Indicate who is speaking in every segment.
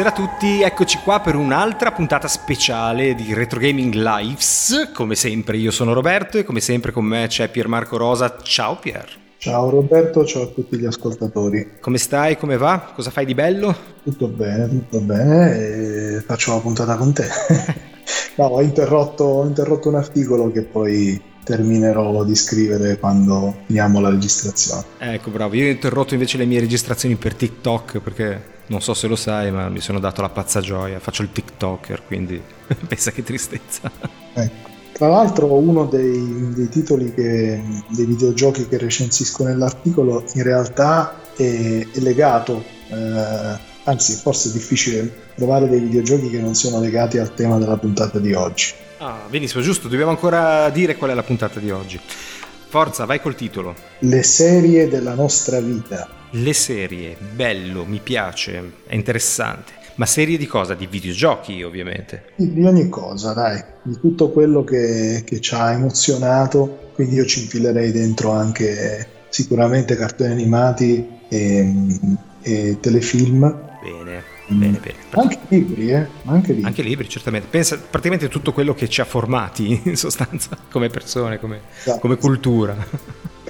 Speaker 1: Buonasera a tutti, eccoci qua per un'altra puntata speciale di Retro Gaming Lives. Come sempre io sono Roberto e come sempre con me c'è Pier Marco Rosa. Ciao Pier.
Speaker 2: Ciao Roberto, ciao a tutti gli ascoltatori.
Speaker 1: Come stai? Come va? Cosa fai di bello?
Speaker 2: Tutto bene, tutto bene. Faccio la puntata con te. no, ho interrotto, ho interrotto un articolo che poi terminerò di scrivere quando finiamo la registrazione.
Speaker 1: Ecco, bravo. Io ho interrotto invece le mie registrazioni per TikTok perché non so se lo sai, ma mi sono dato la pazza gioia. Faccio il TikToker, quindi pensa che tristezza.
Speaker 2: Ecco. Tra l'altro uno dei, dei titoli che, dei videogiochi che recensisco nell'articolo in realtà è, è legato, eh, anzi forse è difficile trovare dei videogiochi che non siano legati al tema della puntata di oggi.
Speaker 1: Ah, benissimo, giusto, dobbiamo ancora dire qual è la puntata di oggi. Forza, vai col titolo.
Speaker 2: Le serie della nostra vita.
Speaker 1: Le serie, bello, mi piace, è interessante. Ma serie di cosa? Di videogiochi, ovviamente.
Speaker 2: Di ogni cosa, dai, di tutto quello che, che ci ha emozionato. Quindi io ci infilerei dentro anche sicuramente cartoni animati e, e telefilm.
Speaker 1: Bene, bene, bene.
Speaker 2: Anche libri, eh? Anche libri.
Speaker 1: Anche libri, certamente. Pensa praticamente tutto quello che ci ha formati in sostanza come persone, come,
Speaker 2: Esatto.
Speaker 1: come cultura.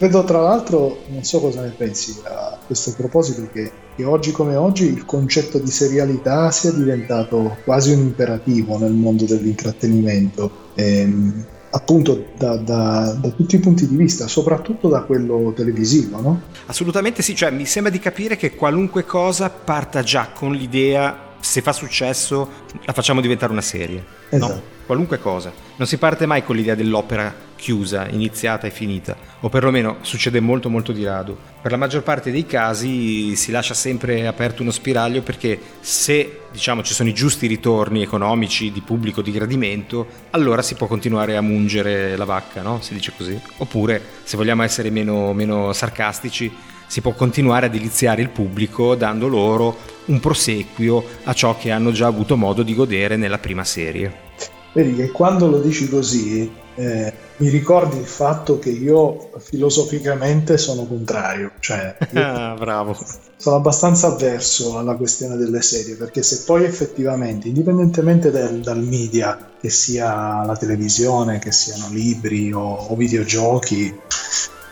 Speaker 2: Credo tra l'altro, non so cosa ne pensi a questo proposito, che, che oggi come oggi il concetto di serialità sia diventato quasi un imperativo nel mondo dell'intrattenimento, ehm, appunto da, da- da tutti i punti di vista, soprattutto da quello televisivo, no?
Speaker 1: Assolutamente sì, cioè mi sembra di capire che qualunque cosa parta già con l'idea, se fa successo, la facciamo diventare una serie.
Speaker 2: Esatto.
Speaker 1: No? Qualunque cosa. Non si parte mai con l'idea dell'opera chiusa, iniziata e finita, o perlomeno succede molto molto di rado. Per la maggior parte dei casi si lascia sempre aperto uno spiraglio perché se diciamo ci sono i giusti ritorni economici di pubblico di gradimento, allora si può continuare a mungere la vacca, no? Si dice così. Oppure, se vogliamo essere meno, meno sarcastici, si può continuare a deliziare il pubblico dando loro un prosequio a ciò che hanno già avuto modo di godere nella prima serie.
Speaker 2: Vedi che quando lo dici così eh, mi ricordi il fatto che io filosoficamente sono contrario, cioè io
Speaker 1: Ah, bravo.
Speaker 2: sono abbastanza avverso alla questione delle serie perché se poi effettivamente, indipendentemente dal, dal media, che sia la televisione, che siano libri o, o videogiochi,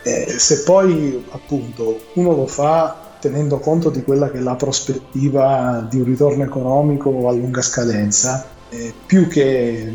Speaker 2: eh, se poi appunto uno lo fa tenendo conto di quella che è la prospettiva di un ritorno economico a lunga scadenza, eh, più che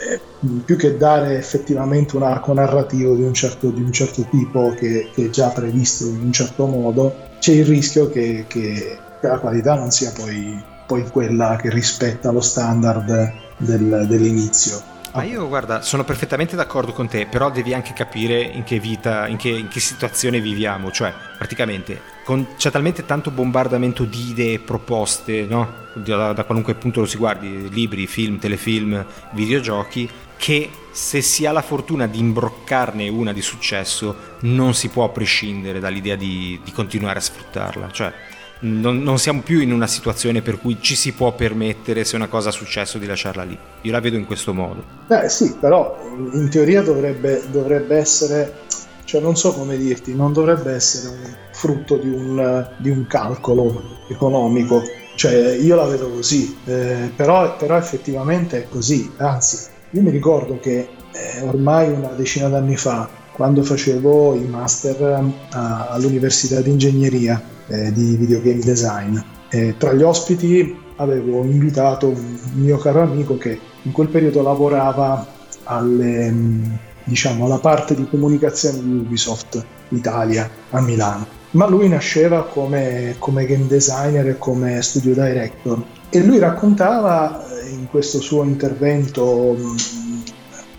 Speaker 2: eh, più che dare effettivamente un arco narrativo di un certo, di un certo tipo che, che è già previsto in un certo modo, c'è il rischio che, che- la qualità non sia poi, poi quella che rispetta lo standard del- dell'inizio.
Speaker 1: Ma io guarda, sono perfettamente d'accordo con te, però devi anche capire in che vita, in che, in che situazione viviamo, cioè praticamente con- c'è talmente tanto bombardamento di idee proposte, no? Da, da qualunque punto lo si guardi, libri, film, telefilm, videogiochi, che se si ha la fortuna di imbroccarne una di successo, non si può prescindere dall'idea di, di continuare a sfruttarla, cioè non, non siamo più in una situazione per cui ci si può permettere se una cosa ha successo di lasciarla lì. Io la vedo in questo modo.
Speaker 2: Beh sì, però in teoria dovrebbe, dovrebbe essere, cioè non so come dirti, non dovrebbe essere un frutto di un, di un calcolo economico. Cioè io la vedo così, eh, però, però effettivamente è così. Anzi, io mi ricordo che eh, ormai una decina d'anni fa, quando facevo i master eh, a- all'università di ingegneria eh, di videogame design, eh, tra gli ospiti avevo invitato un mio caro amico che in quel periodo lavorava alle, mh, diciamo, alla parte di comunicazione di Ubisoft Italia a Milano. Ma lui nasceva come, come game designer e come studio director e lui raccontava eh, in questo suo intervento mh,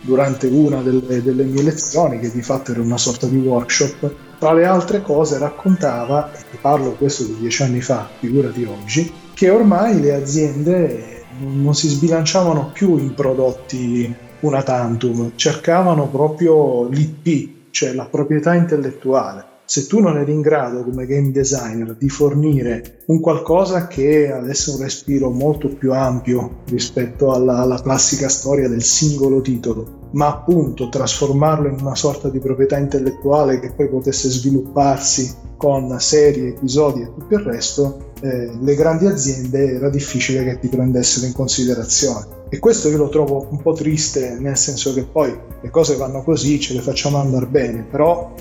Speaker 2: durante una delle, delle mie lezioni, che di fatto era una sorta di workshop, tra le altre cose raccontava, e parlo questo di dieci anni fa, figurati oggi, che ormai le aziende non si sbilanciavano più in prodotti una tantum, cercavano proprio l'IP, cioè la proprietà intellettuale. Se tu non eri in grado come game designer di fornire un qualcosa che avesse un respiro molto più ampio rispetto alla, alla classica storia del singolo titolo, ma appunto trasformarlo in una sorta di proprietà intellettuale che poi potesse svilupparsi con serie, episodi e tutto il resto, eh, le grandi aziende era difficile che ti prendessero in considerazione. E questo io lo trovo un po' triste, nel senso che poi le cose vanno così, ce le facciamo andare bene, però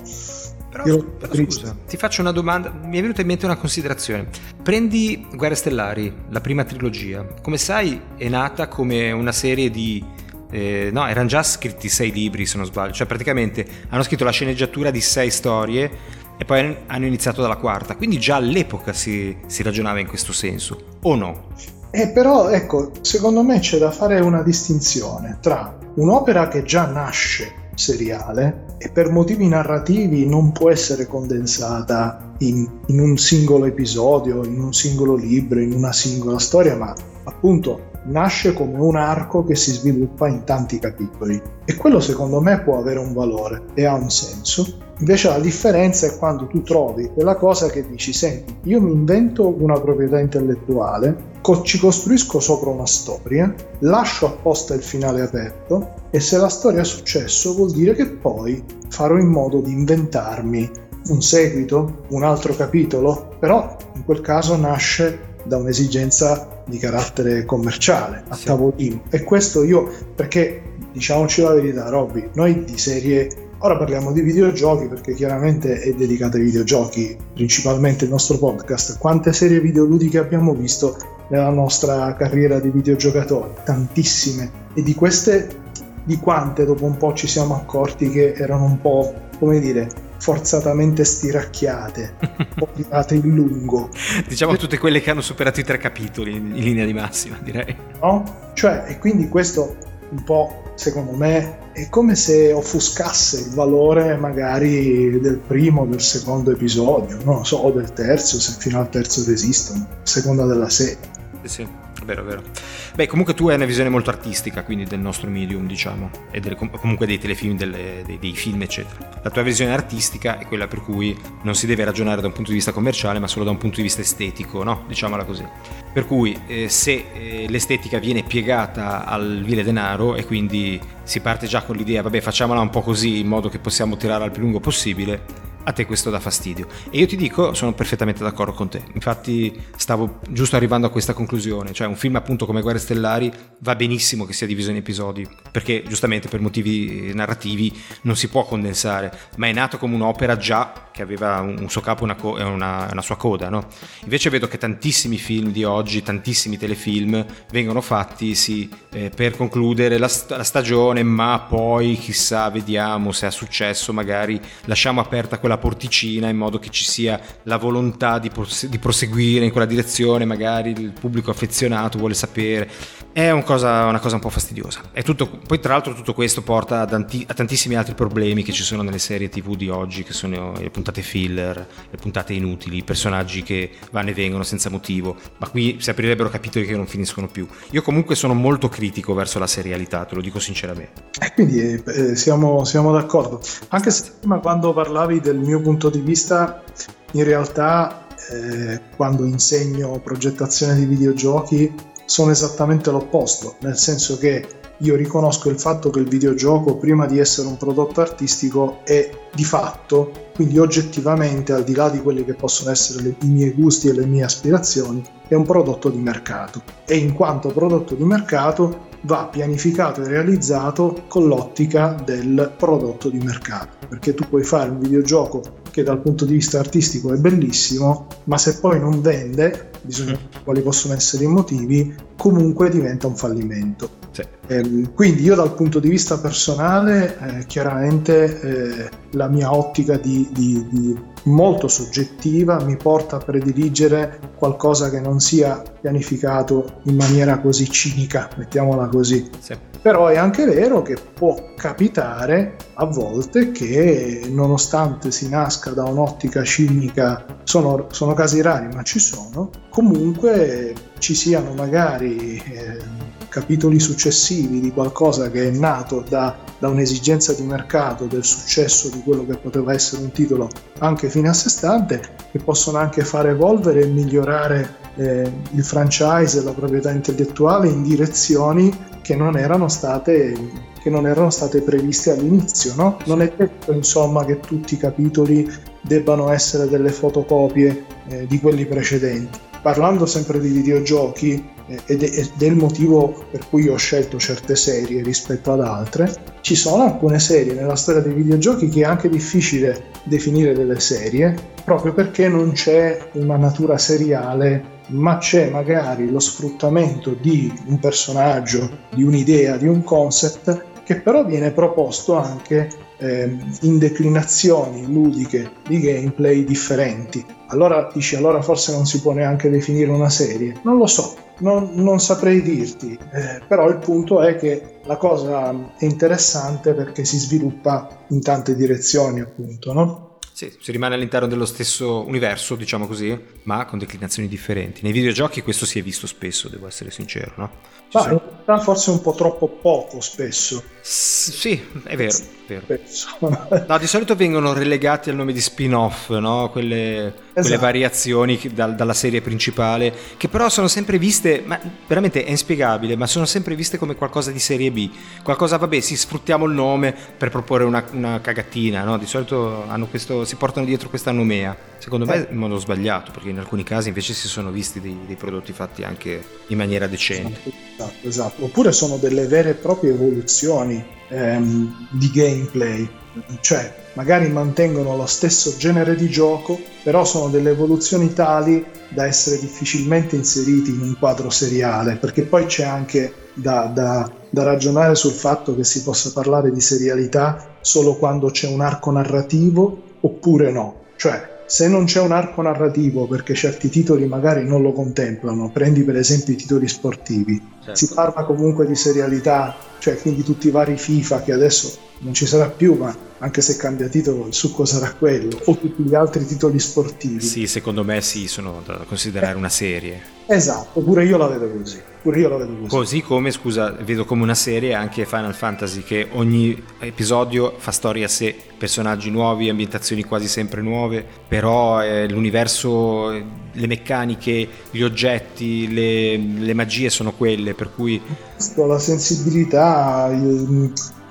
Speaker 1: però, però scusa, ti faccio una domanda, mi è venuta in mente una considerazione. Prendi Guerre Stellari, la prima trilogia, come sai è nata come una serie di... Eh, no, erano già scritti sei libri se non sbaglio, cioè praticamente hanno scritto la sceneggiatura di sei storie e poi hanno iniziato dalla quarta, quindi già all'epoca si, si ragionava in questo senso, o no?
Speaker 2: Eh, però ecco, secondo me c'è da fare una distinzione tra un'opera che già nasce seriale e per motivi narrativi non può essere condensata in, in, un singolo episodio, in un singolo libro, in una singola storia, ma appunto nasce come un arco che si sviluppa in tanti capitoli e quello secondo me può avere un valore e ha un senso. Invece la differenza è quando tu trovi quella cosa che dici, senti, io mi invento una proprietà intellettuale, co- ci costruisco sopra una storia, lascio apposta il finale aperto e se la storia è successo vuol dire che poi farò in modo di inventarmi un seguito, un altro capitolo, però in quel caso nasce da un'esigenza di carattere commerciale a sì. tavolino. E questo io, perché diciamoci la verità, Robby, noi di serie Ora parliamo di videogiochi perché chiaramente è dedicato ai videogiochi, principalmente il nostro podcast. Quante serie videoludiche abbiamo visto nella nostra carriera di videogiocatori? Tantissime. E di queste, di quante dopo un po' ci siamo accorti che erano un po', come dire, forzatamente stiracchiate, tirate in lungo.
Speaker 1: Diciamo tutte quelle che hanno superato i tre capitoli in linea di massima, direi.
Speaker 2: No? Cioè, e quindi questo un po', secondo me, è come se offuscasse il valore magari del primo, del secondo episodio, non lo so, o del terzo, se fino al terzo resistono, a seconda della serie.
Speaker 1: Sì, vero, vero. Beh, comunque tu hai una visione molto artistica, quindi del nostro medium, diciamo, e delle, comunque dei telefilm, delle, dei, dei, film, eccetera. La tua visione artistica è quella per cui non si deve ragionare da un punto di vista commerciale, ma solo da un punto di vista estetico, no? Diciamola così. Per cui eh, se eh, l'estetica viene piegata al vile denaro e quindi si parte già con l'idea, vabbè, facciamola un po' così in modo che possiamo tirare al più lungo possibile, a te questo dà fastidio. E io ti dico, sono perfettamente d'accordo con te. Infatti stavo giusto arrivando a questa conclusione, cioè un film appunto come Guerre Stellari va benissimo che sia diviso in episodi, perché giustamente per motivi narrativi non si può condensare, ma è nato come un'opera già che aveva un suo capo e una, co- una, una, sua coda, no? Invece vedo che tantissimi film di oggi, tantissimi telefilm vengono fatti sì, eh, per concludere la, st- la stagione, ma poi chissà, vediamo se ha successo, magari lasciamo aperta quella porticina in modo che ci sia la volontà di, pros- di proseguire in quella direzione, magari il pubblico affezionato vuole sapere. È un cosa, una cosa un po' fastidiosa. Tutto, poi tra l'altro tutto questo porta ad anti- a tantissimi altri problemi che ci sono nelle serie tv di oggi, che sono appunto puntate filler, le puntate inutili, personaggi che vanno e vengono senza motivo, ma qui si aprirebbero capitoli che non finiscono più. Io comunque sono molto critico verso la serialità, te lo dico sinceramente.
Speaker 2: E quindi eh, siamo, siamo d'accordo. Anche se prima quando parlavi del mio punto di vista, in realtà eh, quando insegno progettazione di videogiochi sono esattamente l'opposto, nel senso che io riconosco il fatto che il videogioco prima di essere un prodotto artistico è di fatto, quindi oggettivamente al di là di quelli che possono essere le, i miei gusti e le mie aspirazioni, è un prodotto di mercato e in quanto prodotto di mercato va pianificato e realizzato con l'ottica del prodotto di mercato, perché tu puoi fare un videogioco che dal punto di vista artistico è bellissimo, ma se poi non vende, bisogna mm. quali possono essere i motivi, comunque diventa un fallimento. Sì. Eh, quindi io dal punto di vista personale, eh, chiaramente eh, la mia ottica di, di, di molto soggettiva mi porta a prediligere qualcosa che non sia pianificato in maniera così cinica, mettiamola così. Sì. Però è anche vero che può capitare a volte che nonostante si nasca da un'ottica cinica, sono, sono casi rari ma ci sono, comunque ci siano magari... Eh, capitoli successivi di qualcosa che è nato da, da, un'esigenza di mercato, del successo di quello che poteva essere un titolo anche fine a sé stante, che possono anche far evolvere e migliorare eh, il franchise e la proprietà intellettuale in direzioni che non erano state, non erano state previste all'inizio. No? Non è detto insomma che tutti i capitoli debbano essere delle fotocopie eh, di quelli precedenti. Parlando sempre di videogiochi, ed è il motivo per cui ho scelto certe serie rispetto ad altre, ci sono alcune serie nella storia dei videogiochi che è anche difficile definire delle serie, proprio perché non c'è una natura seriale ma c'è magari lo sfruttamento di un personaggio, di un'idea, di un concept che però viene proposto anche eh, in declinazioni ludiche di gameplay differenti. Allora dici, allora forse non si può neanche definire una serie. Non lo so, non, non saprei dirti, eh, però il punto è che la cosa è interessante perché si sviluppa in tante direzioni, appunto, no?
Speaker 1: Sì, si rimane all'interno dello stesso universo, diciamo così, ma con declinazioni differenti. Nei videogiochi questo si è visto spesso, devo essere sincero, no?
Speaker 2: Ma in realtà forse un po' troppo poco spesso.
Speaker 1: S- sì, è vero, vero. No, di solito vengono relegati al nome di spin-off, no? Quelle, esatto. quelle variazioni da, dalla serie principale, che però sono sempre viste, ma veramente è inspiegabile, ma sono sempre viste come qualcosa di serie B. Qualcosa, vabbè, si sfruttiamo il nome per proporre una, una cagatina, no? Di solito questo, si portano dietro questa nomea. Secondo eh. me in modo sbagliato, perché in alcuni casi invece si sono visti dei, dei prodotti fatti anche in maniera decente.
Speaker 2: Esatto, esatto. Oppure sono delle vere e proprie evoluzioni ehm, di gameplay, cioè magari mantengono lo stesso genere di gioco, però sono delle evoluzioni tali da essere difficilmente inseriti in un quadro seriale, perché poi c'è anche da, da, da ragionare sul fatto che si possa parlare di serialità solo quando c'è un arco narrativo oppure no. Cioè, se non c'è un arco narrativo perché certi titoli magari non lo contemplano, prendi per esempio i titoli sportivi, certo. si parla comunque di serialità, cioè quindi tutti i vari FIFA che adesso non ci sarà più, ma anche se cambia titolo il succo sarà quello, o tutti gli altri titoli sportivi.
Speaker 1: Sì, secondo me sì, sono da considerare una serie.
Speaker 2: Esatto, pure io la vedo così. Pure io la vedo così.
Speaker 1: Così come, scusa, vedo come una serie anche Final Fantasy, che ogni episodio fa storia a sé, personaggi nuovi, ambientazioni quasi sempre nuove, però eh, l'universo, le meccaniche, gli oggetti, le, le magie sono quelle, per cui...
Speaker 2: La sensibilità,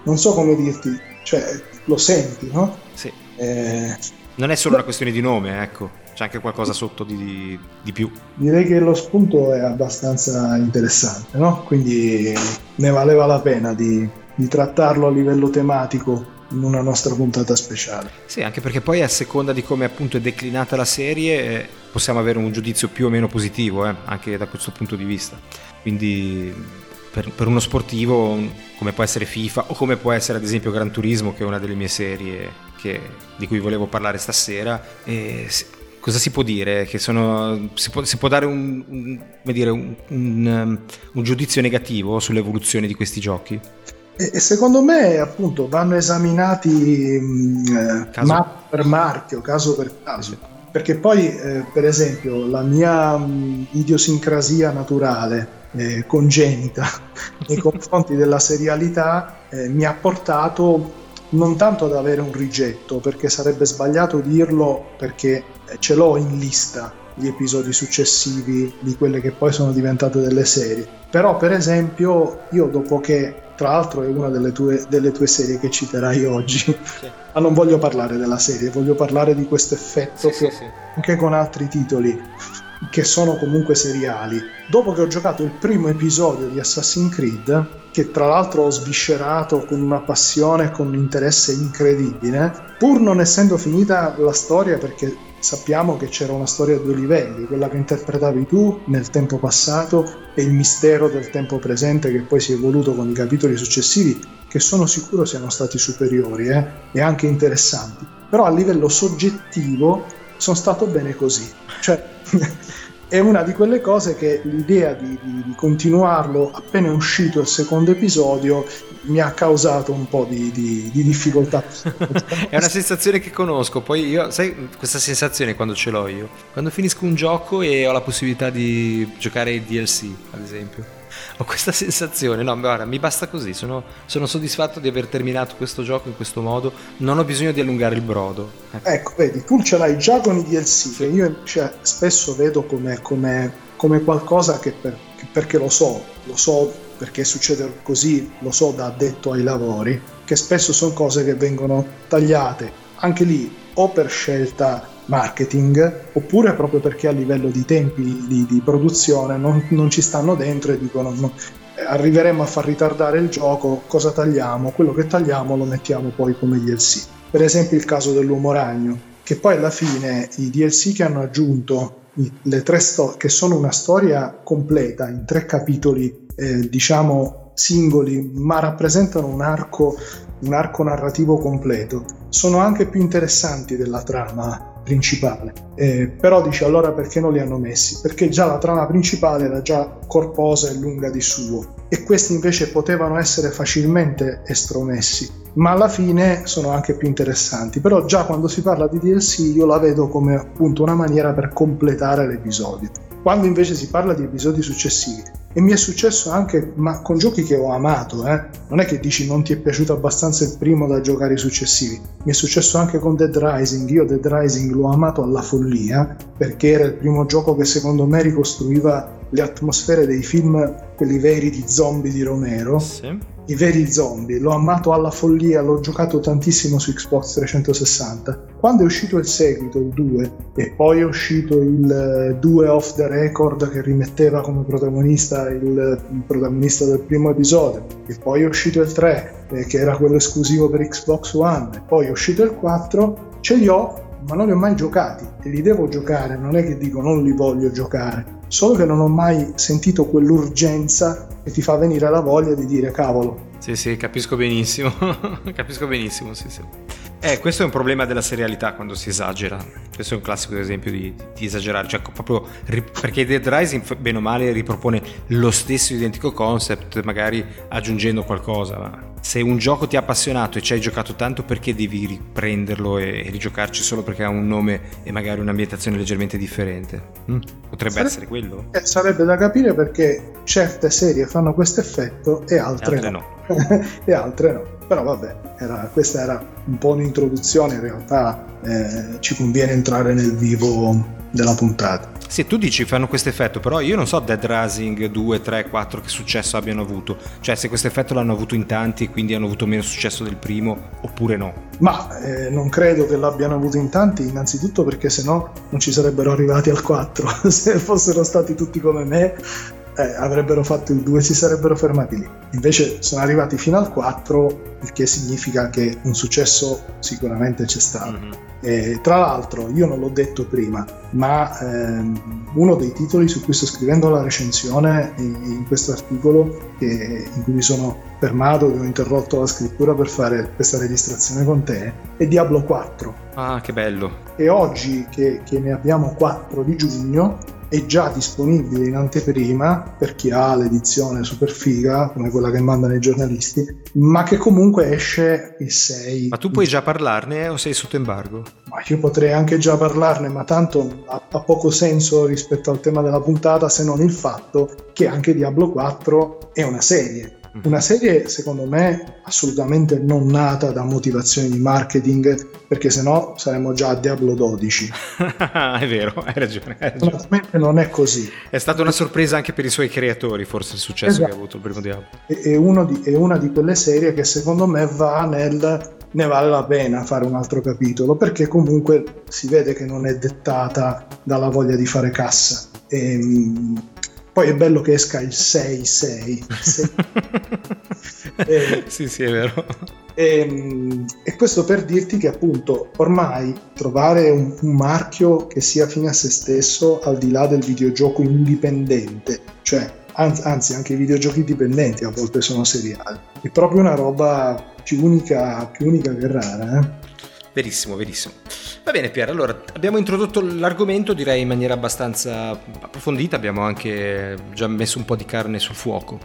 Speaker 2: non so come dirti, cioè lo senti, no?
Speaker 1: Sì. Eh... Non è solo una questione di nome, ecco c'è anche qualcosa sotto di, di, più.
Speaker 2: Direi che lo spunto è abbastanza interessante, no? quindi ne valeva la pena di, di trattarlo a livello tematico in una nostra puntata speciale.
Speaker 1: Sì, anche perché poi a seconda di come appunto è declinata la serie eh, possiamo avere un giudizio più o meno positivo, eh, anche da questo punto di vista. Quindi per, per, uno sportivo come può essere FIFA o come può essere ad esempio Gran Turismo, che è una delle mie serie che, di cui volevo parlare stasera, e cosa si può dire? Sono, si, può, si, può, dare un, un, dire, un, um, un, giudizio negativo sull'evoluzione di questi giochi?
Speaker 2: E, secondo me appunto vanno esaminati mm, marchio per marchio, caso per caso. Perché poi, eh, per esempio, la mia mh, mm, idiosincrasia naturale eh, congenita nei confronti della serialità eh, mi ha portato non tanto ad avere un rigetto, perché sarebbe sbagliato dirlo perché ce l'ho in lista gli episodi successivi di quelle che poi sono diventate delle serie. Però, per esempio, io dopo che, tra l'altro, è una delle tue, delle tue serie che citerai oggi, sì. ma non voglio parlare della serie, voglio parlare di questo effetto sì, che sì, anche con altri titoli che sono comunque seriali. Dopo che ho giocato il primo episodio di Assassin's Creed, che tra l'altro ho sviscerato con una passione e con un interesse incredibile, pur non essendo finita la storia perché sappiamo che c'era una storia a due livelli, quella che interpretavi tu nel tempo passato e il mistero del tempo presente che poi si è evoluto con i capitoli successivi, che sono sicuro siano stati superiori eh, e anche interessanti. Però a livello soggettivo sono stato bene così. Cioè, è una di quelle cose che l'idea di, di, di, continuarlo appena è uscito il secondo episodio mi ha causato un po' di, di difficoltà.
Speaker 1: è una sensazione che conosco, poi io, sai questa sensazione quando ce l'ho io? Quando finisco un gioco e ho la possibilità di giocare il DLC, ad esempio. ho questa sensazione. No, guarda, mi basta così. Sono, sono, soddisfatto di aver terminato questo gioco in questo modo. Non ho bisogno di allungare il brodo.
Speaker 2: Ecco, ecco vedi, tu ce l'hai già con i DLC, sì. che io invece spesso vedo come, come, come qualcosa che, per, che perché lo so, lo so perché succede così, lo so da addetto ai lavori, che spesso sono cose che vengono tagliate anche lì o per scelta marketing oppure proprio perché a livello di tempi di, di produzione non, non, ci stanno dentro e dicono no, arriveremo a far ritardare il gioco, cosa tagliamo? Quello che tagliamo lo mettiamo poi come DLC. Per esempio il caso dell'uomo ragno, che poi alla fine i DLC che hanno aggiunto le tre storie, che sono una storia completa in tre capitoli, eh, diciamo singoli, ma rappresentano un arco, un arco narrativo completo, sono anche più interessanti della trama principale. Eh, però dice allora perché non li hanno messi? Perché già la trama principale era già corposa e lunga di suo e questi invece potevano essere facilmente estromessi, ma alla fine sono anche più interessanti. Però già quando si parla di DLC io la vedo come appunto una maniera per completare l'episodio. Quando invece si parla di episodi successivi, e mi è successo anche ma con giochi che ho amato, eh? non è che dici non ti è piaciuto abbastanza il primo da giocare i successivi, mi è successo anche con Dead Rising, io Dead Rising l'ho amato alla follia perché era il primo gioco che secondo me ricostruiva le atmosfere dei film, quelli veri di zombie di Romero. Sì i veri zombie. L'ho amato alla follia, l'ho giocato tantissimo su Xbox 360. Quando è uscito il seguito, il 2, e poi è uscito il 2 eh, off the record che rimetteva come protagonista il, il protagonista del primo episodio, e poi è uscito il 3, eh, che era quello esclusivo per Xbox One, e poi è uscito il 4, ce li ho ma non li ho mai giocati e li devo giocare, non è che dico non li voglio giocare, solo che non ho mai sentito quell'urgenza che ti fa venire la voglia di dire cavolo.
Speaker 1: Sì, sì, capisco benissimo, capisco benissimo, sì, sì. Eh, questo è un problema della serialità quando si esagera. Questo è un classico esempio di, di esagerare, cioè proprio perché Dead Rising, bene o male, ripropone lo stesso identico concept, magari aggiungendo qualcosa. Ma se un gioco ti ha appassionato e ci hai giocato tanto, perché devi riprenderlo e, e rigiocarci solo perché ha un nome e magari un'ambientazione leggermente differente? Hm? Potrebbe sarebbe, essere quello?
Speaker 2: Eh, sarebbe da capire perché certe serie fanno questo effetto e altre, e altre no. no. e altre no però vabbè, era, questa era un po' un'introduzione, in realtà eh, ci conviene entrare nel vivo della puntata.
Speaker 1: Sì, tu dici fanno questo effetto, però io non so Dead Rising 2, 3, 4 che successo abbiano avuto. Cioè se questo effetto l'hanno avuto in tanti e quindi hanno avuto meno successo del primo, oppure no.
Speaker 2: Ma eh, non credo che l'abbiano avuto in tanti, innanzitutto perché se no non ci sarebbero arrivati al 4. se fossero stati tutti come me, eh, avrebbero fatto il 2 si sarebbero fermati lì. Invece sono arrivati fino al 4, il che significa che un successo sicuramente c'è stato. Mm-hmm. E, tra l'altro, io non l'ho detto prima, ma ehm, uno dei titoli su cui sto scrivendo la recensione in, in questo articolo, che, in cui mi sono fermato, che ho interrotto la scrittura per fare questa registrazione con te, è Diablo 4.
Speaker 1: Ah, che bello!
Speaker 2: E oggi che, che ne abbiamo 4 di giugno, è già disponibile in anteprima per chi ha l'edizione super figa come quella che mandano i giornalisti ma che comunque esce il 6
Speaker 1: ma tu puoi già parlarne o sei sotto embargo?
Speaker 2: ma io potrei anche già parlarne ma tanto ha, ha poco senso rispetto al tema della puntata se non il fatto che anche Diablo 4 è una serie una serie, secondo me, assolutamente non nata da motivazioni di marketing, perché sennò saremmo già a Diablo 12.
Speaker 1: è vero, hai ragione. Hai ragione.
Speaker 2: non è così.
Speaker 1: È stata una sorpresa anche per i suoi creatori, forse il successo esatto. che ha avuto il primo Diablo.
Speaker 2: È, è, di, è una di quelle serie che secondo me va nel ne vale la pena fare un altro capitolo perché comunque si vede che non è dettata dalla voglia di fare cassa. E, ehm, poi è bello che esca il 6-6.
Speaker 1: e, sì, sì, è vero.
Speaker 2: E, ehm, e, questo per dirti che appunto ormai trovare un, un, marchio che sia fine a se stesso al di là del videogioco indipendente, cioè anzi anche i videogiochi dipendenti a volte sono seriali, è proprio una roba più unica, più unica che rara. Eh?
Speaker 1: Verissimo, verissimo. Va bene Pier, allora abbiamo introdotto l'argomento direi in maniera abbastanza approfondita, abbiamo anche già messo un po' di carne sul fuoco.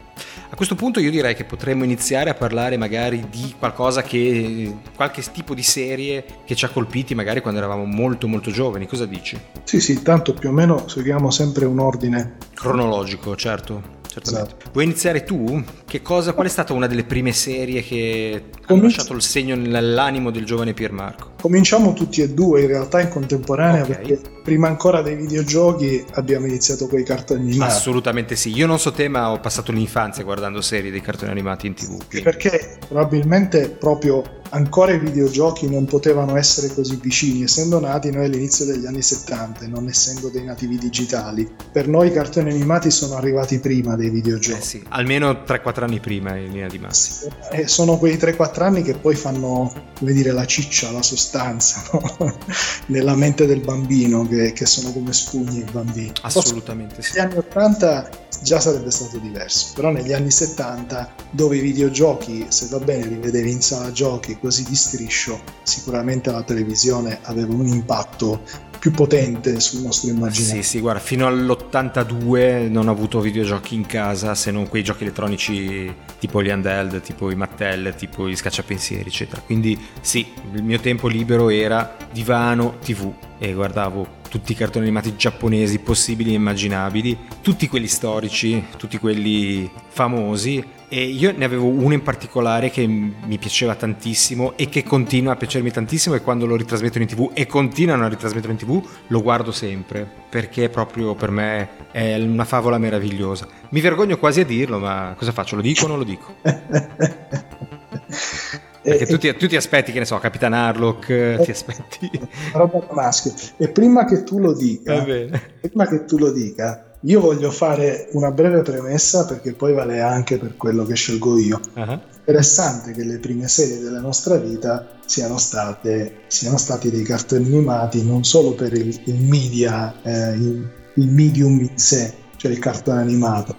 Speaker 1: A questo punto io direi che potremmo iniziare a parlare magari di qualcosa che, qualche tipo di serie che ci ha colpiti magari quando eravamo molto molto giovani, cosa dici?
Speaker 2: Sì sì, tanto più o meno seguiamo sempre un ordine
Speaker 1: cronologico, certo. Certamente. Esatto. Vuoi iniziare tu? Cosa, qual è stata una delle prime serie che ha lasciato il segno nell'animo del giovane Piermarco?
Speaker 2: Cominciamo tutti e due in realtà in contemporanea okay. perché prima ancora dei videogiochi abbiamo iniziato con i cartoni animati.
Speaker 1: Assolutamente sì, io non so te ma ho passato l'infanzia guardando serie dei cartoni animati in tv.
Speaker 2: Quindi. Perché probabilmente proprio ancora i videogiochi non potevano essere così vicini, essendo nati noi all'inizio degli anni 70 e non essendo dei nativi digitali. Per noi i cartoni animati sono arrivati prima dei videogiochi. Eh
Speaker 1: sì, almeno 3-4 anni prima in linea di massima.
Speaker 2: E sono quei 3-4 anni che poi fanno, come dire, la ciccia, la sostanza no? nella mente del bambino, che, che, sono come spugni i bambini.
Speaker 1: Assolutamente Forse,
Speaker 2: sì. Negli anni 80 già sarebbe stato diverso, però negli anni 70 dove i videogiochi, se va bene, li vedevi in sala giochi così di striscio, sicuramente la televisione aveva un impatto più potente sul nostro immaginario.
Speaker 1: Sì, sì, guarda, fino all'82 non ho avuto videogiochi in casa se non quei giochi elettronici tipo gli handheld, tipo i Mattel, tipo gli scacciapensieri, eccetera. Quindi sì, il mio tempo libero era divano, tv e guardavo tutti i cartoni animati giapponesi possibili e immaginabili, tutti quelli storici, tutti quelli famosi e io ne avevo uno in particolare che mi piaceva tantissimo e che continua a piacermi tantissimo e quando lo ritrasmettono in tv e continuano a ritrasmetterlo in tv lo guardo sempre perché proprio per me è una favola meravigliosa. Mi vergogno quasi a dirlo ma cosa faccio? Lo dico o non lo dico? Perché tu ti, tu ti, aspetti, che ne so, Capitan Harlock, eh, ti aspetti...
Speaker 2: Roba maschio. E prima che tu lo dica, prima che tu lo dica, io voglio fare una breve premessa perché poi vale anche per quello che scelgo io. Uh-huh. Interessante che le prime serie della nostra vita siano state, siano stati dei cartoni animati non solo per il, il media, eh, il, il medium in sé, cioè il cartone animato,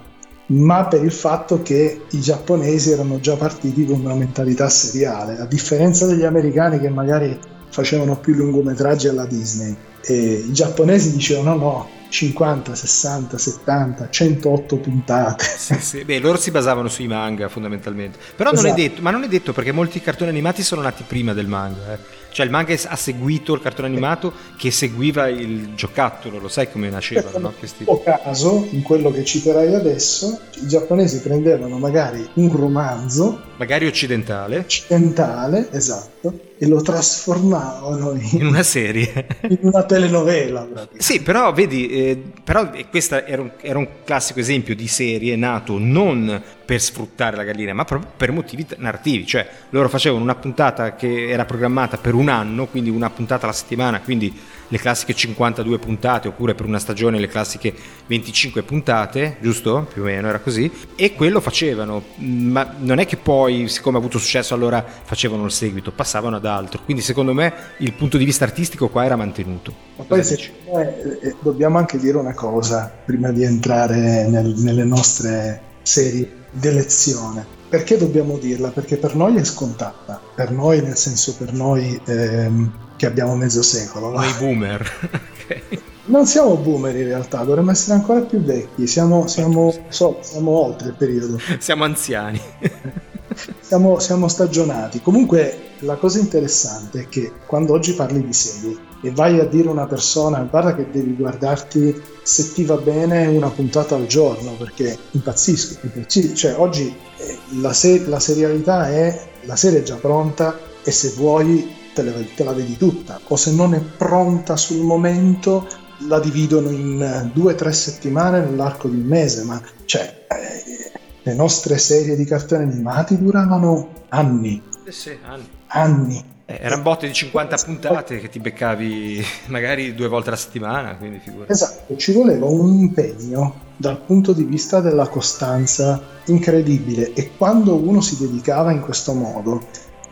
Speaker 2: ma per il fatto che i giapponesi erano già partiti con una mentalità seriale, a differenza degli americani che magari facevano più lungometraggi alla Disney. E I giapponesi dicevano no, 50, 60, 70, 108 puntate.
Speaker 1: Sì, sì. Beh, loro si basavano sui manga fondamentalmente. Però esatto. non è esatto. detto, ma non è detto perché molti cartoni animati sono nati prima del manga. Eh. Cioè il manga ha seguito il cartone animato che seguiva il giocattolo, lo sai come nascevano, no?
Speaker 2: Questi... In caso, in quello che citerai adesso, i giapponesi prendevano magari un romanzo,
Speaker 1: magari occidentale,
Speaker 2: occidentale, esatto, e lo trasformavano
Speaker 1: in, in una serie,
Speaker 2: in una telenovela.
Speaker 1: Sì, però vedi, eh, però questo era un, era un classico esempio di serie nato non per sfruttare la gallina, ma proprio per motivi narrativi, cioè loro facevano una puntata che era programmata per un anno, quindi una puntata alla settimana, quindi le classiche 52 puntate, oppure per una stagione le classiche 25 puntate, giusto? Più o meno era così, e quello facevano, ma non è che poi, siccome ha avuto successo, allora facevano il seguito, passavano ad altro, quindi secondo me il punto di vista artistico qua era mantenuto.
Speaker 2: Ma poi se, eh, eh, dobbiamo anche dire una cosa prima di entrare nel, nelle nostre serie d'elezione. Perché dobbiamo dirla? Perché per noi è scontata, per noi nel senso per noi ehm, che abbiamo mezzo secolo.
Speaker 1: Noi boomer. okay.
Speaker 2: Non siamo boomer in realtà, dovremmo essere ancora più vecchi, siamo, siamo, so, siamo oltre il periodo.
Speaker 1: Siamo anziani.
Speaker 2: siamo, siamo stagionati. Comunque la cosa interessante è che quando oggi parli di serie e vai a dire a una persona guarda che devi guardarti se ti va bene una puntata al giorno perché impazzisco, impazzisco. cioè oggi eh, la, se- la, serialità è la serie è già pronta e se vuoi te, le, te, la vedi tutta o se non è pronta sul momento la dividono in due o tre settimane nell'arco di un mese ma cioè eh, le nostre serie di cartoni animati duravano anni
Speaker 1: eh sì, anni
Speaker 2: anni.
Speaker 1: Eh, erano botte di 50 puntate che ti beccavi magari due volte alla settimana, quindi figurati.
Speaker 2: Esatto, ci voleva un impegno dal punto di vista della costanza incredibile e quando uno si dedicava in questo modo,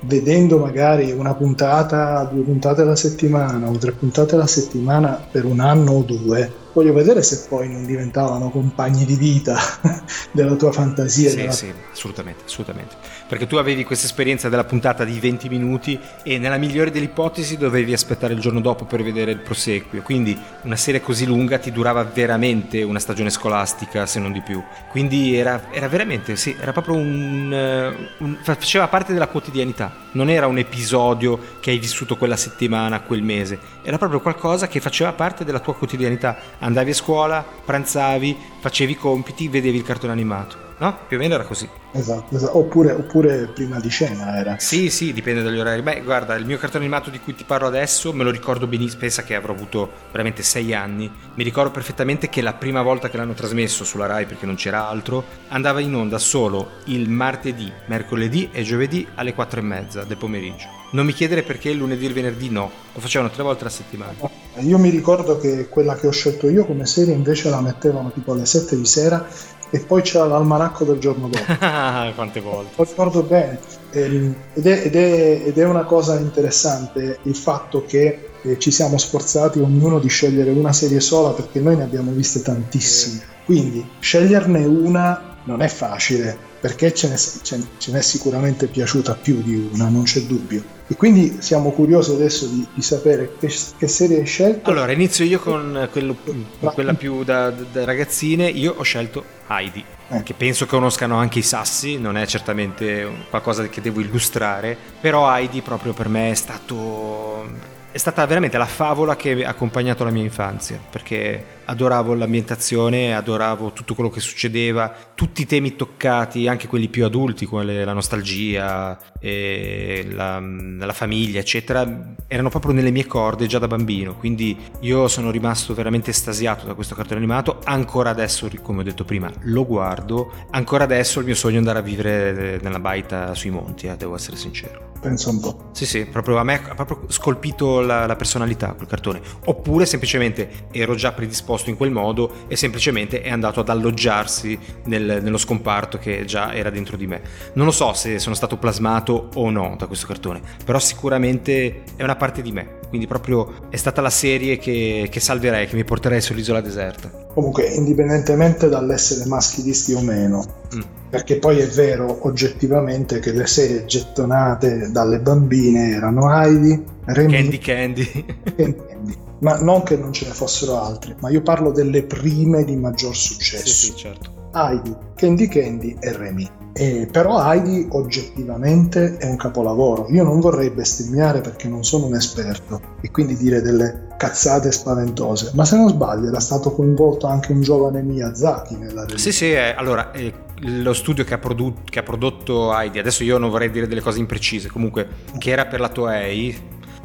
Speaker 2: vedendo magari una puntata, due puntate alla settimana o tre puntate alla settimana per un anno o due, voglio vedere se poi non diventavano compagni di vita della tua fantasia.
Speaker 1: Sì,
Speaker 2: della...
Speaker 1: sì, assolutamente, assolutamente. Perché tu avevi questa esperienza della puntata di 20 minuti e nella migliore delle ipotesi dovevi aspettare il giorno dopo per vedere il proseguio. Quindi una serie così lunga ti durava veramente una stagione scolastica, se non di più. Quindi era, era veramente, sì, era proprio un, eh, un, faceva parte della quotidianità. Non era un episodio che hai vissuto quella settimana, quel mese. Era proprio qualcosa che faceva parte della tua quotidianità andavi a scuola, pranzavi, facevi i compiti, vedevi il cartone animato. No? Più o meno era così.
Speaker 2: Esatto, esatto. Oppure, oppure, prima di cena era.
Speaker 1: Sì, sì, dipende dagli orari. Beh, guarda, il mio cartone animato di cui ti parlo adesso me lo ricordo benissimo. Pensa che avrò avuto veramente sei anni. Mi ricordo perfettamente che la prima volta che l'hanno trasmesso sulla Rai, perché non c'era altro, andava in onda solo il martedì, mercoledì e giovedì alle quattro e mezza del pomeriggio. Non mi chiedere perché lunedì e venerdì no, lo facevano tre volte alla settimana.
Speaker 2: Io mi ricordo che quella che ho scelto io come serie invece la mettevano tipo alle 7 di sera e poi c'era l'almanacco del giorno dopo.
Speaker 1: Quante volte?
Speaker 2: Lo ricordo bene. Ehm, ed è, ed, è, ed è, una cosa interessante il fatto che eh, ci siamo sforzati ognuno di scegliere una serie sola perché noi ne abbiamo viste tantissime. Quindi sceglierne una non è facile perché ce n'è, ce, n'è sicuramente piaciuta più di una, non c'è dubbio. E quindi siamo curiosi adesso di, di sapere che, che, serie hai scelto.
Speaker 1: Allora, inizio io con, quello, con quella più da, da, ragazzine. Io ho scelto Heidi, eh. che penso che conoscano anche i sassi, non è certamente qualcosa che devo illustrare, però Heidi proprio per me è stato è stata veramente la favola che ha accompagnato la mia infanzia, perché adoravo l'ambientazione, adoravo tutto quello che succedeva, tutti i temi toccati, anche quelli più adulti, come la nostalgia, la, la, famiglia, eccetera, erano proprio nelle mie corde già da bambino, quindi io sono rimasto veramente estasiato da questo cartone animato, ancora adesso, come ho detto prima, lo guardo, ancora adesso il mio sogno è andare a vivere nella baita sui monti, eh, devo essere sincero.
Speaker 2: Pensa un po'.
Speaker 1: Sì, sì, proprio a me ha proprio scolpito la, la, personalità quel cartone. Oppure semplicemente ero già predisposto in quel modo e semplicemente è andato ad alloggiarsi nel, nello scomparto che già era dentro di me. Non lo so se sono stato plasmato o no da questo cartone, però sicuramente è una parte di me. Quindi proprio è stata la serie che, che salverei, che mi porterei sull'isola deserta.
Speaker 2: Comunque, indipendentemente dall'essere maschilisti o meno, mm. perché poi è vero oggettivamente che le serie gettonate dalle bambine erano Heidi,
Speaker 1: Remy, Candy Candy.
Speaker 2: Candy. Ma non che non ce ne fossero altre, ma io parlo delle prime di maggior successo. Sì,
Speaker 1: sì, certo.
Speaker 2: Heidi, Candy Candy e Remy. Eh, però Heidi oggettivamente è un capolavoro. Io non vorrei bestemmiare perché non sono un esperto e quindi dire delle cazzate spaventose, ma se non sbaglio era stato coinvolto anche un giovane Miyazaki nella
Speaker 1: realizzazione. Sì, sì, eh, allora eh, lo studio che ha, produ- che ha, prodotto Heidi, adesso io non vorrei dire delle cose imprecise, comunque che era per la Toei,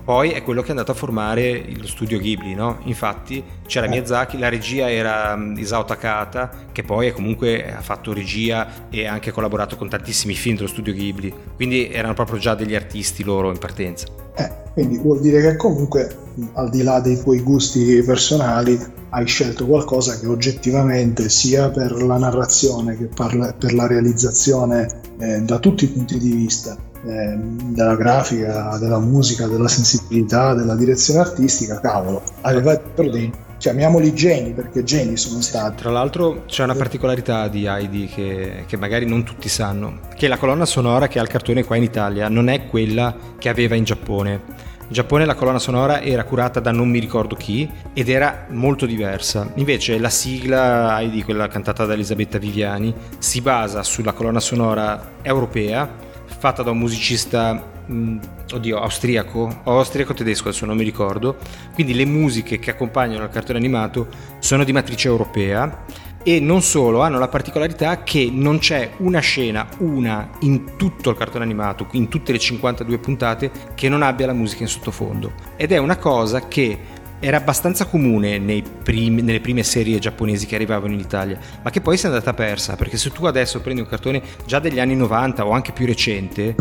Speaker 1: poi è quello che è andato a formare lo studio Ghibli, no? Infatti c'era eh. Miyazaki, la regia era mm, Isao Takata, che poi comunque ha fatto regia e ha anche collaborato con tantissimi film dello studio Ghibli, quindi erano proprio già degli artisti loro in partenza.
Speaker 2: Eh, quindi vuol dire che comunque, al di là dei tuoi gusti personali, hai scelto qualcosa che oggettivamente, sia per la narrazione che per la realizzazione eh, da tutti i punti di vista, eh, della grafica, della musica, della sensibilità, della direzione artistica, cavolo, aveva dei chiamiamoli geni perché geni sono stati.
Speaker 1: Tra l'altro c'è una particolarità di Heidi che, che, magari non tutti sanno, che la colonna sonora che ha il cartone qua in Italia non è quella che aveva in Giappone. In Giappone la colonna sonora era curata da non mi ricordo chi ed era molto diversa. Invece la sigla Heidi, quella cantata da Elisabetta Viviani, si basa sulla colonna sonora europea fatta da un musicista, mh, oddio, austriaco, o austriaco-tedesco, adesso non mi ricordo. Quindi le musiche che accompagnano il cartone animato sono di matrice europea e non solo, hanno la particolarità che non c'è una scena, una in tutto il cartone animato, in tutte le 52 puntate, che non abbia la musica in sottofondo. Ed è una cosa che era abbastanza comune primi, nelle prime serie giapponesi che arrivavano in Italia, ma che poi si è andata persa, perché se tu adesso prendi un cartone già degli anni 90 o anche più recente,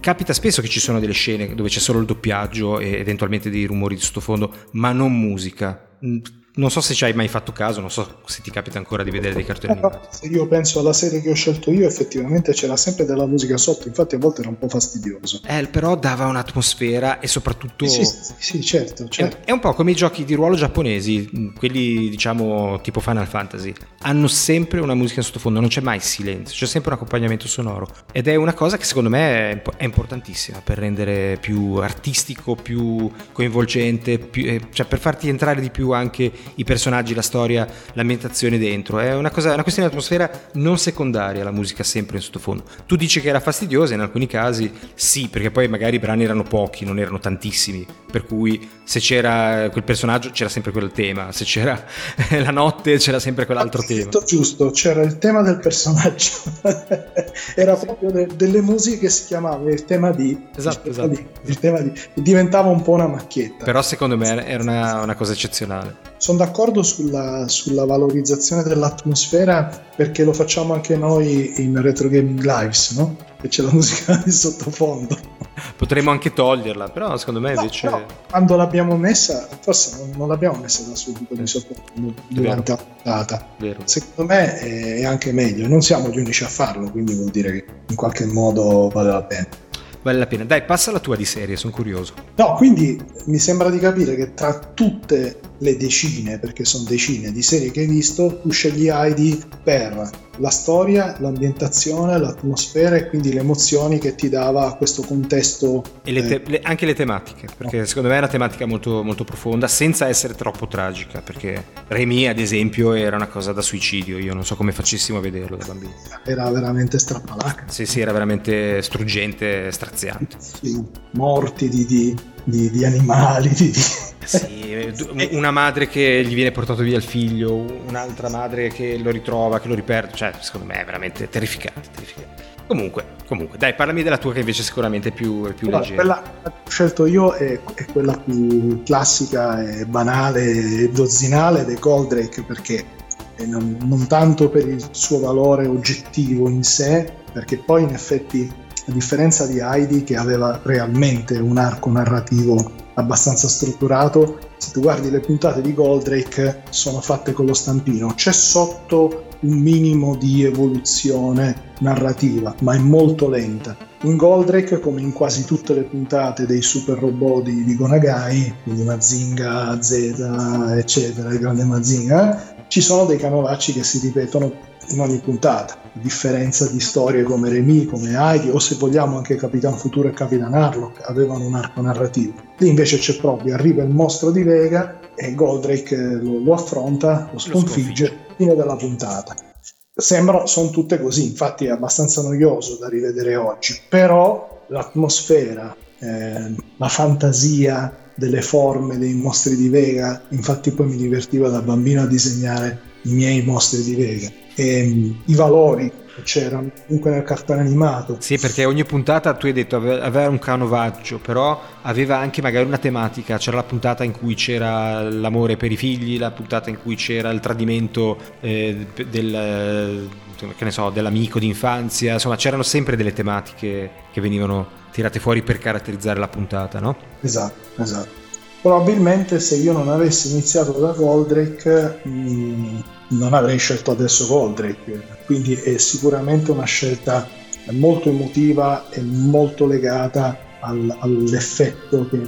Speaker 1: capita spesso che ci sono delle scene dove c'è solo il doppiaggio e eventualmente dei rumori di sottofondo, ma non musica non so se ci hai mai fatto caso, non so se ti capita ancora di vedere dei cartoni animati.
Speaker 2: Se io penso alla serie che ho scelto io, effettivamente c'era sempre della musica sotto, infatti a volte era un po' fastidioso.
Speaker 1: Eh, però dava un'atmosfera e soprattutto...
Speaker 2: Sì, sì, sì certo, certo.
Speaker 1: È, un po' come i giochi di ruolo giapponesi, quelli diciamo tipo Final Fantasy. Hanno sempre una musica in sottofondo, non c'è mai silenzio, c'è sempre un accompagnamento sonoro. Ed è una cosa che secondo me è importantissima per rendere più artistico, più coinvolgente, più, eh, cioè per farti entrare di più anche i personaggi, la storia, l'ambientazione dentro. È una, cosa, una questione di atmosfera non secondaria la musica sempre in sottofondo. Tu dici che era fastidiosa, in alcuni casi sì, perché poi magari i brani erano pochi, non erano tantissimi, per cui se c'era quel personaggio c'era sempre quel tema, se c'era la notte c'era sempre quell'altro tema.
Speaker 2: Giusto, c'era il tema del personaggio, era proprio de- delle musiche che si chiamava il tema di...
Speaker 1: Esatto,
Speaker 2: il
Speaker 1: esatto.
Speaker 2: Di, il tema di, diventava un po' una macchietta.
Speaker 1: Però secondo me era una, una cosa eccezionale.
Speaker 2: Sono d'accordo sulla, sulla, valorizzazione dell'atmosfera perché lo facciamo anche noi in Retro Gaming Lives, no? Che c'è la musica di sottofondo.
Speaker 1: Potremmo anche toglierla, però secondo me invece...
Speaker 2: No, quando l'abbiamo messa, forse non, non l'abbiamo messa da subito di sottofondo durante la puntata. Secondo me è anche meglio, non siamo gli unici a farlo, quindi vuol dire che in qualche modo vale la pena
Speaker 1: vale la pena. Dai, passa la tua di serie, sono curioso.
Speaker 2: No, quindi mi sembra di capire che tra tutte le decine, perché sono decine di serie che hai visto, tu scegli Heidi per la storia, l'ambientazione, l'atmosfera e quindi le emozioni che ti dava questo contesto.
Speaker 1: E le te- eh... le, anche le tematiche, perché no. secondo me è una tematica molto, molto profonda, senza essere troppo tragica, perché Remy, ad esempio, era una cosa da suicidio, io non so come facessimo a vederlo da bambino.
Speaker 2: Era veramente strappalaca.
Speaker 1: Sì, sì, era veramente struggente, straziante.
Speaker 2: Sì, morti di, di, di, di animali, di...
Speaker 1: Sì, una madre che gli viene portato via il figlio, un'altra madre che lo ritrova, che lo riperde, cioè secondo me è veramente terrificante, terrificante. Comunque, comunque, dai, parlami della tua che invece sicuramente è più, è più
Speaker 2: allora,
Speaker 1: leggera.
Speaker 2: Quella che ho scelto io è, è, quella più classica e banale e dozzinale dei Goldrake perché non, non tanto per il suo valore oggettivo in sé, perché poi in effetti a differenza di Heidi che aveva realmente un arco narrativo abbastanza strutturato, se tu guardi le puntate di Goldrake sono fatte con lo stampino, c'è sotto un minimo di evoluzione narrativa, ma è molto lenta. In Goldrake, come in quasi tutte le puntate dei super robot di, di Gonagai, quindi Mazinga, Z, eccetera, il grande Mazinga, ci sono dei canovacci che si ripetono in ogni puntata, a differenza di storie come Remy, come Heidi o se vogliamo anche Capitan Futuro e Capitan Harlock avevano un arco narrativo. Lì invece c'è proprio, arriva il mostro di Vega e Goldrake lo, lo affronta, lo sconfigge, fine della puntata. Sembra, sono tutte così, infatti è abbastanza noioso da rivedere oggi, però l'atmosfera, eh, la fantasia delle forme dei mostri di Vega, infatti poi mi divertiva da bambino a disegnare i miei mostri di Vega e um, i valori che c'erano comunque nel cartone animato.
Speaker 1: Sì, perché ogni puntata tu hai detto aveva un canovaggio, però aveva anche magari una tematica. C'era la puntata in cui c'era l'amore per i figli, la puntata in cui c'era il tradimento eh, del, che ne so, dell'amico d'infanzia. Insomma, c'erano sempre delle tematiche che venivano tirate fuori per caratterizzare la puntata, no?
Speaker 2: Esatto, esatto. Probabilmente se io non avessi iniziato da Goldrake mh, non avrei scelto adesso Goldrake, quindi è sicuramente una scelta molto emotiva e molto legata al, all'effetto che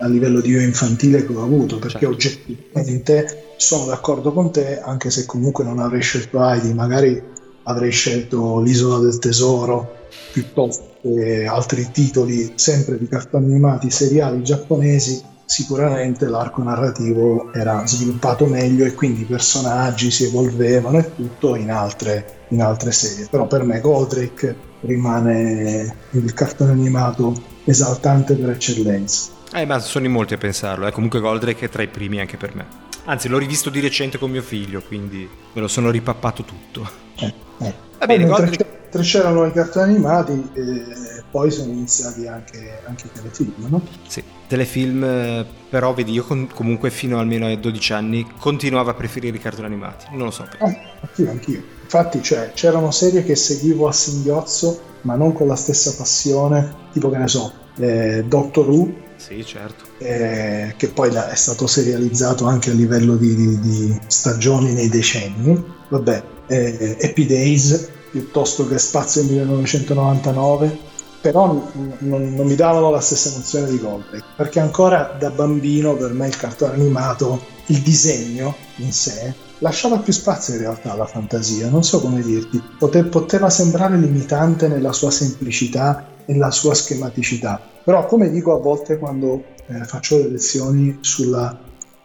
Speaker 2: a livello di io infantile che ho avuto, perché certo. oggettivamente sono d'accordo con te, anche se comunque non avrei scelto Heidi, magari avrei scelto l'Isola del Tesoro piuttosto che altri titoli sempre di cartoni animati seriali giapponesi sicuramente l'arco narrativo era sviluppato meglio e quindi i personaggi si evolvevano e tutto in altre, in altre serie. Però per me Goldrake rimane il cartone animato esaltante per eccellenza.
Speaker 1: Eh, ma sono in molti a pensarlo, eh. comunque Goldrake è tra i primi anche per me. Anzi, l'ho rivisto di recente con mio figlio, quindi me lo sono ripappato tutto.
Speaker 2: Eh, eh. Va bene, Goldrake... mentre c'erano i cartoni animati, eh, poi sono iniziati anche, anche i telefilm, no?
Speaker 1: Sì telefilm, eh, però vedi, io con, comunque fino almeno ai 12 anni continuavo a preferire i cartoni animati, non lo so perché.
Speaker 2: Eh, anch'io, anch'io. Infatti cioè, c'erano serie che seguivo a singhiozzo, ma non con la stessa passione, tipo che ne so, eh, Doctor Who.
Speaker 1: Sì, certo.
Speaker 2: Eh, che poi è stato serializzato anche a livello di, di, di stagioni nei decenni. Vabbè, eh, Happy Days, piuttosto che Spazio 1999 però non, non, mi davano la stessa emozione di Goldrake perché ancora da bambino per me il cartone animato il disegno in sé lasciava più spazio in realtà alla fantasia. Non so come dirti Pote, poteva sembrare limitante nella sua semplicità e nella sua schematicità però come dico a volte quando eh, faccio le lezioni sulla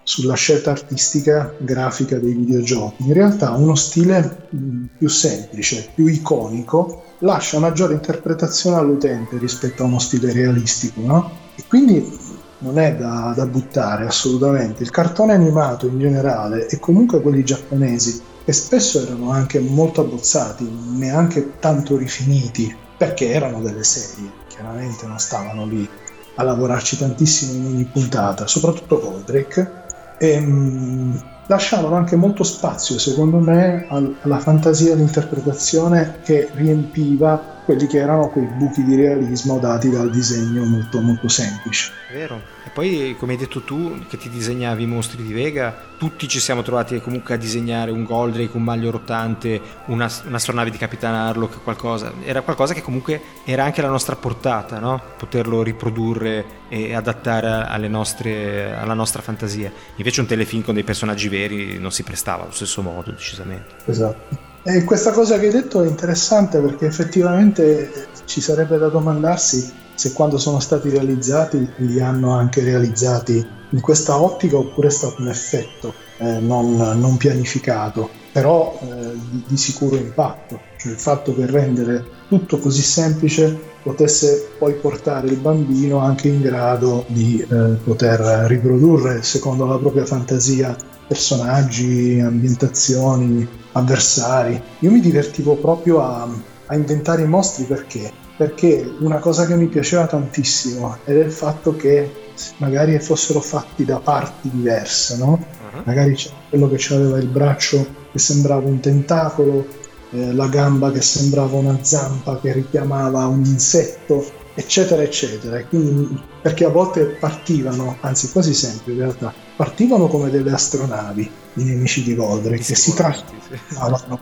Speaker 2: sulla scelta artistica grafica dei videogiochi. In realtà uno stile mm, più semplice, più iconico, lascia maggiore interpretazione all'utente rispetto a uno stile realistico, no? E quindi non è da, da buttare assolutamente. Il cartone animato in generale e comunque quelli giapponesi, che spesso erano anche molto abbozzati, neanche tanto rifiniti, perché erano delle serie, chiaramente non stavano lì a lavorarci tantissimo in ogni puntata, soprattutto Goldrake. E, ehm, lasciavano anche molto spazio, secondo me, alla fantasia e all'interpretazione che riempiva quelli che erano quei buchi di realismo dati dal disegno molto molto semplice.
Speaker 1: Vero. E poi, come hai detto tu, che ti disegnavi i mostri di Vega, tutti ci siamo trovati comunque a disegnare un Goldrake, un maglio rotante, una, un'astronave di Capitan Harlock, qualcosa. Era qualcosa che comunque era anche alla nostra portata, no? Poterlo riprodurre e adattare nostre, alla nostra fantasia. Invece un telefilm con dei personaggi veri non si prestava allo stesso modo, decisamente.
Speaker 2: Esatto. E questa cosa che hai detto è interessante perché effettivamente ci sarebbe da domandarsi se quando sono stati realizzati li hanno anche realizzati in questa ottica oppure è stato un effetto eh, non, non, pianificato, però eh, di, di, sicuro impatto, cioè il fatto che rendere tutto così semplice potesse poi portare il bambino anche in grado di eh, poter riprodurre secondo la propria fantasia personaggi, ambientazioni, avversari. Io mi divertivo proprio a, a inventare i mostri perché? Perché una cosa che mi piaceva tantissimo era il fatto che magari fossero fatti da parti diverse, no? Uh-huh. Magari c'era quello che aveva il braccio che sembrava un tentacolo, eh, la gamba che sembrava una zampa che richiamava un insetto, eccetera, eccetera. Quindi, perché a volte partivano, anzi quasi sempre in realtà, partivano come delle astronavi i nemici di Goldrake che si trasformavano.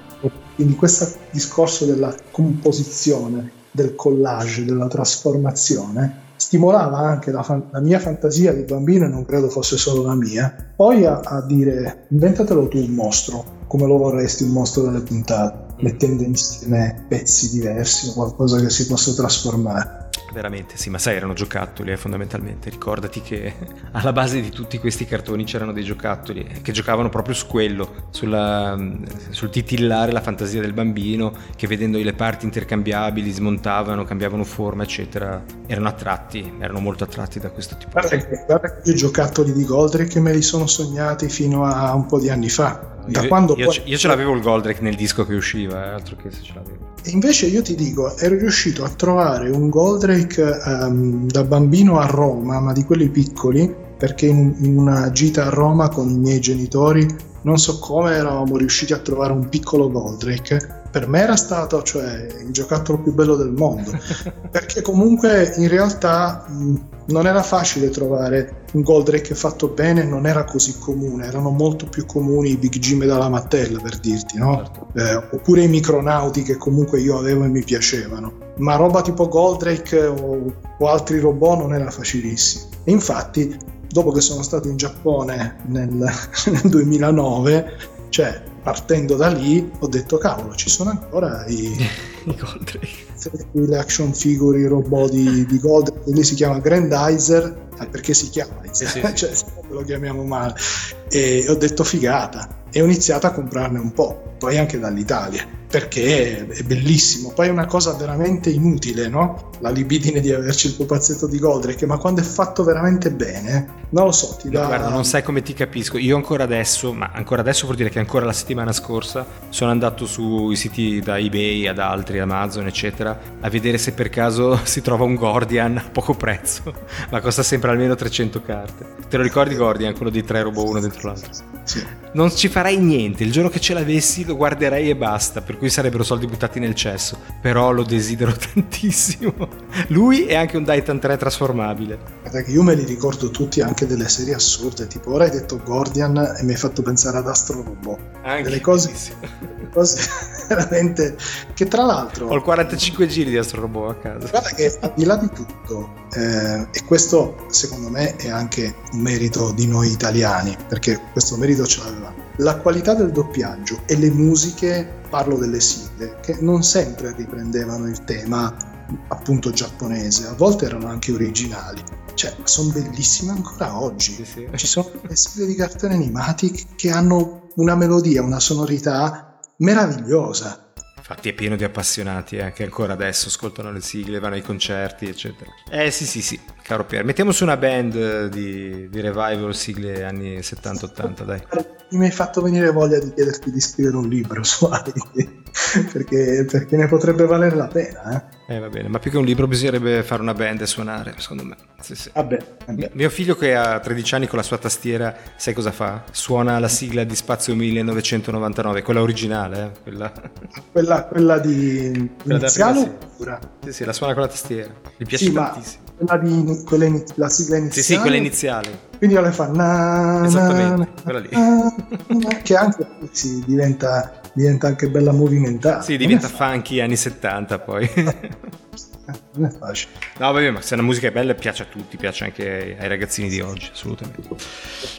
Speaker 2: Quindi questo discorso della composizione, del collage, della trasformazione stimolava anche la, fan- la, mia fantasia di bambino e non credo fosse solo la mia, poi a, a dire inventatelo tu un mostro, come lo vorresti un mostro delle puntate, mettendo insieme pezzi diversi o qualcosa che si possa trasformare.
Speaker 1: Veramente, sì, ma sai, erano giocattoli eh, fondamentalmente. Ricordati che alla base di tutti questi cartoni c'erano dei giocattoli eh, che giocavano proprio su quello, sulla, mm, sul titillare la fantasia del bambino, che vedendo le parti intercambiabili smontavano, cambiavano forma, eccetera. Erano attratti, erano molto attratti da questo tipo
Speaker 2: guarda
Speaker 1: di
Speaker 2: guarda che i giocattoli di Goldrake me li sono sognati fino a un po' di anni fa.
Speaker 1: Da io, quando io, poi... io ce l'avevo il Goldrake nel disco che usciva, eh, altro che se ce l'avevo.
Speaker 2: E invece io ti dico, ero riuscito a trovare un Goldrake um, da bambino a Roma, ma di quelli piccoli, perché in, in una gita a Roma con i miei genitori, non so come eravamo riusciti a trovare un piccolo Goldrake per me era stato cioè, il giocattolo più bello del mondo perché comunque in realtà mh, non era facile trovare un Goldrake fatto bene non era così comune erano molto più comuni i Big Jim dalla Mattel per dirti no? Certo. Eh, oppure i Micronauti che comunque io avevo e mi piacevano ma roba tipo Goldrake o, o altri robot non era facilissimo e infatti dopo che sono stato in Giappone nel, nel 2009 cioè partendo da lì ho detto cavolo ci sono ancora i, I Goldrake. Le action figure i robot di, di Goldrake lì si chiama Grandizer. Eh, perché si chiama sì, sì, cioè, lo chiamiamo male. E ho detto figata. E ho iniziato a comprarne un po' poi anche dall'Italia perché è bellissimo. Poi è una cosa veramente inutile, no? La libidine di averci il pupazzetto di Goldrake, ma quando è fatto veramente bene, non lo so, ti dà...
Speaker 1: No, guarda, non sai come ti capisco. Io ancora adesso, ma ancora adesso vuol dire che ancora la settimana scorsa sono andato sui siti da eBay ad altri, Amazon, eccetera, a vedere se per caso si trova un Guardian a poco prezzo, ma costa sempre almeno 300 carte. Te lo ricordi Guardian, quello di tre robot uno dentro l'altro? Sì. Non ci farei niente, il giorno che ce l'avessi lo guarderei e basta, per cui sarebbero soldi buttati nel cesso, però lo desidero tantissimo. Lui è anche un Titan 3 trasformabile.
Speaker 2: Guarda che io me li ricordo tutti anche delle serie assurde, tipo ora hai detto Guardian e mi hai fatto pensare ad Astro Robot. Anche delle cose, cose veramente che tra l'altro
Speaker 1: ho il 45 giri di Astro Robot a casa.
Speaker 2: Guarda che al di là di tutto eh, e questo secondo me è anche un merito di noi italiani, perché questo merito ce l'avevamo la qualità del doppiaggio e le musiche, parlo delle sigle, che non sempre riprendevano il tema appunto giapponese, a volte erano anche originali. cioè, sono bellissime ancora oggi. Sì, sì. Ci sono le sigle di cartoni animati che hanno una melodia, una sonorità meravigliosa.
Speaker 1: Infatti è pieno di appassionati eh, che ancora adesso ascoltano le sigle, vanno ai concerti, eccetera. Eh sì, sì, sì, caro Pier. Mettiamo su una band di, di revival sigle anni 70-80, dai.
Speaker 2: Mi hai fatto venire voglia di chiederti di scrivere un libro su Heidi, perché, perché ne potrebbe valere la pena, eh?
Speaker 1: Eh, va bene, ma più che un libro bisognerebbe fare una band e suonare, secondo me. Sì, sì.
Speaker 2: Vabbè, vabbè.
Speaker 1: Mio figlio che ha 13 anni con la sua tastiera, sai cosa fa? Suona la sigla di Spazio 1999, quella originale, eh? quella...
Speaker 2: quella... quella di
Speaker 1: quella iniziale oppure? Sì, sì, la suona con la tastiera. Mi piace sì, tantissimo.
Speaker 2: Quella di quella in... la sigla iniziale.
Speaker 1: Sì, sì, quella iniziale.
Speaker 2: Quindi io le fa na,
Speaker 1: Esattamente, na, quella lì.
Speaker 2: Na, che anche sì, diventa diventa anche bella movimentata.
Speaker 1: Sì, diventa funky anni 70 poi.
Speaker 2: non è facile.
Speaker 1: No, vabbè, ma se la musica è bella piace a tutti, piace anche ai ragazzini di oggi, assolutamente.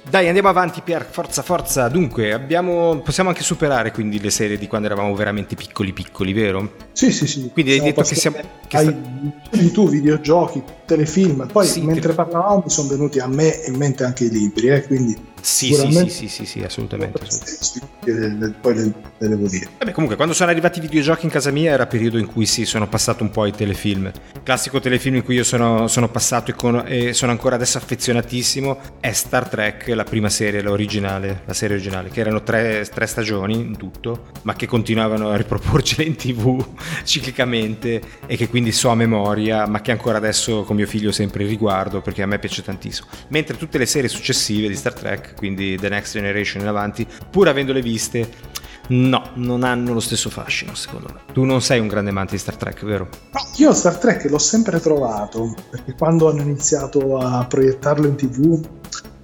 Speaker 1: Dai, andiamo avanti, Pier, forza, forza. Dunque, abbiamo, possiamo anche superare quindi le serie di quando eravamo veramente piccoli, piccoli, vero?
Speaker 2: Sì, sì, sì.
Speaker 1: Quindi hai detto che siamo... Che
Speaker 2: hai, sta... tu, videogiochi, telefilm, poi sì, mentre te... parlavamo mi sono venuti a me in mente anche i libri, eh, quindi
Speaker 1: sì, sì, sì, sì, sì, assolutamente. assolutamente.
Speaker 2: Poi le, devo dire.
Speaker 1: Vabbè, comunque, quando sono arrivati i videogiochi in casa mia era periodo in cui sì, sono passato un po' ai telefilm. Il classico telefilm in cui io sono, sono passato e, con, e, sono ancora adesso affezionatissimo è Star Trek, la prima serie, l'originale, la serie originale, che erano tre, tre stagioni in tutto, ma che continuavano a riproporcele in tv ciclicamente e che quindi so a memoria, ma che ancora adesso con mio figlio sempre riguardo perché a me piace tantissimo. Mentre tutte le serie successive di Star Trek quindi The Next Generation in avanti, pur avendole viste, no, non hanno lo stesso fascino secondo me. Tu non sei un grande amante di Star Trek, vero?
Speaker 2: No, io Star Trek l'ho sempre trovato, perché quando hanno iniziato a proiettarlo in tv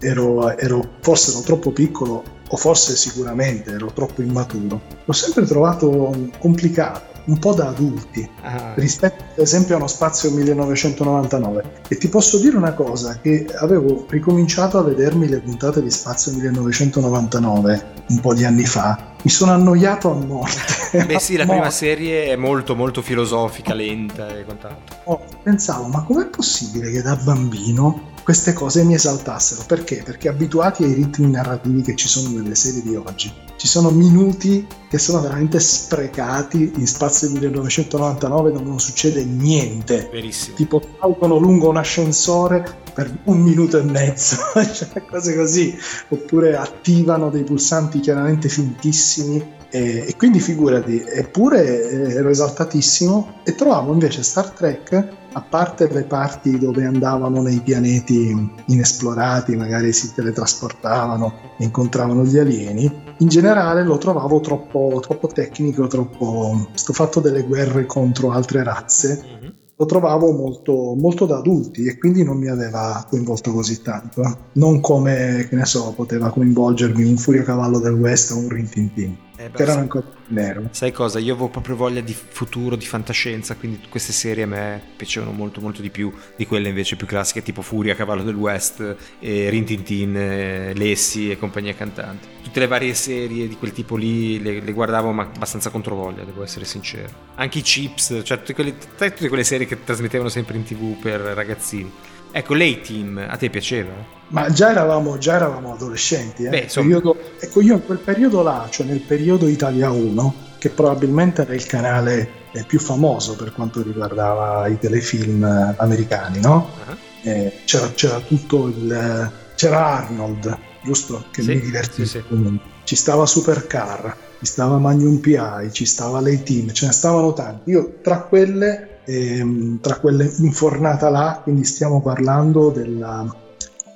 Speaker 2: ero, ero forse ero troppo piccolo o forse sicuramente ero troppo immaturo. L'ho sempre trovato complicato un po' da adulti ah. rispetto ad esempio a uno spazio 1999 e ti posso dire una cosa che avevo ricominciato a vedermi le puntate di spazio 1999 un po' di anni fa. Mi sono annoiato a morte.
Speaker 1: Beh sì la prima serie è molto molto filosofica lenta e quant'altro.
Speaker 2: Oh, pensavo ma com'è possibile che da bambino queste cose mi esaltassero. Perché? Perché abituati ai ritmi narrativi che ci sono nelle serie di oggi, ci sono minuti che sono veramente sprecati in spazio 1999 dove non succede niente.
Speaker 1: Verissimo.
Speaker 2: Tipo salgono lungo un ascensore per un minuto e mezzo, cioè cose così. Oppure attivano dei pulsanti chiaramente fintissimi e, e, quindi figurati, eppure eh, ero esaltatissimo e trovavo invece Star Trek a parte le parti dove andavano nei pianeti inesplorati, magari si teletrasportavano e incontravano gli alieni, in generale lo trovavo troppo, troppo tecnico, troppo... sto fatto delle guerre contro altre razze. Mm-hmm lo trovavo molto, molto, da adulti e quindi non mi aveva coinvolto così tanto. Eh. Non come, che ne so, poteva coinvolgermi un Furio Cavallo del West o un Rintintin eh, erano ancora nero.
Speaker 1: Sai cosa? Io avevo proprio voglia di futuro, di fantascienza, quindi queste serie a me piacevano molto molto di più di quelle invece più classiche tipo Furia, Cavallo del West, e Rin Tin Tin, eh, Lessi e compagnia cantante. Tutte le varie serie di quel tipo lì le, le guardavo ma abbastanza controvoglia, devo essere sincero. Anche i Chips, cioè tutte quelle, tutte quelle serie che trasmettevano sempre in tv per ragazzini. Ecco, l'A-Team a te piaceva?
Speaker 2: Ma già eravamo, già eravamo adolescenti. Eh? Beh, periodo, ecco, io in quel periodo là, cioè nel periodo Italia 1, che probabilmente era il canale eh, più famoso per quanto riguardava i telefilm eh, americani, no? Uh-huh. Eh, c'era, c'era, tutto il... c'era Arnold, giusto? Che sì, mi divertiva. Sì, sì. Ci stava Supercar, ci stava Magnum PI, ci stava l'A-Team, ce ne stavano tanti. Io tra quelle ehm, tra quelle infornata là, quindi stiamo parlando della,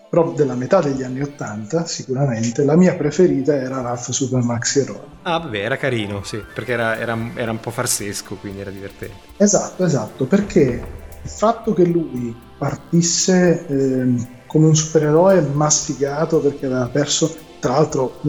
Speaker 2: proprio della metà degli anni 80 sicuramente, la mia preferita era Ralph Super Maxi Eroe.
Speaker 1: Ah vabbè, era carino, sì, perché era, era, era un po' farsesco, quindi era divertente.
Speaker 2: Esatto, esatto, perché il fatto che lui partisse eh, come un supereroe ma sfigato perché aveva perso tra l'altro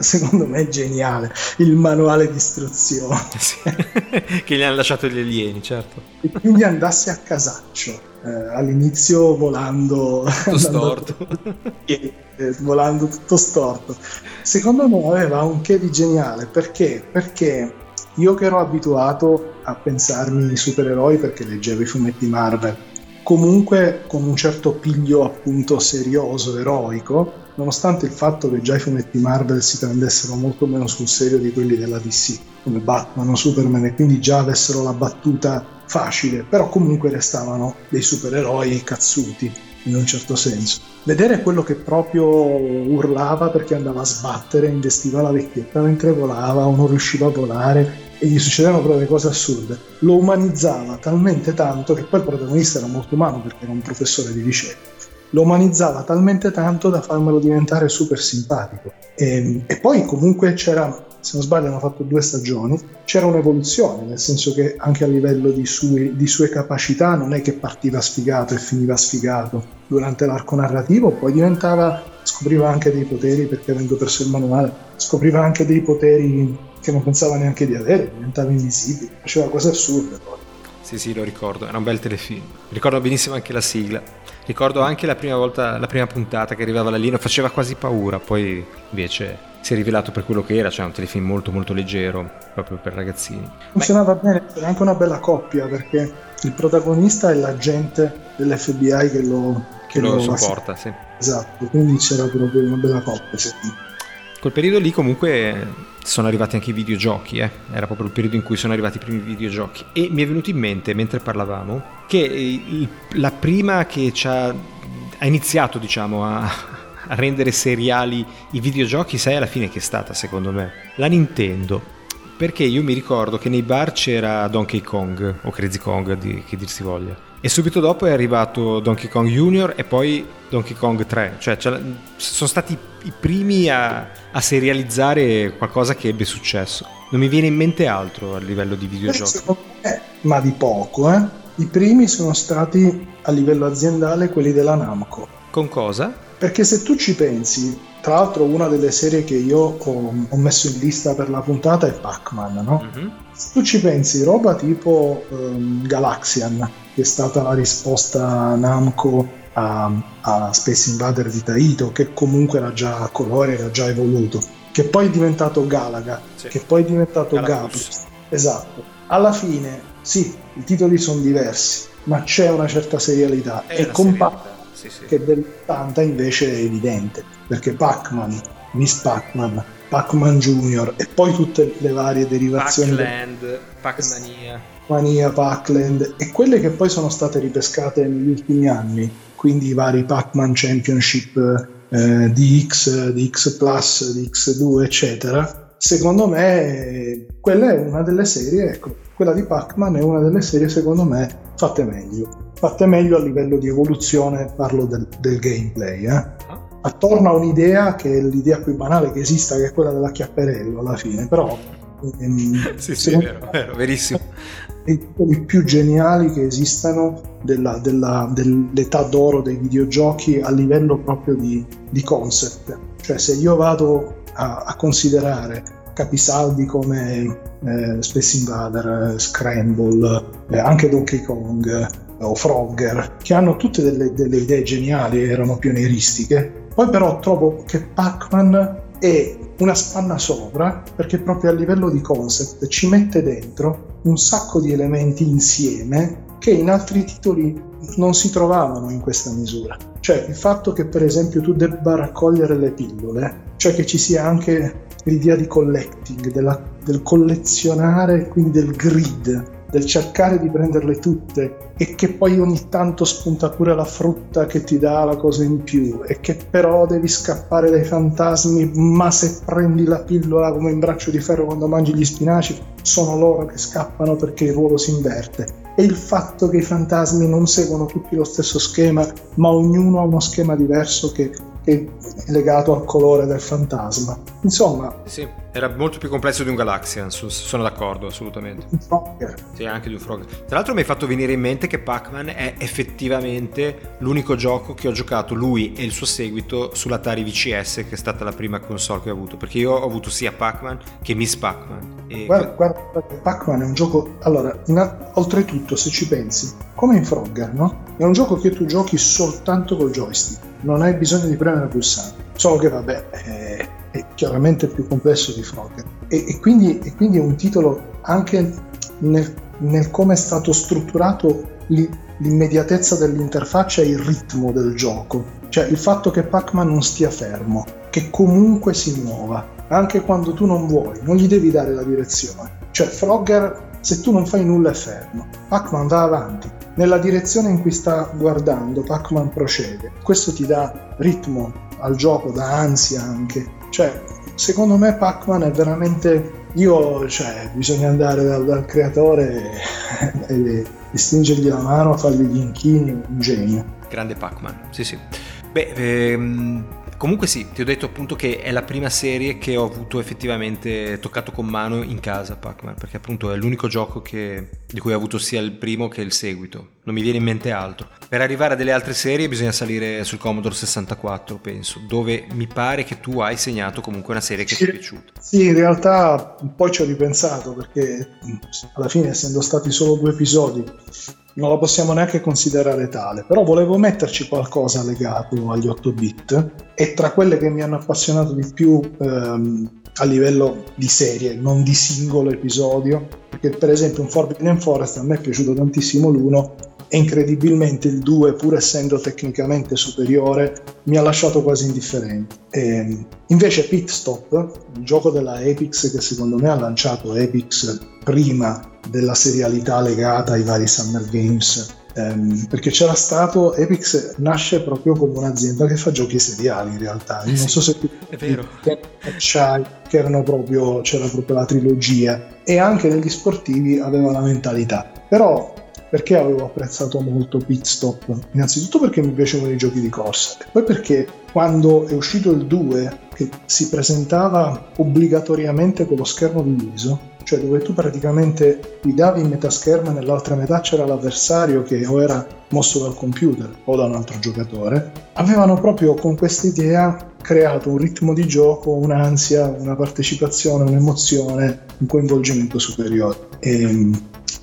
Speaker 2: secondo me è geniale il manuale di istruzione.
Speaker 1: Sì, che gli hanno lasciato gli alieni certo.
Speaker 2: E quindi andasse a casaccio eh, all'inizio volando
Speaker 1: tutto storto.
Speaker 2: eh, volando tutto storto. Secondo me aveva un che di geniale perché? perché io che ero abituato a pensarmi supereroi perché leggevo i fumetti Marvel comunque con un certo piglio appunto serioso, eroico, nonostante il fatto che già i fumetti Marvel si prendessero molto meno sul serio di quelli della DC, come Batman o Superman, e quindi già avessero la battuta facile, però comunque restavano dei supereroi cazzuti in un certo senso. Vedere quello che proprio urlava perché andava a sbattere, investiva la vecchietta mentre volava o non riusciva a volare e gli succedevano proprio cose assurde. Lo umanizzava talmente tanto che poi il protagonista era molto umano perché era un professore di liceo. Lo umanizzava talmente tanto da farmelo diventare super simpatico. E, e poi comunque c'era se non sbaglio hanno fatto due stagioni, c'era un'evoluzione, nel senso che anche a livello di, sue, di sue capacità non è che partiva sfigato e finiva sfigato durante l'arco narrativo, poi diventava, scopriva anche dei poteri, perché avendo perso il manuale, scopriva anche dei poteri che non pensava neanche di avere, diventava invisibile, faceva cose assurde poi.
Speaker 1: Sì, sì, lo ricordo, era un bel telefilm. Ricordo benissimo anche la sigla. Ricordo anche la prima volta, la prima puntata che arrivava là lì, faceva quasi paura, poi invece si è rivelato per quello che era, cioè un telefilm molto molto leggero, proprio per ragazzini.
Speaker 2: Funzionava Beh. bene, era anche una bella coppia perché il protagonista è l'agente dell'FBI che lo,
Speaker 1: che lo, lo supporta, sì.
Speaker 2: Esatto, quindi c'era proprio una bella coppia. Sì.
Speaker 1: Quel periodo lì comunque sono arrivati anche i videogiochi, eh? era proprio il periodo in cui sono arrivati i primi videogiochi e mi è venuto in mente mentre parlavamo che la prima che ci ha, ha iniziato diciamo a, a rendere seriali i videogiochi, sai alla fine che è stata secondo me? La Nintendo. Perché io mi ricordo che nei bar c'era Donkey Kong, o Crazy Kong, di, che dir si voglia. E subito dopo è arrivato Donkey Kong Junior e poi Donkey Kong 3. Cioè, cioè sono stati i primi a, a, serializzare qualcosa che ebbe successo. Non mi viene in mente altro a livello di videogiochi.
Speaker 2: Eh, ma di poco, eh? I primi sono stati a livello aziendale quelli della Namco.
Speaker 1: Con cosa?
Speaker 2: Perché se tu ci pensi, tra l'altro una delle serie che io ho, ho messo in lista per la puntata è Pac-Man, no? Mm-hmm. Se tu ci pensi, roba tipo um, Galaxian, che è stata la risposta Namco a, a, Space Invader di Taito, che comunque era già a colore, era già evoluto, che poi è diventato Galaga, sì. che poi è diventato Gapus. Esatto. Alla fine, sì, i titoli sono diversi, ma c'è una certa serialità. È e con Pac sì, sì. che dell'80 invece è evidente, perché Pac-Man, Miss Pac-Man, Pac-Man Junior e poi tutte le varie derivazioni.
Speaker 1: Pac-Land, Pac-Mania.
Speaker 2: Mania, Pac-Land e quelle che poi sono state ripescate negli ultimi anni, quindi i vari Pac-Man Championship eh, DX, DX Plus, DX2, eccetera. Secondo me quella è una delle serie, ecco, quella di Pac-Man è una delle serie secondo me fatte meglio fatte meglio a livello di evoluzione, parlo del, del gameplay. Eh. Attorno a un'idea che è l'idea più banale che esista, che è quella dell'acchiapperello alla fine, però...
Speaker 1: Ehm, sì, sì, è vero, vero, verissimo.
Speaker 2: I titoli più geniali che esistano della, della, dell'età d'oro dei videogiochi a livello proprio di, di concept. Cioè se io vado a, a considerare capisaldi come eh, Space Invader, Scramble, eh, anche Donkey Kong, o Frogger, che hanno tutte delle, delle idee geniali, erano pionieristiche. Poi però trovo che Pac-Man è una spanna sopra perché proprio a livello di concept ci mette dentro un sacco di elementi insieme che in altri titoli non si trovavano in questa misura. Cioè il fatto che per esempio tu debba raccogliere le pillole, cioè che ci sia anche l'idea di collecting, della, del collezionare, quindi del grid, del cercare di prenderle tutte e che poi ogni tanto spunta pure la frutta che ti dà la cosa in più e che però devi scappare dai fantasmi ma se prendi la pillola come in braccio di ferro quando mangi gli spinaci sono loro che scappano perché il ruolo si inverte e il fatto che i fantasmi non seguono tutti lo stesso schema ma ognuno ha uno schema diverso che è legato al colore del fantasma. Insomma,
Speaker 1: sì, era molto più complesso di un Galaxian, sono d'accordo, assolutamente.
Speaker 2: Un Frogger.
Speaker 1: Sì, anche di un Frogger. Tra l'altro mi hai fatto venire in mente che Pac-Man è effettivamente l'unico gioco che ho giocato lui e il suo seguito sull'Atari VCS, che è stata la prima console che ho avuto, perché io ho avuto sia Pac-Man che Miss Pac-Man.
Speaker 2: E... Guarda, guarda, Pac-Man è un gioco, allora, in, oltretutto se ci pensi, come in Frogger, no? È un gioco che tu giochi soltanto col joystick non hai bisogno di premere il pulsante. Solo che vabbè, è, è chiaramente più complesso di Frogger. E, e, quindi, e, quindi, è un titolo anche nel, nel come è stato strutturato l'immediatezza dell'interfaccia e il ritmo del gioco. Cioè il fatto che Pac-Man non stia fermo, che comunque si muova, anche quando tu non vuoi, non gli devi dare la direzione. Cioè Frogger, se tu non fai nulla è fermo, Pac-Man va avanti. Nella direzione in cui sta guardando, Pac-Man procede. Questo ti dà ritmo al gioco, dà ansia anche. Cioè, secondo me Pac-Man è veramente io, cioè, bisogna andare dal, dal creatore e, e, stringergli la mano, fargli gli inchini, un genio.
Speaker 1: Grande Pac-Man, sì sì. Beh, ehm, Comunque sì, ti ho detto appunto che è la prima serie che ho avuto effettivamente toccato con mano in casa Pac-Man, perché appunto è l'unico gioco che, di cui ho avuto sia il primo che il seguito, non mi viene in mente altro. Per arrivare a delle altre serie bisogna salire sul Commodore 64, penso, dove mi pare che tu hai segnato comunque una serie che sì, ti è piaciuta.
Speaker 2: Sì, in realtà poi ci ho ripensato perché alla fine essendo stati solo due episodi non la possiamo neanche considerare tale, però volevo metterci qualcosa legato agli 8 bit e tra quelle che mi hanno appassionato di più ehm, a livello di serie, non di singolo episodio, perché per esempio un Forbidden Forest a me è piaciuto tantissimo l'uno e incredibilmente il 2, pur essendo tecnicamente superiore, mi ha lasciato quasi indifferente. E ehm, invece Pit Stop, il gioco della Epix che secondo me ha lanciato Epix prima della serialità legata ai vari Summer Games. Um, perché c'era stato Epix nasce proprio come un'azienda che fa giochi seriali in realtà
Speaker 1: eh non so se tu è vero che
Speaker 2: erano proprio c'era proprio la trilogia e anche negli sportivi aveva la mentalità però perché avevo apprezzato molto Pit Stop? Innanzitutto perché mi piacevano i giochi di corsa, poi perché quando è uscito il 2, che si presentava obbligatoriamente con lo schermo diviso, cioè dove tu praticamente guidavi in metà schermo e nell'altra metà c'era l'avversario che o era mosso dal computer o da un altro giocatore, avevano proprio con questa idea creato un ritmo di gioco, un'ansia, una partecipazione, un'emozione, un coinvolgimento superiore. E,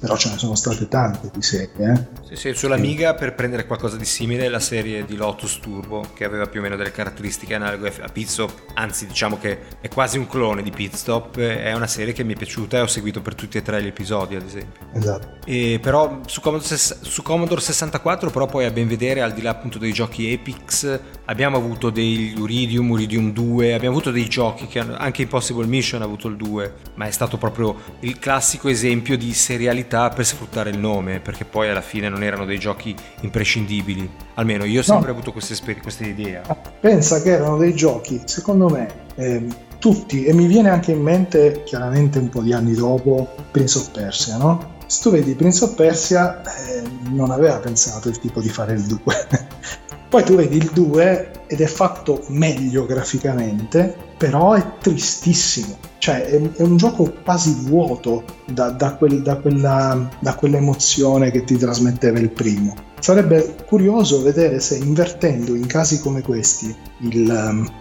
Speaker 2: però ce ne sono state tante di serie. Eh?
Speaker 1: Sì, sì, sull'Amiga per prendere qualcosa di simile la serie di Lotus Turbo che aveva più o meno delle caratteristiche analoghe a Pitstop, anzi diciamo che è quasi un clone di Pitstop, è una serie che mi è piaciuta e ho seguito per tutti e tre gli episodi ad esempio.
Speaker 2: Esatto.
Speaker 1: E però su Commodore, su Commodore 64 però poi a ben vedere al di là appunto dei giochi Epix abbiamo avuto degli Uridium, Uridium 2, abbiamo avuto dei giochi che hanno, anche Impossible Mission ha avuto il 2, ma è stato proprio il classico esempio di serialità qualità per sfruttare il nome, perché poi alla fine non erano dei giochi imprescindibili. Almeno io ho sempre no. avuto questa, questa, idea.
Speaker 2: Pensa che erano dei giochi, secondo me, eh, tutti, e mi viene anche in mente, chiaramente un po' di anni dopo, Prince of Persia, no? Se tu vedi Prince of Persia, eh, non aveva pensato il tipo di fare il 2. Poi tu vedi il 2 ed è fatto meglio graficamente, però è tristissimo. Cioè è, è un gioco quasi vuoto da, da, quel, da, quella, da quell'emozione che ti trasmetteva il primo. Sarebbe curioso vedere se invertendo in casi come questi il, um,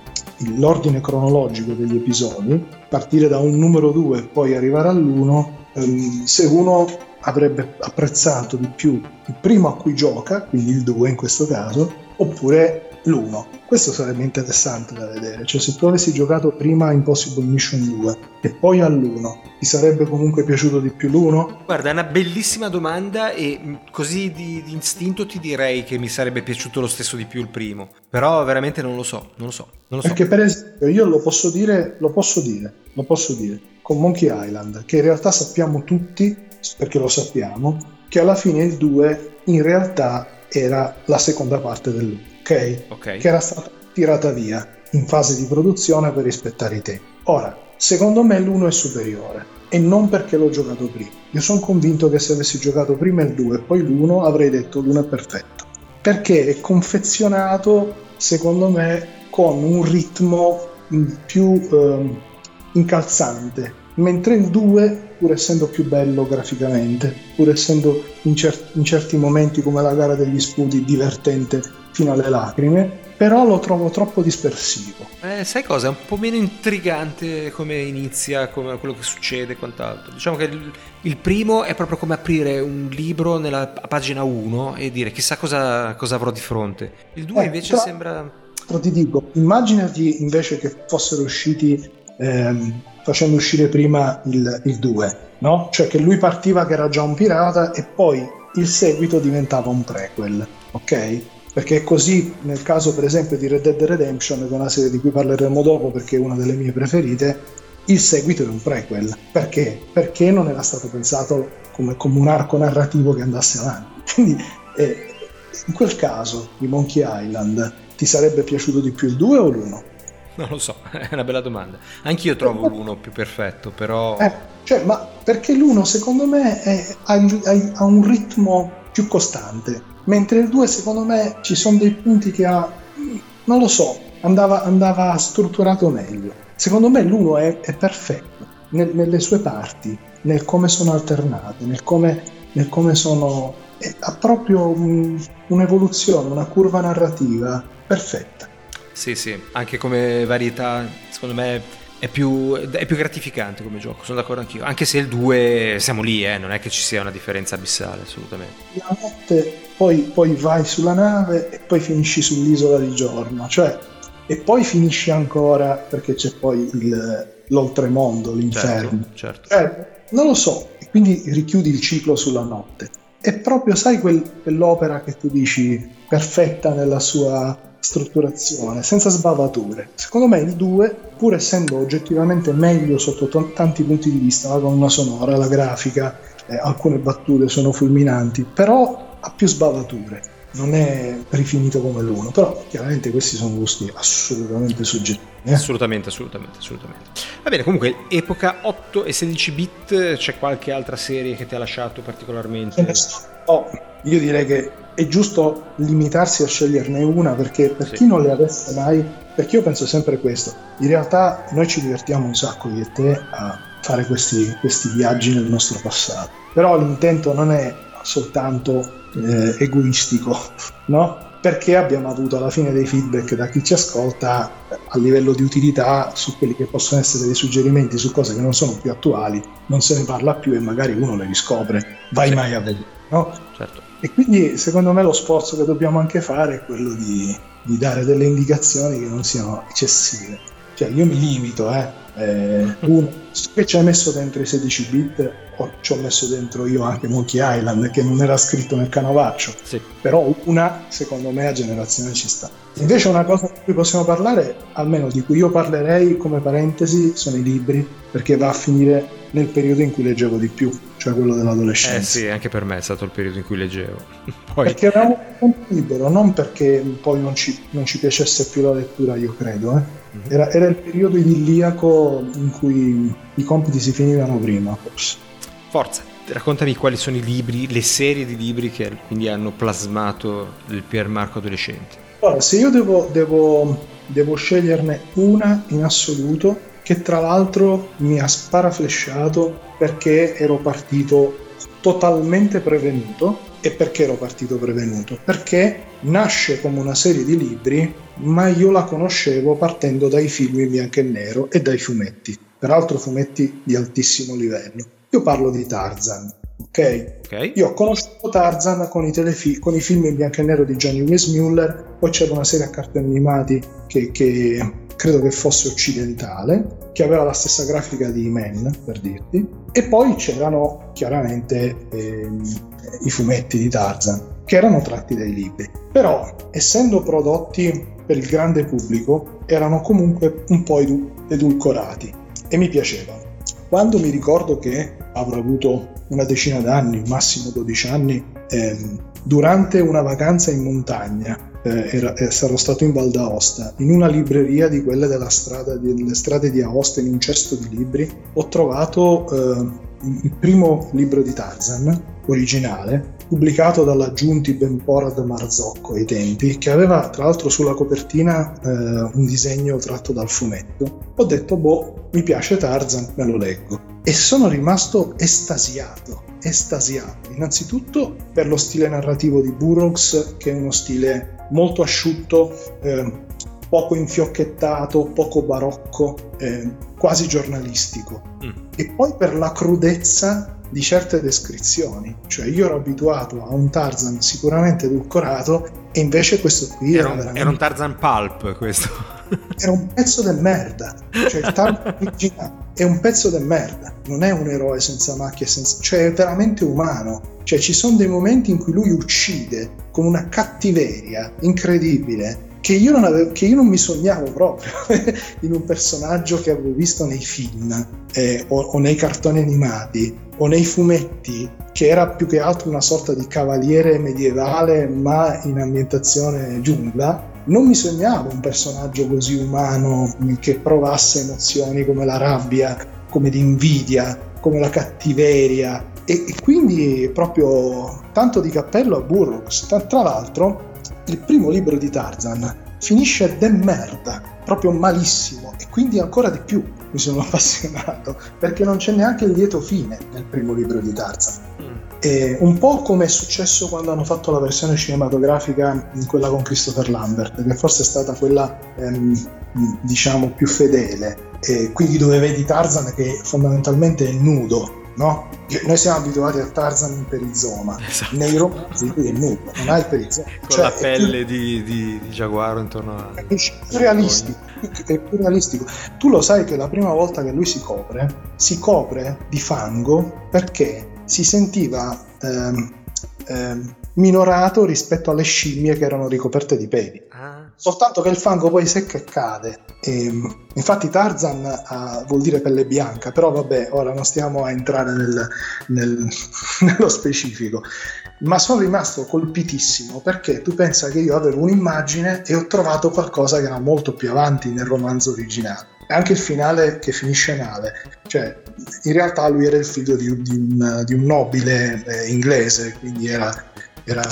Speaker 2: l'ordine cronologico degli episodi, partire da un numero 2 e poi arrivare all'1, um, ehm, se uno avrebbe apprezzato di più il primo a cui gioca, quindi il 2 in questo caso, oppure l'1. Questo sarebbe interessante da vedere, cioè se tu avessi giocato prima Impossible Mission 2 e poi all'1, ti sarebbe comunque piaciuto di più l'1?
Speaker 1: Guarda, è una bellissima domanda e così di, di, istinto ti direi che mi sarebbe piaciuto lo stesso di più il primo, però veramente non lo so, non lo so. Non lo so.
Speaker 2: Perché per esempio io lo posso dire, lo posso dire, lo posso dire, con Monkey Island, che in realtà sappiamo tutti, perché lo sappiamo, che alla fine il 2 in realtà era la seconda parte dell'1, okay?
Speaker 1: ok?
Speaker 2: Che era stata tirata via in fase di produzione per rispettare i tempi. Ora, secondo me l'1 è superiore e non perché l'ho giocato prima. Io sono convinto che se avessi giocato prima il 2 e poi l'1 avrei detto l'1 è perfetto. Perché è confezionato, secondo me, con un ritmo più eh, incalzante, mentre il 2 pur essendo più bello graficamente, pur essendo in, cer- in certi momenti come la gara degli scudi divertente fino alle lacrime, però lo trovo troppo dispersivo.
Speaker 1: Eh, sai cosa? È un po' meno intrigante come inizia, come quello che succede e quant'altro. Diciamo che il, il, primo è proprio come aprire un libro nella pagina 1 e dire chissà cosa, cosa avrò di fronte. Il 2 eh, invece tra, sembra...
Speaker 2: Però ti dico, immaginati invece che fossero usciti ehm, facendo uscire prima il, il 2, no? Cioè che lui partiva che era già un pirata e poi il seguito diventava un prequel, ok? Perché è così nel caso per esempio di Red Dead Redemption, che è una serie di cui parleremo dopo perché è una delle mie preferite, il seguito è un prequel. Perché? Perché non era stato pensato come, come un arco narrativo che andasse avanti. Quindi eh, in quel caso di Monkey Island ti sarebbe piaciuto di più il 2 o l'1?
Speaker 1: Non lo so, è una bella domanda. Anch'io trovo l'uno più perfetto, però...
Speaker 2: Eh, cioè, ma perché l'uno secondo me è, ha, ha, un ritmo più costante, mentre il 2 secondo me ci sono dei punti che ha... non lo so, andava, andava strutturato meglio. Secondo me l'uno è, è perfetto nel, nelle sue parti, nel come sono alternate, nel come, nel come sono... ha proprio un, un'evoluzione, una curva narrativa perfetta.
Speaker 1: Sì, sì, anche come varietà, secondo me è più, è più, gratificante come gioco, sono d'accordo anch'io. Anche se il 2 siamo lì, eh, non è che ci sia una differenza abissale, assolutamente.
Speaker 2: La notte poi, poi, vai sulla nave e poi finisci sull'isola di giorno, cioè, e poi finisci ancora perché c'è poi il, l'oltremondo, l'inferno.
Speaker 1: Certo, certo.
Speaker 2: Cioè, non lo so, e quindi richiudi il ciclo sulla notte. È proprio, sai, quel, quell'opera che tu dici perfetta nella sua strutturazione, senza sbavature. Secondo me il 2, pur essendo oggettivamente meglio sotto t- tanti punti di vista, la colonna sonora, la grafica, eh, alcune battute sono fulminanti, però ha più sbavature. Non è rifinito come l'1, però chiaramente questi sono gusti assolutamente soggettivi.
Speaker 1: Eh? Assolutamente, assolutamente, assolutamente. Va bene, comunque, epoca 8 e 16 bit, c'è qualche altra serie che ti ha lasciato particolarmente?
Speaker 2: Oh, io direi che è giusto limitarsi a sceglierne una perché per sì. chi non le avesse mai, perché io penso sempre questo, in realtà noi ci divertiamo un sacco io e te a fare questi, questi viaggi nel nostro passato, però l'intento non è soltanto eh, egoistico, no? Perché abbiamo avuto alla fine dei feedback da chi ci ascolta a livello di utilità su quelli che possono essere dei suggerimenti su cose che non sono più attuali, non se ne parla più e magari uno le riscopre, vai sì. mai a vedere, no?
Speaker 1: Certo.
Speaker 2: E quindi secondo me lo sforzo che dobbiamo anche fare è quello di, di dare delle indicazioni che non siano eccessive. Cioè io mi limito, eh, eh, uno, che ci hai messo dentro i 16 bit, o ci ho messo dentro io anche Monkey Island, che non era scritto nel canovaccio,
Speaker 1: sì.
Speaker 2: però una, secondo me, a generazione ci sta. Invece una cosa di cui possiamo parlare, almeno di cui io parlerei come parentesi, sono i libri, perché va a finire nel periodo in cui leggevo di più, cioè quello dell'adolescenza.
Speaker 1: Eh sì, anche per me è stato il periodo in cui leggevo.
Speaker 2: Poi... Perché eravamo un libero, non perché poi non ci, non ci, piacesse più la lettura, io credo. Eh. Mm-hmm. Era, era, il periodo idilliaco in cui i compiti si finivano prima, forse.
Speaker 1: Forza, raccontami quali sono i libri, le serie di libri che quindi hanno plasmato il Pier Marco adolescente.
Speaker 2: Allora, se io devo, devo, devo sceglierne una in assoluto, che tra l'altro mi ha sparaflesciato perché ero partito totalmente prevenuto. E perché ero partito prevenuto? Perché nasce come una serie di libri, ma io la conoscevo partendo dai film in bianco e nero e dai fumetti, peraltro fumetti di altissimo livello. Io parlo di Tarzan, ok?
Speaker 1: okay.
Speaker 2: Io ho conosciuto Tarzan con i, telefi- con i film in bianco e nero di Johnny Weissmuller, poi c'era una serie a cartoni animati che, che credo che fosse occidentale, che aveva la stessa grafica di Man, per dirti, e poi c'erano chiaramente ehm, i fumetti di Tarzan, che erano tratti dai libri. Però, essendo prodotti per il grande pubblico, erano comunque un po' edulcorati e mi piacevano. Quando mi ricordo che avrò avuto una decina d'anni, massimo 12 anni, ehm, durante una vacanza in montagna eh, era, eh, sarò stato in Val d'Aosta, in una libreria di quelle della strada, delle strade di Aosta, in un cesto di libri, ho trovato eh, il primo libro di Tarzan, originale, pubblicato dalla Giunti Benporad Marzocco ai tempi, che aveva tra l'altro sulla copertina eh, un disegno tratto dal fumetto. Ho detto, boh, mi piace Tarzan, me lo leggo. E sono rimasto estasiato, estasiato. Innanzitutto per lo stile narrativo di Burroughs, che è uno stile molto asciutto, eh, poco infiocchettato, poco barocco, eh, quasi giornalistico. Mm. E poi per la crudezza di certe descrizioni, cioè io ero abituato a un Tarzan sicuramente edulcorato e invece questo qui
Speaker 1: era, era, veramente... era un Tarzan pulp questo.
Speaker 2: era un pezzo di merda. Cioè, il Tarzan originale è un pezzo di merda, non è un eroe senza macchie, senza... cioè è veramente umano. Cioè ci sono dei momenti in cui lui uccide con una cattiveria incredibile che io non, avevo, che io non mi sognavo proprio in un personaggio che avevo visto nei film eh, o, o nei cartoni animati o nei fumetti che era più che altro una sorta di cavaliere medievale ma in ambientazione giungla non mi sognavo un personaggio così umano che provasse emozioni come la rabbia, come l'invidia, come la cattiveria e, e quindi proprio tanto di cappello a Burroughs. Tra, tra l'altro il primo libro di Tarzan finisce de merda, proprio malissimo e quindi ancora di più mi sono appassionato perché non c'è neanche il lieto fine nel primo libro di Tarzan. Mm. E un po' come è successo quando hanno fatto la versione cinematografica, quella con Christopher Lambert, che forse è stata quella ehm, diciamo più fedele. E quindi dove vedi Tarzan che fondamentalmente è nudo, no? Noi siamo abituati a Tarzan in perizoma, esatto. nei romanzi lui è nudo, non ha il perizoma.
Speaker 1: Con cioè, la pelle più... di, di, di, giaguaro intorno a...
Speaker 2: È più realistico, è più realistico. Tu lo sai che la prima volta che lui si copre, si copre di fango perché si sentiva ehm, ehm, minorato rispetto alle scimmie che erano ricoperte di peli. Ah. Soltanto che il fango poi secca e cade. E, infatti Tarzan ha, vuol dire pelle bianca, però vabbè, ora non stiamo a entrare nel, nel, nello specifico. Ma sono rimasto colpitissimo perché tu pensa che io avevo un'immagine e ho trovato qualcosa che era molto più avanti nel romanzo originale. Anche il finale che finisce male, cioè in realtà lui era il figlio di, di, un, di un, nobile eh, inglese, quindi era era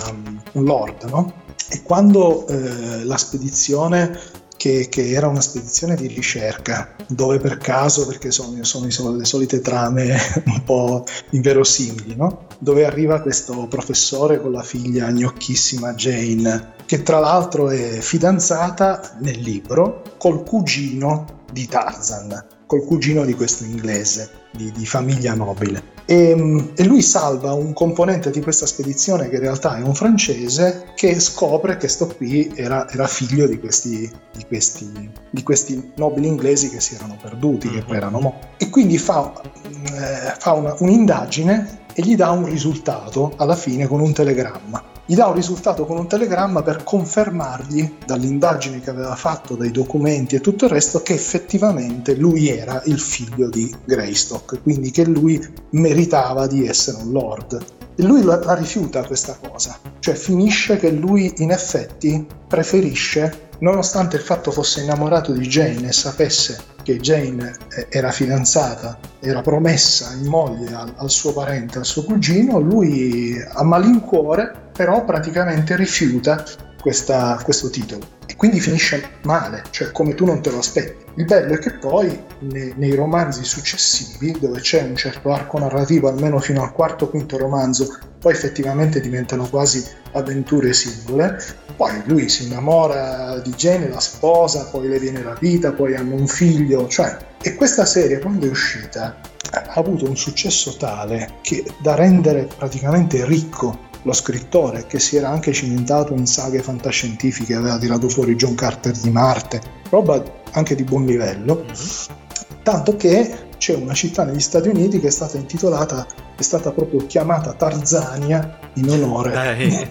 Speaker 2: un lord, no? E quando eh, la spedizione, che, che, era una spedizione di ricerca, dove per caso, perché sono, sono le solite trame un po' inverosimili, no? Dove arriva questo professore con la figlia gnocchissima Jane, che tra l'altro è fidanzata nel libro col cugino di Tarzan, col cugino di questo inglese, di, di famiglia nobile. E, e, lui salva un componente di questa spedizione che in realtà è un francese che scopre che sto qui era, era figlio di questi, di, questi, di questi, nobili inglesi che si erano perduti, che poi mhm. erano morti. E quindi fa, eh, fa una, un'indagine e gli dà un risultato alla fine con un telegramma gli dà un risultato con un telegramma per confermargli dall'indagine che aveva fatto, dai documenti e tutto il resto, che effettivamente lui era il figlio di Greystock, quindi che lui meritava di essere un lord. E lui la, rifiuta questa cosa, cioè finisce che lui in effetti preferisce, nonostante il fatto fosse innamorato di Jane e sapesse che Jane eh, era fidanzata, era promessa in moglie al, al suo parente, al suo cugino, lui a malincuore però praticamente rifiuta questa, questo titolo quindi finisce male, cioè come tu non te lo aspetti. Il bello è che poi nei, nei romanzi successivi, dove c'è un certo arco narrativo, almeno fino al quarto o quinto romanzo, poi effettivamente diventano quasi avventure singole. Poi lui si innamora di Jane, la sposa, poi le viene rapita, poi hanno un figlio, cioè... E questa serie quando è uscita ha avuto un successo tale che da rendere praticamente ricco lo scrittore che si era anche cimentato in saghe fantascientifiche, aveva tirato fuori John Carter di Marte, roba anche di buon livello, mm-hmm. Tanto che c'è una città negli Stati Uniti che è stata intitolata, è stata proprio chiamata Tarzania in onore.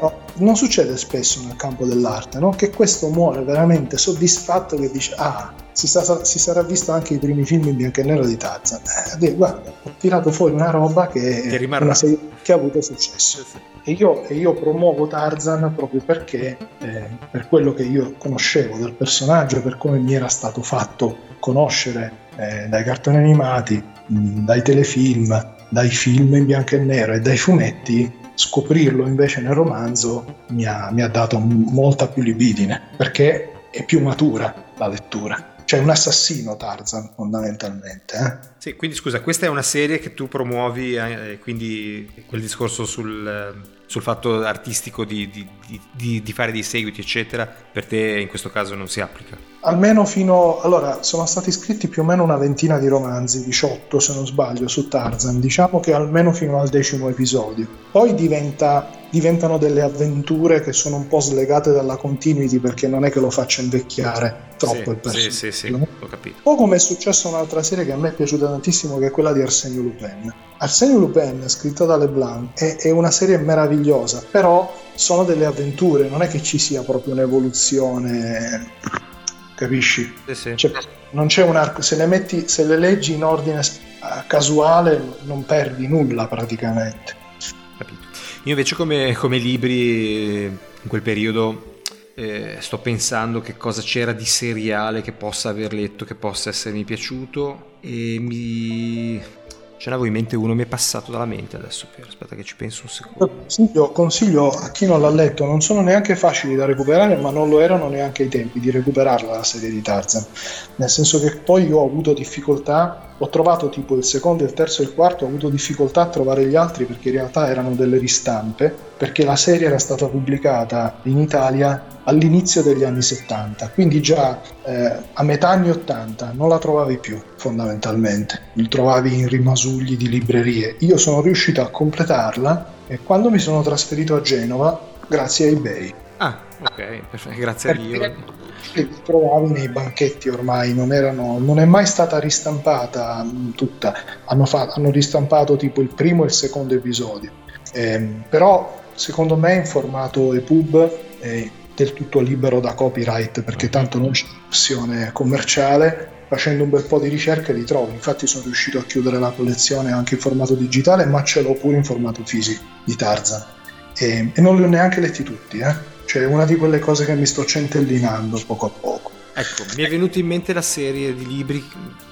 Speaker 2: no, non succede spesso nel campo dell'arte, no? che questo muore veramente soddisfatto che dice ah, si, sa, si, sarà visto anche i primi film in bianco e nero di Tarzan. Eh, guarda, ho tirato fuori una roba che, che, serie, che ha avuto successo. E io, e io, promuovo Tarzan proprio perché, eh, per quello che io conoscevo del personaggio, per come mi era stato fatto conoscere eh, dai cartoni animati, dai telefilm, dai film in bianco e nero e dai fumetti, scoprirlo invece nel romanzo mi ha, mi ha dato molta più libidine perché è più matura la lettura cioè un assassino Tarzan fondamentalmente. Eh?
Speaker 1: Sì, quindi scusa, questa è una serie che tu promuovi, eh, quindi quel discorso sul, sul fatto artistico di, di, di, di, fare dei seguiti, eccetera, per te in questo caso non si applica?
Speaker 2: Almeno fino allora sono stati scritti più o meno una ventina di romanzi 18 se non sbaglio su Tarzan. Diciamo che almeno fino al decimo episodio. Poi diventa, diventano delle avventure che sono un po' slegate dalla continuity perché non è che lo faccia invecchiare troppo
Speaker 1: sì,
Speaker 2: il personaggio.
Speaker 1: sì, sì, sì, l'ho capito.
Speaker 2: Po' come è successo un'altra serie che a me è piaciuta tantissimo che è quella di Arsenio Lupin. Arsenio Lupin scritta da Leblanc è, è una serie meravigliosa però sono delle avventure non è che ci sia proprio un'evoluzione capisci?
Speaker 1: Sì, sì.
Speaker 2: Cioè, non c'è un arco, se le, metti, se le leggi in ordine casuale non perdi nulla praticamente.
Speaker 1: Capito. Io invece come, come libri in quel periodo eh, sto pensando che cosa c'era di seriale che possa aver letto, che possa essermi piaciuto e mi Ce n'avevo in mente uno, mi è passato dalla mente adesso, Piero. Aspetta che ci penso un secondo.
Speaker 2: Consiglio, consiglio, a chi non l'ha letto, non sono neanche facili da recuperare, ma non lo erano neanche ai tempi di recuperarla la serie di Tarzan. Nel senso che poi io ho avuto difficoltà, ho trovato tipo il secondo, il terzo e il quarto, ho avuto difficoltà a trovare gli altri perché in realtà erano delle ristampe, perché la serie era stata pubblicata in Italia all'inizio degli anni 70, quindi già eh, a metà anni 80 non la trovavi più fondamentalmente, li trovavi in rimasugli di librerie. Io sono riuscito a completarla e quando mi sono trasferito a Genova, grazie a eBay.
Speaker 1: Ah, ok, grazie a Dio.
Speaker 2: Li trovavi nei banchetti ormai, non, erano, non è mai stata ristampata tutta, hanno, fatto, hanno ristampato tipo il primo e il secondo episodio, eh, però secondo me in formato EPUB eh, del tutto libero da copyright perché tanto non c'è opzione commerciale. Facendo un bel po' di ricerche li trovo. Infatti sono riuscito a chiudere la collezione anche in formato digitale ma ce l'ho pure in formato fisico di Tarzan. E, e non li ho neanche letti tutti eh? Cioè è una di quelle cose che mi sto centellinando poco a poco
Speaker 1: ecco mi è venuta in mente la serie di libri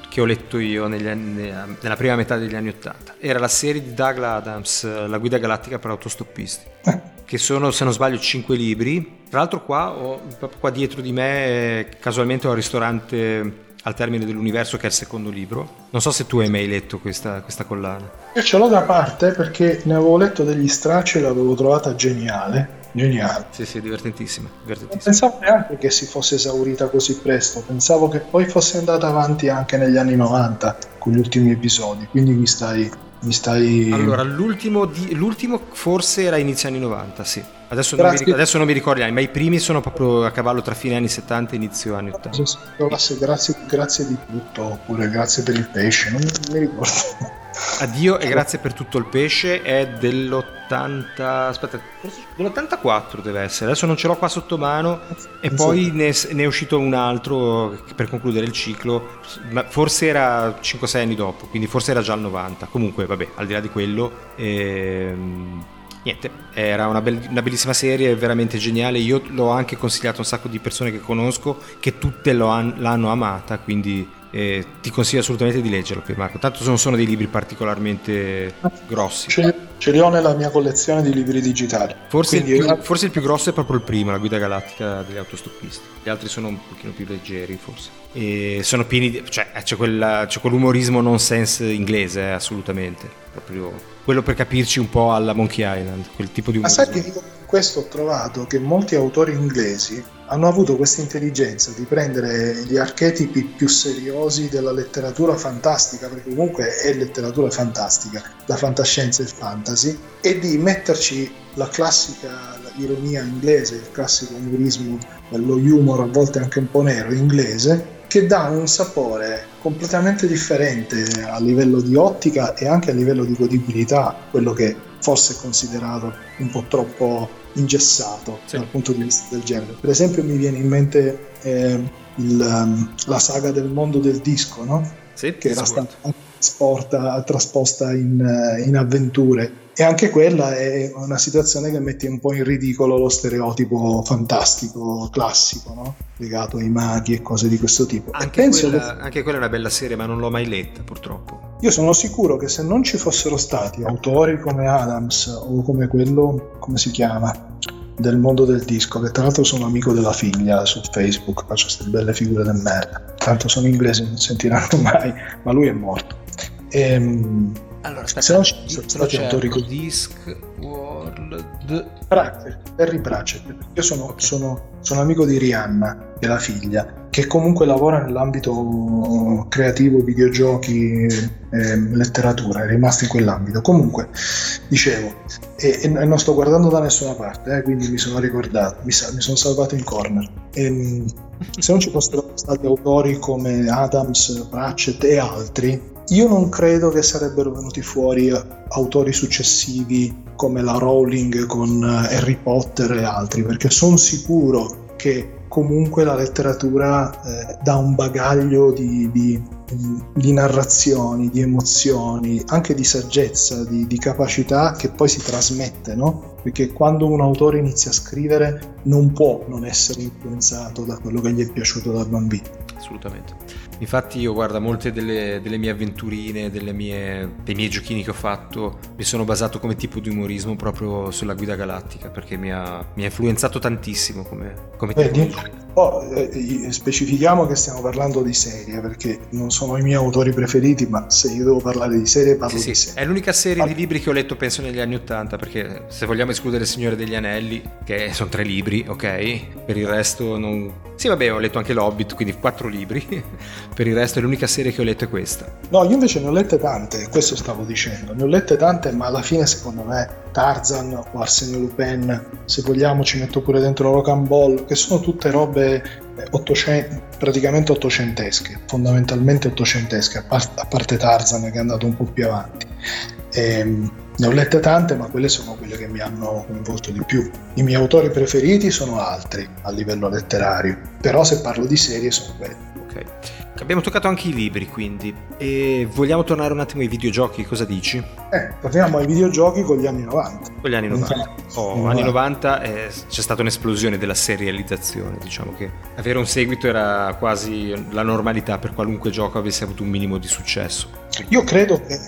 Speaker 1: che ho letto io anni, nella prima metà degli anni Ottanta era la serie di Douglas Adams La guida galattica per autostoppisti eh che sono se non sbaglio 5 libri. Tra l'altro qua, ho, qua dietro di me casualmente ho il ristorante al termine dell'universo che è il secondo libro. Non so se tu hai mai letto questa, questa collana.
Speaker 2: Io ce l'ho da parte perché ne avevo letto degli stracci e l'avevo trovata geniale. Geniale.
Speaker 1: Sì, sì, divertentissima. divertentissima.
Speaker 2: Non pensavo neanche che si fosse esaurita così presto, pensavo che poi fosse andata avanti anche negli anni 90 con gli ultimi episodi, quindi mi stai mi stai...
Speaker 1: Allora, l'ultimo, di, l'ultimo forse era inizio anni 90, sì. Adesso non, mi, adesso non, mi, ricordo ma i primi sono proprio a cavallo tra fine anni 70 e inizio anni 80.
Speaker 2: Grazie, grazie, grazie di tutto, oppure grazie per il pesce, non mi ricordo.
Speaker 1: Addio e grazie per tutto il pesce è dell'80 aspetta dell'84 deve essere adesso non ce l'ho qua sotto mano e poi ne è, ne è uscito un altro per concludere il ciclo ma forse era 5-6 anni dopo quindi forse era già il 90 comunque vabbè al di là di quello ehm, niente era una, be- una, bellissima serie veramente geniale. Io l'ho anche consigliato a un sacco di persone che conosco che tutte han- l'hanno amata quindi eh, ti consiglio assolutamente di leggerlo Marco. Tanto non sono dei libri particolarmente grossi.
Speaker 2: Ce, ce li ho nella mia collezione di libri digitali.
Speaker 1: Forse il, più, forse il, più, grosso è proprio il primo la guida galattica degli autostoppisti. Gli altri sono un pochino più leggeri forse. E sono pieni di cioè c'è, quella, c'è quell'umorismo nonsense inglese eh, assolutamente. Proprio quello per capirci un po' alla Monkey Island quel tipo di umorismo
Speaker 2: ma sai che io questo ho trovato che molti autori inglesi hanno avuto questa intelligenza di prendere gli archetipi più seriosi della letteratura fantastica, perché comunque è letteratura fantastica, la fantascienza e il fantasy, e di metterci la classica ironia inglese, il classico umorismo, lo humor a volte anche un po' nero inglese, che dà un sapore completamente differente a livello di ottica e anche a livello di godibilità, quello che forse è considerato un po' troppo ingessato sì. dal punto di vista del genere. Per esempio mi viene in mente eh, il, um, la saga del mondo del disco, no?
Speaker 1: sì,
Speaker 2: che era stata trasporta, trasposta in, eh, in avventure e anche quella è una situazione che mette un po' in ridicolo lo stereotipo fantastico, classico, no? legato ai maghi e cose di questo tipo.
Speaker 1: Anche quella, che... anche quella, è una bella serie, ma non l'ho mai letta purtroppo.
Speaker 2: Io sono sicuro che se non ci fossero stati autori come Adams o come quello, come si chiama, del mondo del disco, che tra l'altro sono amico della figlia su Facebook, faccio queste belle figure del merda. Tanto sono inglesi, non sentiranno mai, ma lui è morto. Ehm,
Speaker 1: Allora, aspetta, se no, se no c'è Discworld
Speaker 2: Pratchett, Terry Pratchett. Io sono, okay. sono, sono, amico di Rihanna, che è la figlia, che comunque lavora nell'ambito creativo, videogiochi, eh, letteratura, è rimasto in quell'ambito. Comunque, dicevo, e, e non sto guardando da nessuna parte, eh, quindi mi sono ricordato, mi, mi sono salvato in corner. E, ehm, se non ci fossero stati autori come Adams, Pratchett e altri, io non credo che sarebbero venuti fuori autori successivi come la Rowling con eh, Harry Potter e altri, perché sono sicuro che comunque la letteratura eh, dà un bagaglio di, di, di, narrazioni, di emozioni, anche di saggezza, di, di capacità che poi si trasmette, no? Perché quando un autore inizia a scrivere non può non essere influenzato da quello che gli è piaciuto da bambino.
Speaker 1: Assolutamente. Infatti io guarda molte delle, delle mie avventurine, mie, dei miei giochini che ho fatto, mi sono basato come tipo di umorismo proprio sulla guida galattica perché mi ha, mi ha influenzato tantissimo come, come tipo
Speaker 2: di oh, eh, specifichiamo che stiamo parlando di serie perché non sono i miei autori preferiti ma se io devo parlare di serie parlo sì, di
Speaker 1: sì. serie. È l'unica serie ah. di libri che ho letto penso negli anni Ottanta perché se vogliamo escludere Il Signore degli Anelli che sono tre libri, ok? Per il resto non... Sì vabbè ho letto anche L'Hobbit quindi quattro libri per il resto l'unica serie che ho letto è questa.
Speaker 2: No, io invece ne ho lette tante, questo stavo dicendo, ne ho lette tante, ma alla fine secondo me Tarzan o Arsenio Lupin, se vogliamo ci metto pure dentro Rock Ball, che sono tutte robe 800, eh, praticamente ottocentesche, fondamentalmente ottocentesche, a, part- a parte Tarzan che è andato un po' più avanti. Ehm, ne ho lette tante, ma quelle sono quelle che mi hanno coinvolto di più. I miei autori preferiti sono altri a livello letterario, però se parlo di serie sono quelli.
Speaker 1: Ok. Abbiamo toccato anche i libri, quindi. E vogliamo tornare un attimo ai videogiochi, cosa dici?
Speaker 2: Eh, torniamo ai videogiochi con gli anni 90.
Speaker 1: Con gli anni 90. Oh, anni 90 eh, c'è stata un'esplosione della serializzazione, diciamo che avere un seguito era quasi la normalità per qualunque gioco avesse avuto un minimo di successo.
Speaker 2: Io credo che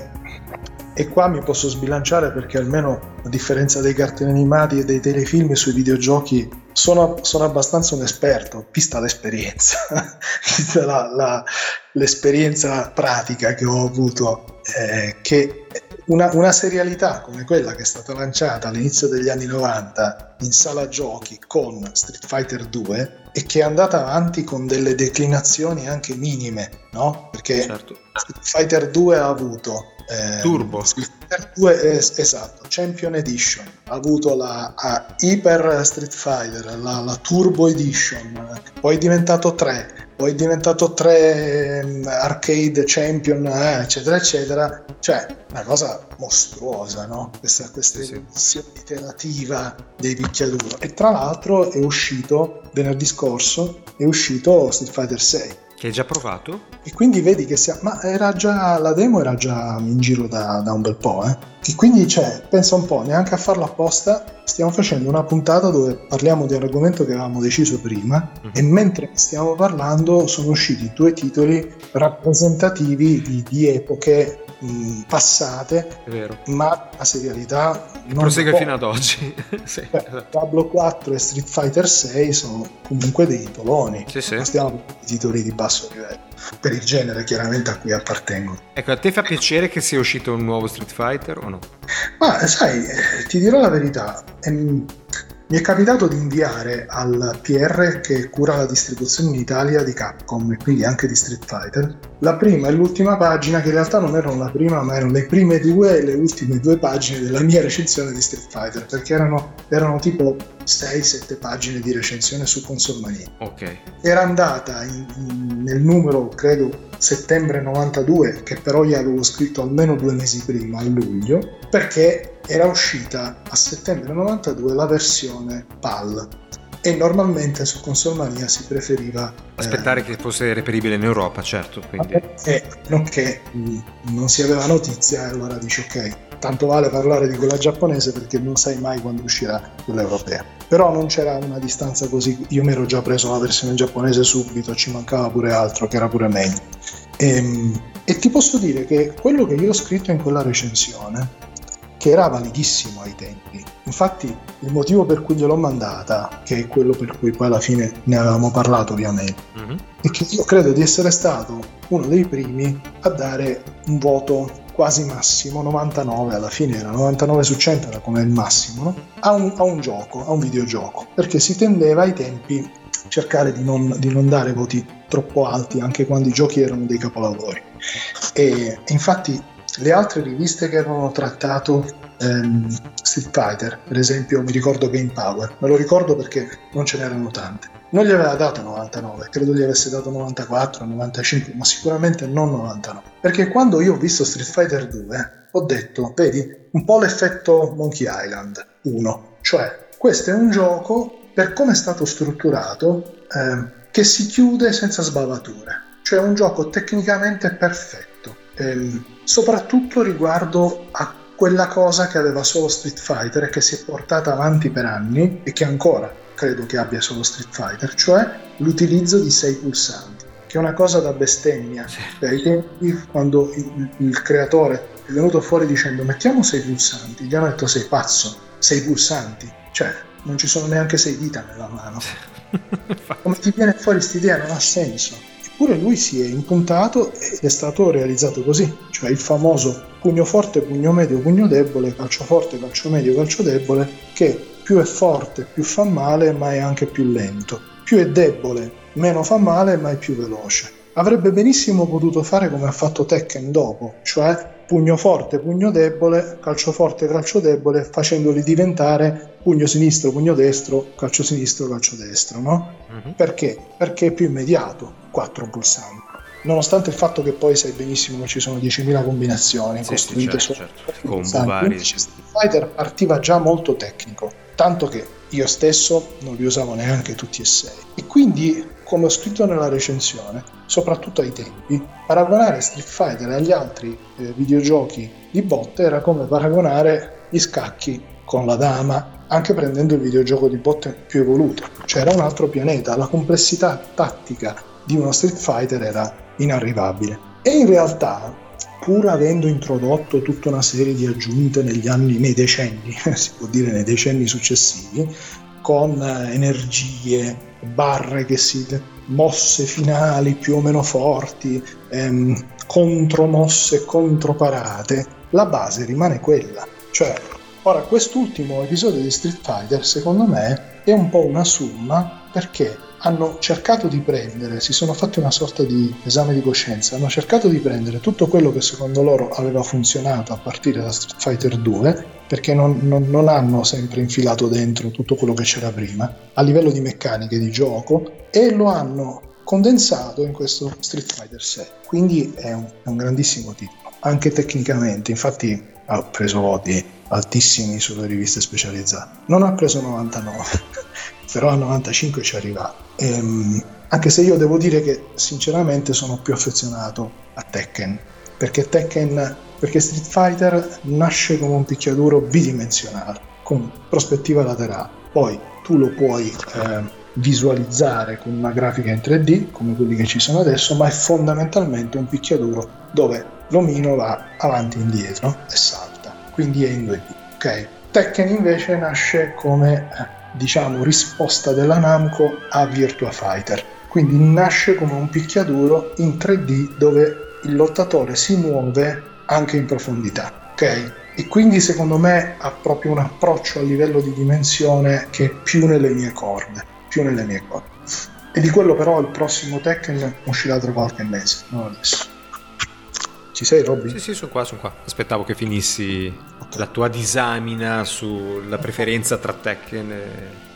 Speaker 2: e qua mi posso sbilanciare perché almeno a differenza dei cartoni animati e dei telefilm sui videogiochi sono, sono abbastanza un esperto, vista l'esperienza, vista la, la, l'esperienza pratica che ho avuto, eh, che una, una, serialità come quella che è stata lanciata all'inizio degli anni 90 in sala giochi con Street Fighter 2 e che è andata avanti con delle declinazioni anche minime, no? Perché certo. Street Fighter 2 ha avuto
Speaker 1: eh, Turbo
Speaker 2: Street Fighter 2 es- esatto, Champion Edition ha avuto la Hyper Street Fighter, la, la Turbo Edition, poi è diventato 3 poi è diventato 3 um, arcade champion, eh, eccetera, eccetera. Cioè, una cosa mostruosa, no? Questa, questa sì. iterativa dei picchiaduro. E tra l'altro è uscito venerdì scorso, è uscito Street Fighter 6
Speaker 1: che hai già provato?
Speaker 2: E quindi vedi che sia... Ma era già... la demo era già in giro da, da un bel po', eh? E quindi, cioè, pensa un po', neanche a farlo apposta, stiamo facendo una puntata dove parliamo di un argomento che avevamo deciso prima mm-hmm. e mentre stiamo parlando sono usciti due titoli rappresentativi di, di epoche mh, passate, ma la serialità
Speaker 1: non prosegue fino ad oggi.
Speaker 2: sì, Beh, esatto. Diablo 4 e Street Fighter 6 sono comunque dei titoloni,
Speaker 1: sì, sì.
Speaker 2: stiamo di titoli di basso livello per il genere chiaramente a cui appartengono.
Speaker 1: Ecco, a te fa piacere che sia uscito un nuovo Street Fighter o no?
Speaker 2: Ma sai, eh, ti dirò la verità, ehm, mi è capitato di inviare al PR che cura la distribuzione in Italia di Capcom e quindi anche di Street Fighter la prima e l'ultima pagina, che in realtà non erano la prima, ma erano le prime due e le ultime due pagine della mia recensione di Street Fighter, perché erano, erano tipo 6-7 pagine di recensione su Console Mania.
Speaker 1: Ok.
Speaker 2: Era andata in, in, nel numero, credo, settembre 92, che però io avevo scritto almeno due mesi prima, a luglio, perché era uscita a settembre 92 la versione PAL e normalmente su console mania si preferiva
Speaker 1: aspettare eh, che fosse reperibile in Europa certo quindi...
Speaker 2: non che non si aveva notizia e allora dici ok tanto vale parlare di quella giapponese perché non sai mai quando uscirà quella europea. Però non c'era una distanza così io mi ero già preso la versione giapponese subito ci mancava pure altro che era pure meglio. E, ehm, e ti posso dire che quello che io ho scritto in quella recensione che era validissimo ai tempi. Infatti il motivo per cui gliel'ho mandata, che è quello per cui poi alla fine ne avevamo parlato ovviamente, mm-hmm. è che io credo di essere stato uno dei primi a dare un voto quasi massimo, 99 alla fine era 99 su 100 era come il massimo, no? a, un, a, un, gioco, a un videogioco, perché si tendeva ai tempi a cercare di non, di non dare voti troppo alti anche quando i giochi erano dei capolavori. E infatti le altre riviste che avevano trattato ehm, Street Fighter, per esempio mi ricordo Game Power, me lo ricordo perché non ce n'erano tante. Non gli aveva dato 99, credo gli avesse dato 94, 95, ma sicuramente non 99. Perché quando io ho visto Street Fighter 2 ho detto, vedi, un po' l'effetto Monkey Island 1, cioè questo è un gioco per come è stato strutturato eh, che si chiude senza sbavature, cioè un gioco tecnicamente perfetto, ehm, soprattutto riguardo a quella cosa che aveva solo Street Fighter e che si è portata avanti per anni e che ancora credo che abbia solo Street Fighter, cioè l'utilizzo di sei pulsanti, che è una cosa da bestemmia. Cioè, ai tempi, quando il, il, creatore è venuto fuori dicendo mettiamo sei pulsanti, gli hanno detto sei pazzo, sei pulsanti, cioè non ci sono neanche sei dita nella mano. Come ti viene fuori questa idea? Non ha senso. Eppure lui si è impuntato ed è stato realizzato così, cioè il famoso pugno forte, pugno medio, pugno debole, calcio forte, calcio medio, calcio debole, che più è forte, più fa male, ma è anche più lento. Più è debole, meno fa male, ma è più veloce. Avrebbe benissimo potuto fare come ha fatto Tekken dopo, cioè pugno forte, pugno debole, calcio forte, calcio debole, facendoli diventare pugno sinistro, pugno destro, calcio sinistro, calcio destro, no? Uh-huh. Perché? Perché è più immediato quattro pulsanti. Nonostante il fatto che poi sai benissimo che ci sono 10.000 combinazioni sì, costruite
Speaker 1: certo, certo. Combo vari.
Speaker 2: Street Fighter partiva già molto tecnico, tanto che io stesso non li usavo neanche tutti e sei. E quindi, come ho scritto nella recensione, soprattutto ai tempi, paragonare Street Fighter agli altri eh, videogiochi di botte era come paragonare gli scacchi con la dama anche prendendo il videogioco di botte più evoluto, cioè era un altro pianeta, la complessità tattica di uno Street Fighter era inarrivabile. E in realtà, pur avendo introdotto tutta una serie di aggiunte negli anni, nei decenni, si può dire nei decenni successivi, con eh, energie, barre che si mosse finali più o meno forti, ehm, contromosse controparate, la base rimane quella. Cioè, ora quest'ultimo episodio di Street Fighter, secondo me, è un po' una summa perché hanno cercato di prendere, si sono fatti una sorta di esame di coscienza, hanno cercato di prendere tutto quello che secondo loro aveva funzionato a partire da Street Fighter 2, perché non, non, non hanno sempre infilato dentro tutto quello che c'era prima, a livello di meccaniche di gioco, e lo hanno condensato in questo Street Fighter 6. Quindi è un, è un grandissimo titolo, anche tecnicamente, infatti ha preso voti altissimi sulle riviste specializzate. Non ha preso 99, però a 95 ci è arrivato. Ehm, anche se io devo dire che sinceramente sono più affezionato a Tekken, perché Tekken, perché Street Fighter nasce come un picchiaduro bidimensionale, con prospettiva laterale. Poi tu lo puoi eh, visualizzare con una grafica in 3D, come quelli che ci sono adesso, ma è fondamentalmente un picchiaduro dove l'omino va avanti e indietro e salta, quindi è in 2D. Ok? Tekken invece nasce come eh, diciamo risposta della Namco a Virtua Fighter. Quindi nasce come un picchiaduro in 3D dove il lottatore si muove anche in profondità. Ok? E quindi secondo me ha proprio un approccio a livello di dimensione che è più nelle mie corde. Più nelle mie corde. E di quello però il prossimo Tekken uscirà tra qualche mese, non adesso. Ci sei Robby?
Speaker 1: Sì, sì, sono qua, sono qua. Aspettavo che finissi okay. la tua disamina sulla preferenza tra Tekken e...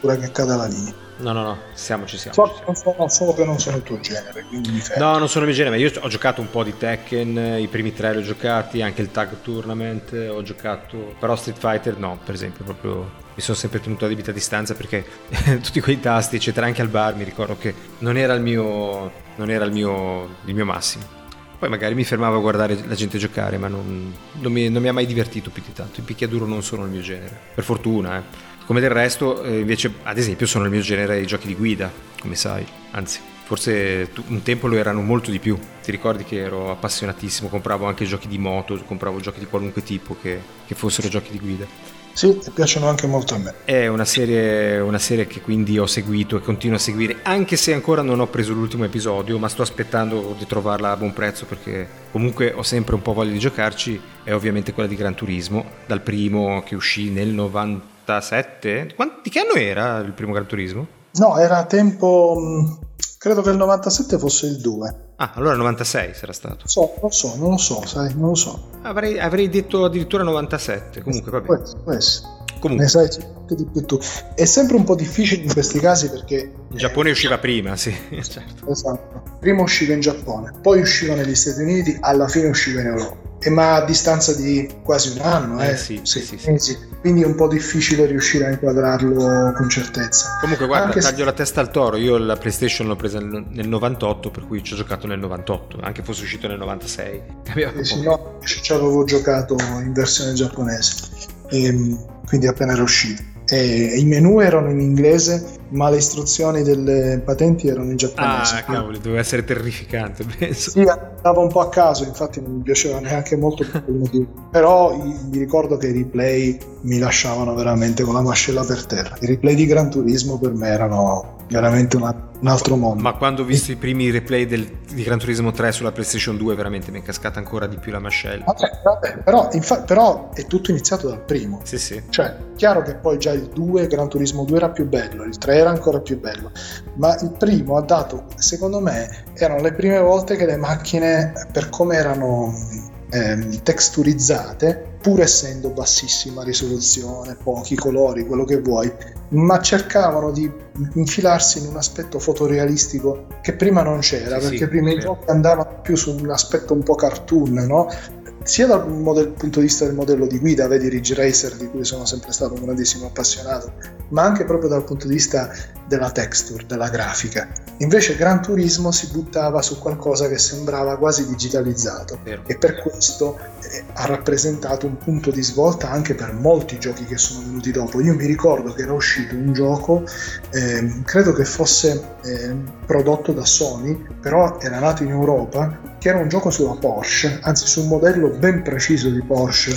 Speaker 2: Pure che cada la linea.
Speaker 1: No, no, no, siamo, ci siamo.
Speaker 2: So, ci siamo. solo che non sono il tuo genere, quindi mi fermo.
Speaker 1: No, non sono il mio genere, ma io ho giocato un po' di Tekken, i primi tre li ho giocati, anche il Tag Tournament ho giocato, però Street Fighter no, per esempio, proprio mi sono sempre tenuto a debita distanza perché tutti quei tasti, eccetera, anche al bar mi ricordo che non era il mio, non era il mio, il mio massimo. Poi magari mi fermavo a guardare la gente giocare, ma non, non, mi, non mi, ha mai divertito più di tanto. I picchiaduro non sono il mio genere, per fortuna. Eh. Come del resto, eh, invece, ad esempio, sono il mio genere i giochi di guida, come sai. Anzi, forse un tempo lo erano molto di più. Ti ricordi che ero appassionatissimo, compravo anche giochi di moto, compravo giochi di qualunque tipo che, che fossero giochi di guida.
Speaker 2: Sì, piacciono anche molto a me.
Speaker 1: È una serie, una serie che quindi ho seguito e continuo a seguire, anche se ancora non ho preso l'ultimo episodio, ma sto aspettando di trovarla a buon prezzo perché comunque ho sempre un po' voglia di giocarci, è ovviamente quella di Gran Turismo, dal primo che uscì nel 97. Di che anno era il primo Gran Turismo?
Speaker 2: No, era tempo... Credo che il 97 fosse il 2.
Speaker 1: Ah, allora 96 sarà stato.
Speaker 2: So, non so, non lo so, sai, non lo so.
Speaker 1: Avrei, avrei detto addirittura 97, comunque va bene.
Speaker 2: Può essere. Comunque. Ne sai di più tu. È sempre un po' difficile in questi casi perché...
Speaker 1: In Giappone eh, usciva prima, sì. Certo.
Speaker 2: Esatto. Prima usciva in Giappone, poi usciva negli Stati Uniti, alla fine usciva in Europa ma a distanza di quasi un anno, eh, eh
Speaker 1: sì, sì, sì, sì,
Speaker 2: quindi è un po' difficile riuscire a inquadrarlo con certezza.
Speaker 1: Comunque, guarda, anche taglio se... la testa al toro. Io la PlayStation l'ho presa nel 98, per cui ci ho giocato nel 98, anche fosse uscito nel 96.
Speaker 2: Eh sì, no, ci avevo giocato in versione giapponese, e, ehm, quindi appena era uscito e i menu erano in inglese, ma le istruzioni delle patenti erano in giapponese.
Speaker 1: Ah, cavoli, doveva essere terrificante, penso.
Speaker 2: Sì, andava un po' a caso, infatti non mi piaceva neanche molto per quel motivo. Però mi ricordo che i replay mi lasciavano veramente con la mascella per terra. I replay di Gran Turismo per me erano veramente una, un altro mondo.
Speaker 1: Ma quando ho visto i primi replay del, di Gran Turismo 3 sulla PlayStation 2, veramente mi è cascata ancora di più la mascella.
Speaker 2: Vabbè, vabbè, però, infa- però, è tutto iniziato dal primo.
Speaker 1: Sì, sì.
Speaker 2: Cioè, chiaro che poi già il 2, Gran Turismo 2 era più bello, il 3 era ancora più bello, ma il primo ha dato, secondo me, erano le prime volte che le macchine, per come erano ehm, texturizzate, pur essendo bassissima risoluzione, pochi colori, quello che vuoi, ma cercavano di infilarsi in un aspetto fotorealistico che prima non c'era, sì, perché sì, prima i giochi andavano più su un aspetto un po' cartoon, no? Sia dal model, punto di vista del modello di guida, vedi Ridge Racer di cui sono sempre stato un grandissimo appassionato, ma anche proprio dal punto di vista della texture, della grafica. Invece Gran Turismo si buttava su qualcosa che sembrava quasi digitalizzato e per questo eh, ha rappresentato un punto di svolta anche per molti giochi che sono venuti dopo. Io mi ricordo che era uscito un gioco, eh, credo che fosse eh, prodotto da Sony, però era nato in Europa che era un gioco sulla Porsche, anzi su un modello ben preciso di Porsche,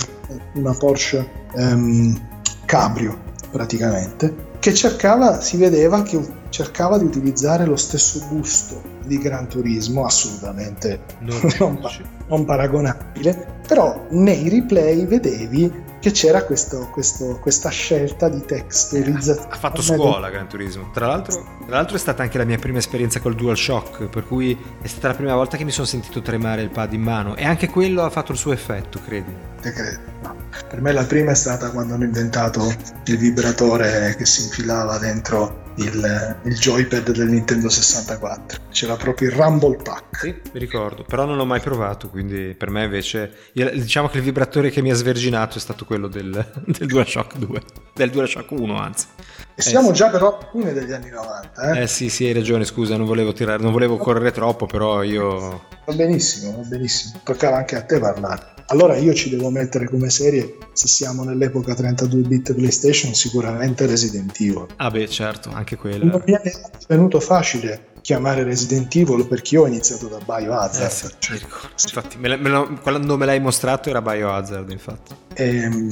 Speaker 2: una Porsche um, Cabrio praticamente, che cercava, si vedeva che cercava di utilizzare lo stesso gusto di Gran Turismo, assolutamente non, non, non paragonabile, però nei replay vedevi che c'era questo, questo, questa scelta di texturizzazione.
Speaker 1: Ha fatto scuola Gran Turismo. Tra l'altro, tra l'altro, è stata anche la mia prima esperienza col DualShock, per cui è stata la prima volta che mi sono sentito tremare il pad in mano e anche quello ha fatto il suo effetto, credi?
Speaker 2: Te credo. No. Per me la prima è stata quando hanno inventato il vibratore che si infilava dentro il, il, joypad del Nintendo 64. C'era proprio il Rumble Pack.
Speaker 1: Sì, mi ricordo, però non l'ho mai provato, quindi per me invece diciamo che il vibratore che mi ha sverginato è stato quello del, del DualShock 2, del DualShock 1 anzi.
Speaker 2: E siamo eh, già però a fine degli anni 90.
Speaker 1: Eh? eh sì, sì, hai ragione, scusa, non volevo tirare, non volevo correre troppo, però io...
Speaker 2: Va benissimo, va benissimo, toccava anche a te parlare. Allora io ci devo mettere come serie, se siamo nell'epoca 32-bit PlayStation, sicuramente Resident Evil.
Speaker 1: Ah beh, certo, anche quello.
Speaker 2: Non mi è venuto facile chiamare Resident Evil perché io ho iniziato da Biohazard. Eh, sì,
Speaker 1: cioè, infatti, me, me, quando me l'hai mostrato era Biohazard, infatti.
Speaker 2: Ehm,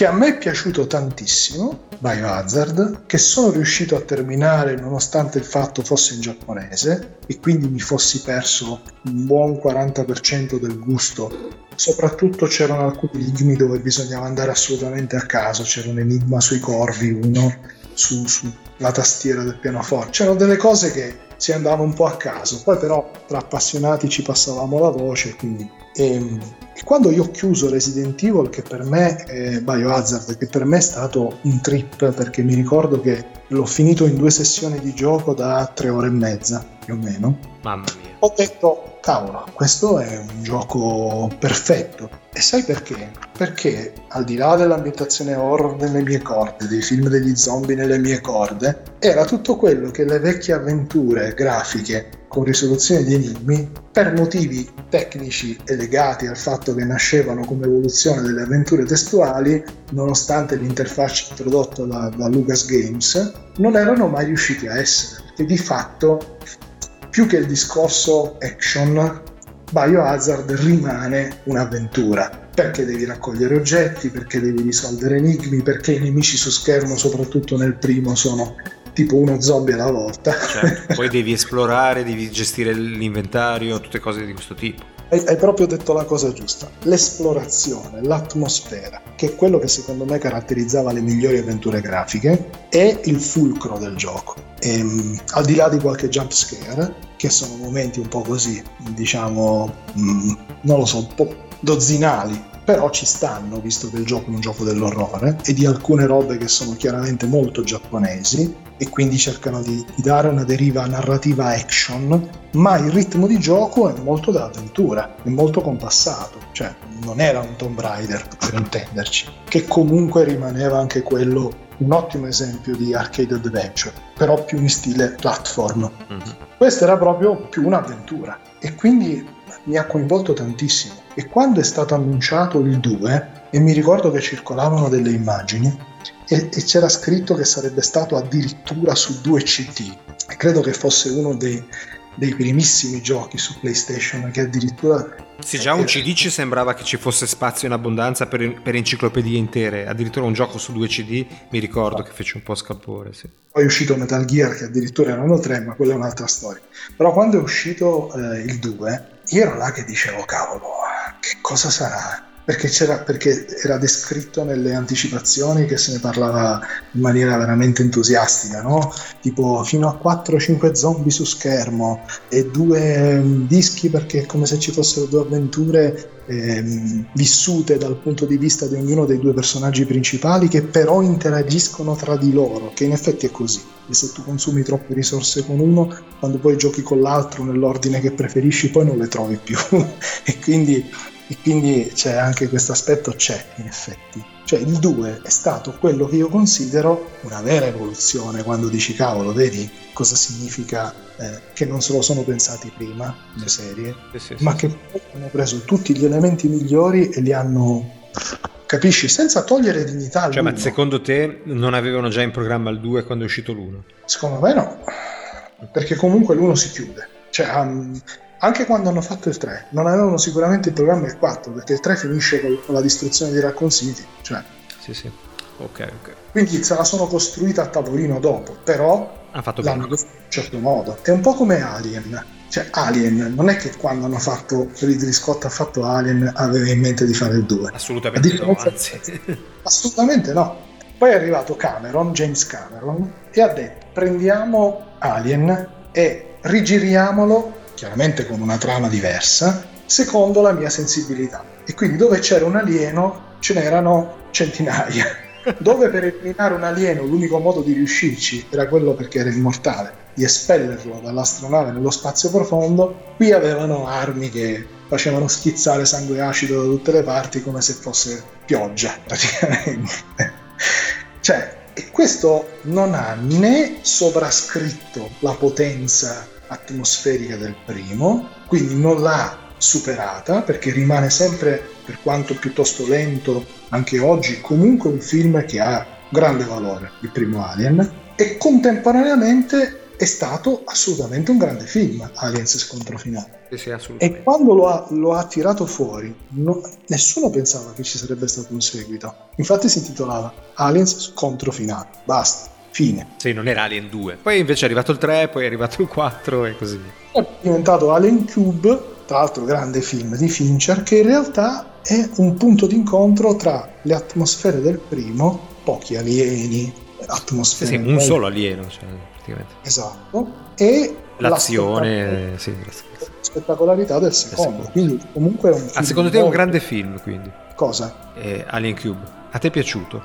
Speaker 2: che a me è piaciuto tantissimo, Biohazard, che sono riuscito a terminare nonostante il fatto fosse in giapponese e quindi mi fossi perso un buon 40% del gusto. Soprattutto c'erano alcuni enigmi dove bisognava andare assolutamente a caso, c'era un enigma sui corvi, uno su, sulla tastiera del pianoforte, c'erano delle cose che si andava un po' a caso, poi però tra appassionati ci passavamo la voce, quindi... E, ehm, e quando io ho chiuso Resident Evil, che per me è Biohazard, che per me è stato un trip, perché mi ricordo che l'ho finito in due sessioni di gioco da tre ore e mezza, più o meno.
Speaker 1: Mamma mia.
Speaker 2: Ho detto, cavolo, questo è un gioco perfetto. E sai perché? Perché al di là dell'ambientazione horror nelle mie corde, dei film degli zombie nelle mie corde, era tutto quello che le vecchie avventure grafiche con risoluzione di enigmi per motivi tecnici e legati al fatto che nascevano come evoluzione delle avventure testuali, nonostante l'interfaccia introdotta da, da Lucas Games, non erano mai riusciti a essere, perché di fatto più che il discorso action, Biohazard rimane un'avventura perché devi raccogliere oggetti, perché devi risolvere enigmi, perché i nemici su schermo, soprattutto nel primo, sono tipo uno zombie alla volta.
Speaker 1: Certo, poi devi esplorare, devi gestire l'inventario, tutte cose di questo tipo.
Speaker 2: Hai, hai, proprio detto la cosa giusta, l'esplorazione, l'atmosfera, che è quello che secondo me caratterizzava le migliori avventure grafiche, è il fulcro del gioco. E, ehm, al di là di qualche jump scare, che sono momenti un po' così, diciamo, mm, non lo so, un po' dozzinali, però ci stanno, visto che il gioco è un gioco dell'orrore, e di alcune robe che sono chiaramente molto giapponesi, e quindi cercano di, di, dare una deriva narrativa action, ma il ritmo di gioco è molto d'avventura, è molto compassato, cioè non era un Tomb Raider per intenderci, che comunque rimaneva anche quello un ottimo esempio di arcade adventure, però più in stile platform. Mm-hmm. Questa era proprio più un'avventura e quindi mi ha coinvolto tantissimo. E quando è stato annunciato il 2, e mi ricordo che circolavano delle immagini, e, e c'era scritto che sarebbe stato addirittura su due CD. E credo che fosse uno dei, dei primissimi giochi su PlayStation che addirittura...
Speaker 1: Sì, già un CD ci sembrava che ci fosse spazio in abbondanza per, per enciclopedie intere, addirittura un gioco su due CD mi ricordo che fece un po' scalpore. Sì.
Speaker 2: Poi è uscito Metal Gear che addirittura erano tre, ma quella è un'altra storia. Però quando è uscito eh, il 2, io ero là che dicevo, cavolo, che cosa sarà? Perché, perché, era descritto nelle anticipazioni che se ne parlava in maniera veramente entusiastica, no? tipo fino a 4-5 zombie su schermo e due um, dischi perché è come se ci fossero due avventure eh, vissute dal punto di vista di ognuno dei due personaggi principali che però interagiscono tra di loro, che in effetti è così. E se tu consumi troppe risorse con uno, quando poi giochi con l'altro nell'ordine che preferisci, poi non le trovi più. e quindi e quindi c'è anche questo aspetto c'è in effetti. Cioè il 2 è stato quello che io considero una vera evoluzione quando dici cavolo, vedi cosa significa eh, che non se lo sono pensati prima le serie, sì, sì, ma sì. che poi hanno preso tutti gli elementi migliori e li hanno capisci? Senza togliere dignità
Speaker 1: cioè, ma secondo te non avevano già in programma il 2 quando è uscito l'1?
Speaker 2: Secondo me no, perché comunque l'1 si chiude. Cioè, um, anche quando hanno fatto il 3, non avevano sicuramente il programma il 4, perché il 3 finisce con, con la distruzione di Raccoon City. Cioè.
Speaker 1: Sì, sì. Ok, ok.
Speaker 2: Quindi se la sono costruita a tavolino dopo, però
Speaker 1: ha fatto
Speaker 2: l'hanno
Speaker 1: bene.
Speaker 2: in un certo modo. È un po' come Alien. Cioè, Alien non è che quando hanno fatto Ridley Scott ha fatto Alien aveva in mente di fare il 2.
Speaker 1: Assolutamente no, anzi.
Speaker 2: Assolutamente no. Poi è arrivato Cameron, James Cameron, e ha detto prendiamo Alien e rigiriamolo chiaramente con una trama diversa, secondo la mia sensibilità. E quindi dove c'era un alieno ce n'erano centinaia. Dove per eliminare un alieno l'unico modo di riuscirci era quello perché era immortale, di espellerlo dall'astronave nello spazio profondo, qui avevano armi che facevano schizzare sangue acido da tutte le parti come se fosse pioggia praticamente. cioè, e questo non ha né sovrascritto la potenza atmosferica del primo, quindi non l'ha superata perché rimane sempre, per quanto piuttosto lento anche oggi, comunque un film che ha grande valore, il primo Alien, e contemporaneamente è stato assolutamente un grande film, Aliens Scontro Finale.
Speaker 1: Sì,
Speaker 2: e quando lo ha, lo ha tirato fuori, no, nessuno pensava che ci sarebbe stato un seguito. Infatti si intitolava Aliens Scontro Finale. Basta. Fine.
Speaker 1: Sì, non era Alien 2. Poi invece è arrivato il 3, poi è arrivato il 4 e così via.
Speaker 2: È diventato Alien Cube, tra l'altro grande film di Fincher, che in realtà è un punto d'incontro tra le atmosfere del primo, pochi alieni, atmosfere...
Speaker 1: Sì, sì un solo alieno, cioè, praticamente.
Speaker 2: Esatto, e
Speaker 1: l'azione, la sì,
Speaker 2: la spettacolarità del secondo. Quindi comunque è un
Speaker 1: ah, secondo te è un grande film, quindi?
Speaker 2: Cosa?
Speaker 1: Eh, Alien Cube. A te è piaciuto?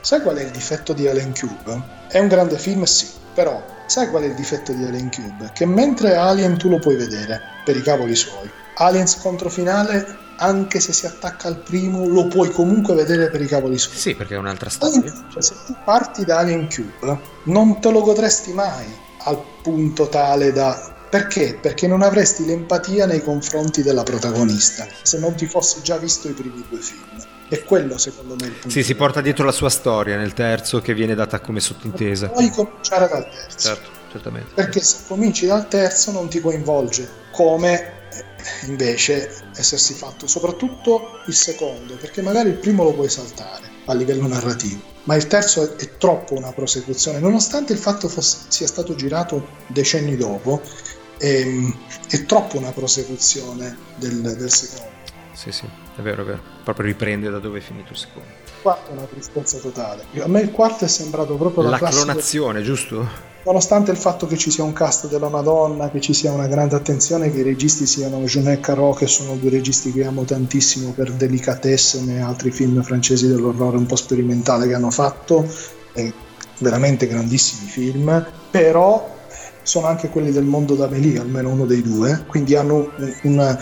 Speaker 2: Sai qual è il difetto di Alien Cube? È un grande film, sì, però sai qual è il difetto di Alien Cube? Che mentre Alien tu lo puoi vedere per i cavoli suoi, Aliens contro finale, anche se si attacca al primo, lo puoi comunque vedere per i cavoli suoi.
Speaker 1: Sì, perché è un'altra storia.
Speaker 2: Cioè, se tu parti da Alien Cube, non te lo godresti mai al punto tale da perché? Perché non avresti l'empatia nei confronti della protagonista se non ti fossi già visto i primi due film. È quello secondo me il punto.
Speaker 1: Sì, si porta dietro la sua storia nel terzo che viene data come sottintesa.
Speaker 2: Puoi cominciare dal terzo.
Speaker 1: Certo, certamente.
Speaker 2: Perché se cominci dal terzo non ti coinvolge come invece essersi fatto soprattutto il secondo, perché magari il primo lo puoi saltare a livello narrativo, ma il terzo è, troppo una prosecuzione, nonostante il fatto fosse, sia stato girato decenni dopo, è, ehm, è troppo una prosecuzione del, del secondo.
Speaker 1: Sì, sì, è vero, è vero. Proprio riprende da dove è finito il secondo.
Speaker 2: Il quarto è una tristezza totale. A me il quarto è sembrato proprio la,
Speaker 1: la clonazione, giusto?
Speaker 2: Nonostante il fatto che ci sia un cast della Madonna, che ci sia una grande attenzione, che i registi siano Jeunet e Caro, che sono due registi che amo tantissimo per Delicatessen e altri film francesi dell'orrore un po' sperimentale che hanno fatto, veramente grandissimi film, però sono anche quelli del mondo d'Amelie, almeno uno dei due, quindi hanno una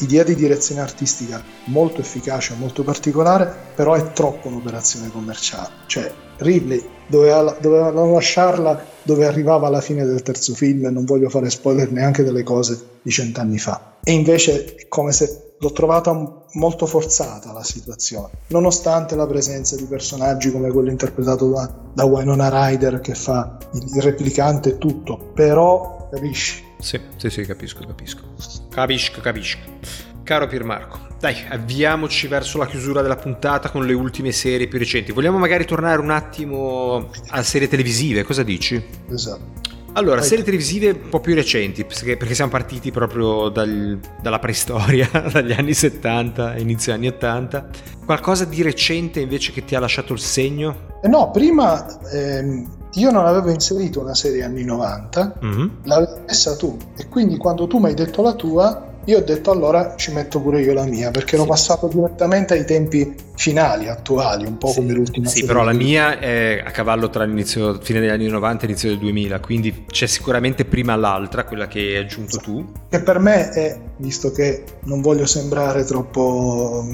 Speaker 2: idea di direzione artistica molto efficace, molto particolare, però è troppo un'operazione commerciale. Cioè, Ridley doveva, doveva lasciarla dove arrivava alla fine del terzo film, non voglio fare spoiler neanche delle cose di cent'anni fa. E invece è come se l'ho trovata molto forzata la situazione, nonostante la presenza di personaggi come quello interpretato da, da Winona Ryder che fa il replicante e tutto, però capisci?
Speaker 1: Sì, sì, sì, capisco, capisco. Capisco, capisco. Caro Piermarco, dai, avviamoci verso la chiusura della puntata con le ultime serie più recenti. Vogliamo magari tornare un attimo a serie televisive, cosa dici?
Speaker 2: Esatto.
Speaker 1: Allora, serie televisive un po' più recenti, perché, perché siamo partiti proprio dal, dalla preistoria, dagli anni 70, inizio anni 80. Qualcosa di recente invece che ti ha lasciato il segno?
Speaker 2: Eh no, prima ehm, io non avevo inserito una serie anni 90, mm-hmm. l'avevi messa tu, e quindi quando tu mi hai detto la tua, io ho detto allora ci metto pure io la mia perché sì. l'ho passato direttamente ai tempi finali, attuali, un po'
Speaker 1: sì.
Speaker 2: come l'ultima.
Speaker 1: Sì, però la mia è a cavallo tra l'inizio, fine degli anni 90 e l'inizio del 2000, quindi c'è sicuramente prima l'altra, quella che hai aggiunto sì. tu.
Speaker 2: Che per me è, visto che non voglio sembrare troppo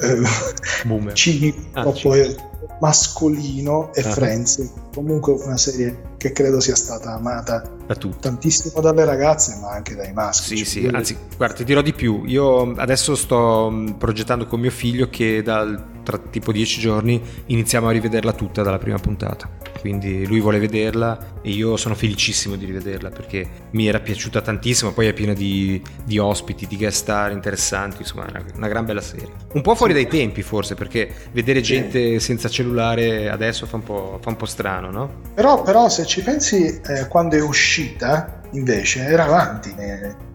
Speaker 2: eh, cinico, ah, troppo mascolino e ah. Friends, comunque una serie che credo sia stata amata da tantissimo dalle ragazze ma anche dai maschi.
Speaker 1: Sì, cioè, sì, anzi guarda ti dirò di più, io adesso sto mm, progettando con mio figlio che dal tra tipo dieci giorni iniziamo a rivederla tutta dalla prima puntata. Quindi lui vuole vederla e io sono felicissimo di rivederla perché mi era piaciuta tantissimo. Poi è piena di, di ospiti, di guest star interessanti. Insomma, è una, una, gran bella serie. Un po' fuori dai tempi, forse, perché vedere gente senza cellulare adesso fa un po', fa un po strano, no?
Speaker 2: Però, però se ci pensi, eh, quando è uscita invece era avanti,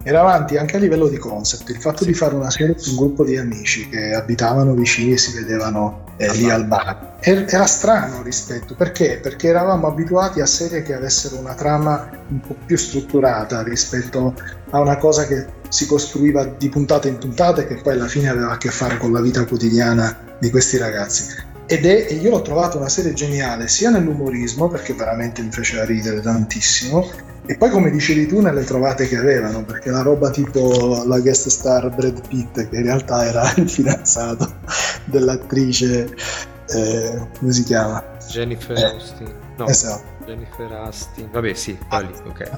Speaker 2: era avanti anche a livello di concept. Il fatto sì. di fare una serie su un gruppo di amici che abitavano vicini e si vedevano eh, lì al bar era strano rispetto perché? Perché eravamo abituati a serie che avessero una trama un po' più strutturata rispetto a una cosa che si costruiva di puntata in puntata e che poi alla fine aveva a che fare con la vita quotidiana di questi ragazzi. Ed è, e io l'ho trovata una serie geniale sia nell'umorismo perché veramente mi faceva ridere tantissimo e poi come dicevi tu nelle trovate che avevano, perché la roba tipo la guest star Brad Pitt, che in realtà era il fidanzato dell'attrice, eh, come si chiama?
Speaker 1: Jennifer eh, Austin. No, esatto. Jennifer Austin. Vabbè, sì, ah, lì, ok.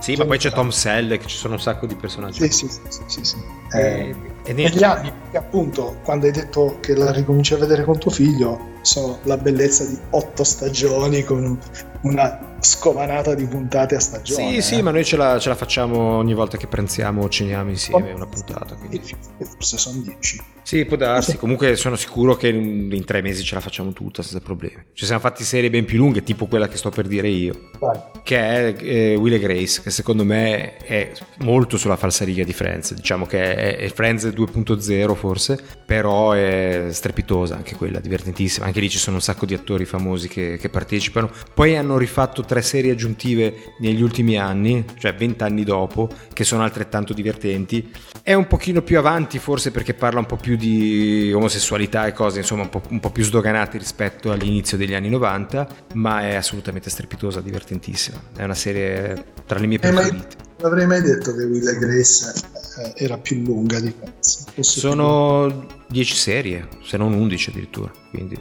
Speaker 1: Sì, ma poi c'è Tom Selleck, ci sono un sacco di personaggi.
Speaker 2: Sì, sì, sì, sì, sì. Eh, e negli anni, appunto, quando hai detto che la ricominci a vedere con tuo figlio, sono la bellezza di otto stagioni con una scovanata di puntate a stagione.
Speaker 1: Sì,
Speaker 2: eh.
Speaker 1: sì, ma noi ce la, ce la, facciamo ogni volta che prenziamo o ceniamo insieme una puntata. Quindi.
Speaker 2: Forse sono dieci.
Speaker 1: Sì, può darsi. Comunque sono sicuro che in, in, tre mesi ce la facciamo tutta senza problemi. Ci siamo fatti serie ben più lunghe, tipo quella che sto per dire io. Vai. Che è eh, Will e Grace, che secondo me è molto sulla falsariga di Friends. Diciamo che è, è Friends 2.0 forse, però è strepitosa anche quella, divertentissima. Anche lì ci sono un sacco di attori famosi che, che partecipano. Poi hanno rifatto tre serie aggiuntive negli ultimi anni, cioè vent'anni dopo, che sono altrettanto divertenti. È un pochino più avanti forse perché parla un po' più di omosessualità e cose insomma un po', un po più sdoganate rispetto all'inizio degli anni 90, ma è assolutamente strepitosa, divertentissima. È una serie tra le mie preferite.
Speaker 2: Non avrei mai detto che Will Grace eh, era più lunga di Pezzi.
Speaker 1: Sono 10 serie, se non 11 addirittura, quindi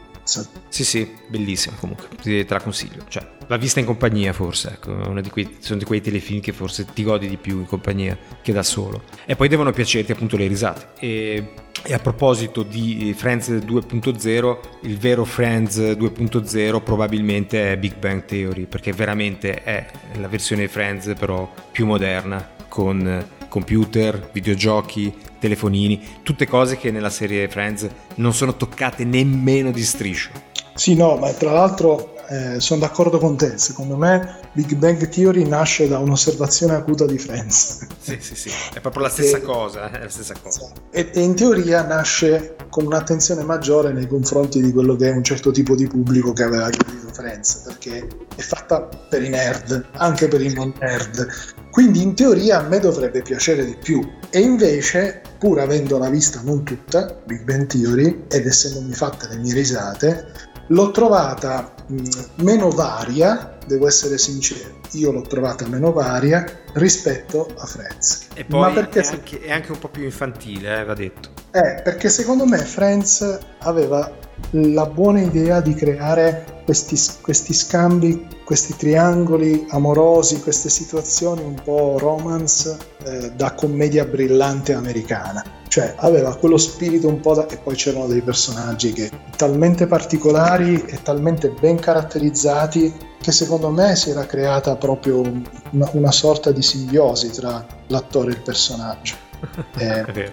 Speaker 1: sì, sì, bellissima comunque, te la consiglio. Cioè, l'ha vista in compagnia forse, ecco, di quei, sono di quei telefilm che forse ti godi di più in compagnia che da solo. E poi devono piacerti appunto le risate. E, e a proposito di Friends 2.0, il vero Friends 2.0 probabilmente è Big Bang Theory, perché veramente è la versione Friends però più moderna, con computer, videogiochi, telefonini, tutte cose che nella serie Friends non sono toccate nemmeno di striscio.
Speaker 2: Sì, no, ma tra l'altro eh, sono d'accordo con te. Secondo me Big Bang Theory nasce da un'osservazione acuta di Friends.
Speaker 1: Sì, sì, sì, è proprio la stessa e, cosa. È la stessa cosa.
Speaker 2: E, e, in teoria nasce con un'attenzione maggiore nei confronti di quello che è un certo tipo di pubblico che aveva capito Friends, perché è fatta per i nerd, anche per i non nerd. Quindi in teoria a me dovrebbe piacere di più. E invece, pur avendola vista non tutta, Big Bang Theory, ed essendomi fatte le mie risate, l'ho trovata mh, meno varia, devo essere sincero, io l'ho trovata meno varia rispetto a Friends.
Speaker 1: E poi Ma perché è, anche, è anche un po' più infantile, eh, va detto.
Speaker 2: Eh, perché secondo me Friends aveva la buona idea di creare questi, questi, scambi, questi triangoli amorosi, queste situazioni un po' romance eh, da commedia brillante americana. Cioè aveva quello spirito un po' da... e poi c'erano dei personaggi che talmente particolari e talmente ben caratterizzati che secondo me si era creata proprio una, una sorta di simbiosi tra l'attore e il personaggio. Eh,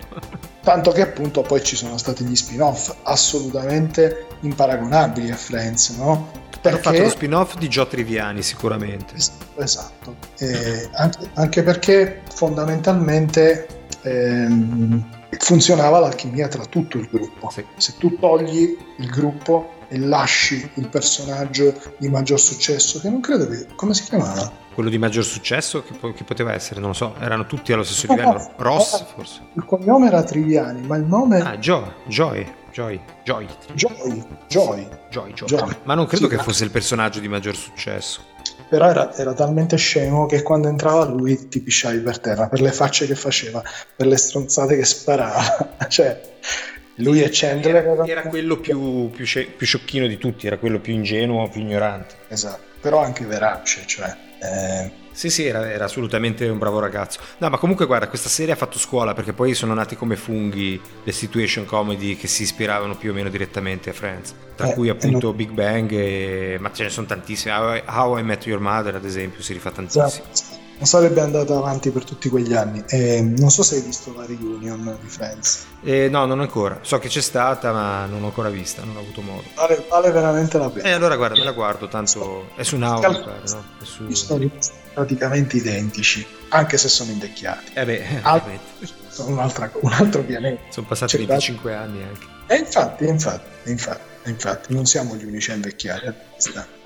Speaker 2: tanto che appunto poi ci sono stati gli spin-off assolutamente imparagonabili a Friends, no?
Speaker 1: Perché... Hanno fatto lo spin-off di Gio Triviani sicuramente.
Speaker 2: Esatto, eh, anche, anche, perché fondamentalmente ehm, funzionava l'alchimia tra tutto il gruppo. Sì. Se tu togli il gruppo e lasci il personaggio di maggior successo, che non credo che... come si chiamava?
Speaker 1: Quello di maggior successo che, che poteva essere, non lo so, erano tutti allo stesso no, livello. No, Ross forse.
Speaker 2: Il cognome era Triviani, ma il nome...
Speaker 1: Ah, Joe, Joy. Joy,
Speaker 2: Joy. Joy, Joy.
Speaker 1: Joy, Joy. Joy. Ma non credo sì, che fosse il personaggio di maggior successo.
Speaker 2: Però era, era, talmente scemo che quando entrava lui ti pisciavi per terra, per le facce che faceva, per le stronzate che sparava. cioè, lui e Chandler
Speaker 1: era, era quello più, più, più, sciocchino di tutti, era quello più ingenuo, più ignorante.
Speaker 2: Esatto, però anche verace, cioè... Eh...
Speaker 1: Sì, sì, era, era, assolutamente un bravo ragazzo. No, ma comunque guarda, questa serie ha fatto scuola perché poi sono nati come funghi le situation comedy che si ispiravano più o meno direttamente a Friends, tra eh, cui appunto non... Big Bang, e... ma ce ne sono tantissime. How I Met Your Mother, ad esempio, si rifà tantissimo. Esatto
Speaker 2: non sarebbe andata avanti per tutti quegli anni. E non so se hai visto la reunion di Friends.
Speaker 1: Eh, no, non ancora. So che c'è stata, ma non l'ho ancora vista, non ho avuto modo.
Speaker 2: Vale, vale veramente la pena.
Speaker 1: E eh, allora guarda, me la guardo, tanto è su Now, Cal- no? È su...
Speaker 2: Praticamente identici, anche se sono invecchiati.
Speaker 1: Eh beh,
Speaker 2: Al- sono un, un altro pianeta.
Speaker 1: Sono passati C'è 25 da... anni anche.
Speaker 2: E infatti, infatti, infatti, infatti, non siamo gli unici a invecchiare.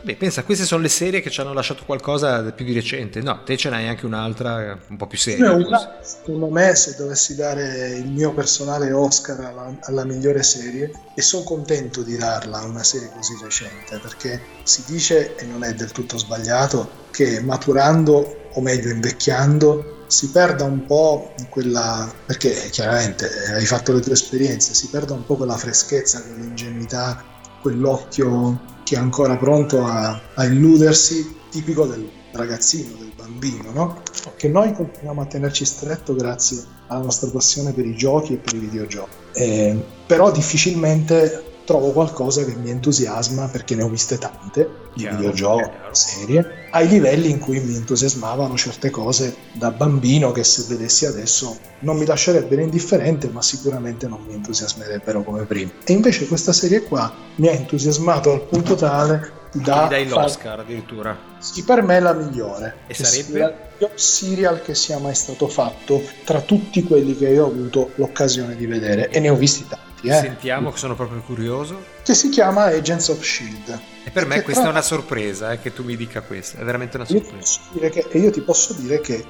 Speaker 1: Beh, pensa, queste sono le serie che ci hanno lasciato qualcosa più di recente. No, te ce n'hai anche un'altra un po' più seria.
Speaker 2: Una, secondo me, se dovessi dare il mio personale Oscar alla, alla migliore serie, e sono contento di darla a una serie così recente, perché si dice, e non è del tutto sbagliato, che maturando, o meglio invecchiando, si perda un po' quella, perché chiaramente hai fatto le tue esperienze, si perda un po' quella freschezza, quell'ingenuità, quell'occhio che è ancora pronto a, a illudersi, tipico del ragazzino, del bambino, no? che noi continuiamo a tenerci stretto grazie alla nostra passione per i giochi e per i videogiochi. Eh, però difficilmente trovo qualcosa che mi entusiasma perché ne ho viste tante di chiaro, videogiochi, serie, ai livelli in cui mi entusiasmavano certe cose da bambino che se vedessi adesso non mi lascerebbero indifferente, ma sicuramente non mi entusiasmerebbero come prima. E invece questa serie qua mi ha entusiasmato al punto tale da...
Speaker 1: Mi dai l'Oscar addirittura.
Speaker 2: Sì, per me è la migliore.
Speaker 1: E sarebbe?
Speaker 2: Il serial che sia mai stato fatto tra tutti quelli che io ho avuto l'occasione di vedere e ne ho visti tanti eh.
Speaker 1: Sentiamo che sono proprio curioso.
Speaker 2: Che si chiama Agents of Shield.
Speaker 1: E per me questa tra... è una sorpresa, eh, che tu mi dica questo, è veramente una sorpresa.
Speaker 2: Io che, e io ti posso dire che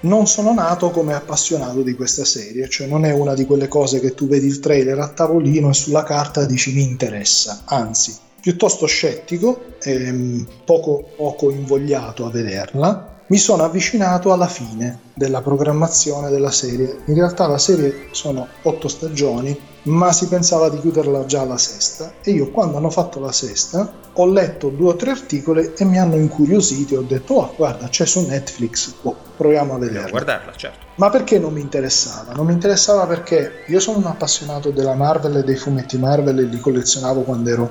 Speaker 2: non sono nato come appassionato di questa serie, cioè non è una di quelle cose che tu vedi il trailer a tavolino e sulla carta dici mi interessa, anzi, piuttosto scettico e poco, poco invogliato a vederla mi sono avvicinato alla fine della programmazione della serie. In realtà la serie sono otto stagioni, ma si pensava di chiuderla già alla sesta e io quando hanno fatto la sesta ho letto due o tre articoli e mi hanno incuriosito e ho detto oh guarda c'è su Netflix, oh, proviamo a vederla.
Speaker 1: guardarla, certo.
Speaker 2: Ma perché non mi interessava? Non mi interessava perché io sono un appassionato della Marvel e dei fumetti Marvel e li collezionavo quando ero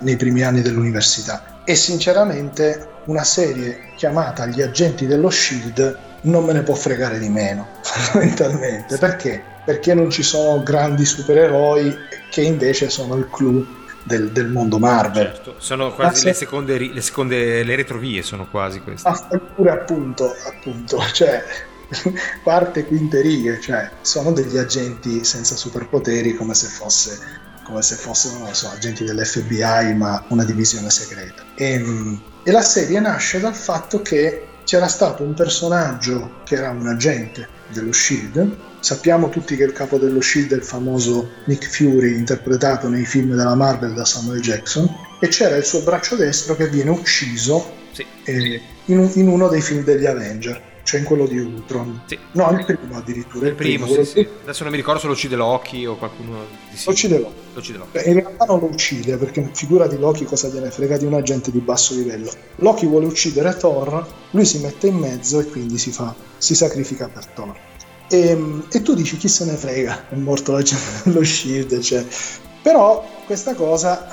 Speaker 2: nei primi anni dell'università e sinceramente una serie chiamata Gli agenti dello Shield non me ne può fregare di meno, fondamentalmente. Perché? Perché non ci sono grandi supereroi che invece sono il clou del, del mondo Marvel. Certo,
Speaker 1: sono quasi le seconde, le seconde, le retrovie sono quasi queste.
Speaker 2: Ma pure appunto, appunto, cioè quarta e quinte righe, cioè sono degli agenti senza superpoteri come se fosse come se fossero, non so, agenti dell'FBI ma una divisione segreta. E, ehm, e la serie nasce dal fatto che c'era stato un personaggio che era un agente dello Shield. Sappiamo tutti che il capo dello Shield è il famoso Nick Fury interpretato nei film della Marvel da Samuel Jackson e c'era il suo braccio destro che viene ucciso sì. eh, in, in, uno dei film degli Avenger cioè in quello di Ultron. Sì. No, il primo addirittura.
Speaker 1: Il, il primo, primo sì, sì. Adesso non mi ricordo se lo uccide Loki o qualcuno
Speaker 2: di sì. Lo uccide Loki. Lo uccide Loki. In realtà non lo uccide perché figura di Loki cosa gliene frega di un agente di basso livello. Loki vuole uccidere Thor, lui si mette in mezzo e quindi si, fa, si sacrifica per Thor. E, ehm, e, tu dici chi se ne frega, è morto l'agente dello shield, cioè. però questa cosa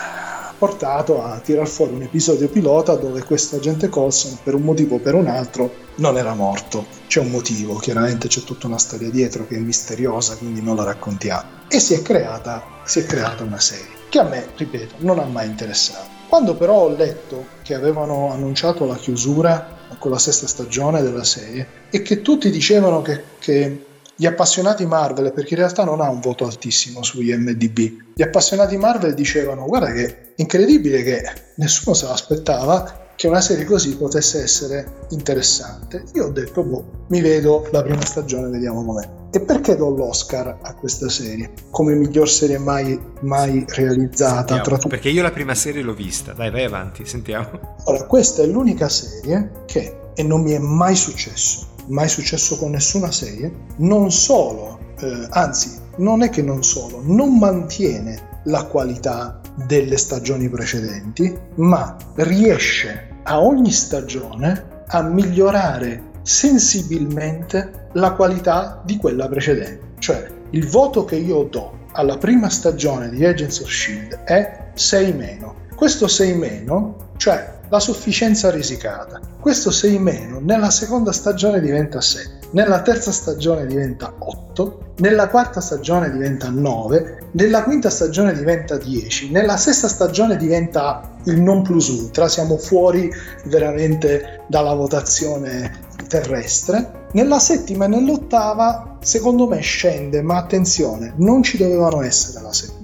Speaker 2: portato a tirar fuori un episodio pilota dove questo agente Colson per un motivo o per un altro non era morto. C'è un motivo, chiaramente c'è tutta una storia dietro che è misteriosa, quindi non la raccontiamo. E si è creata, si è creata una serie che a me, ripeto, non ha mai interessato. Quando però ho letto che avevano annunciato la chiusura con la sesta stagione della serie e che tutti dicevano che, che gli appassionati Marvel, perché in realtà non ha un voto altissimo su IMDB, gli appassionati Marvel dicevano guarda che è incredibile che nessuno se l'aspettava che una serie così potesse essere interessante. Io ho detto, boh, mi vedo la prima stagione, vediamo com'è. E perché do l'Oscar a questa serie? Come miglior serie mai, mai realizzata?
Speaker 1: Tra tu- perché io la prima serie l'ho vista. Dai, vai avanti, sentiamo.
Speaker 2: Allora, questa è l'unica serie che, e non mi è mai successo, mai successo con nessuna serie, non solo, eh, anzi, non è che non solo, non mantiene la qualità delle stagioni precedenti, ma riesce a ogni stagione a migliorare sensibilmente la qualità di quella precedente. Cioè, il voto che io do alla prima stagione di Agents of Shield è 6 meno. Questo 6 meno, cioè la sufficienza risicata. Questo 6 meno nella seconda stagione diventa 7, nella terza stagione diventa 8, nella quarta stagione diventa 9, nella quinta stagione diventa 10, nella sesta stagione diventa il non plus ultra, siamo fuori veramente dalla votazione terrestre. Nella settima e nell'ottava, secondo me, scende, ma attenzione, non ci dovevano essere la settima.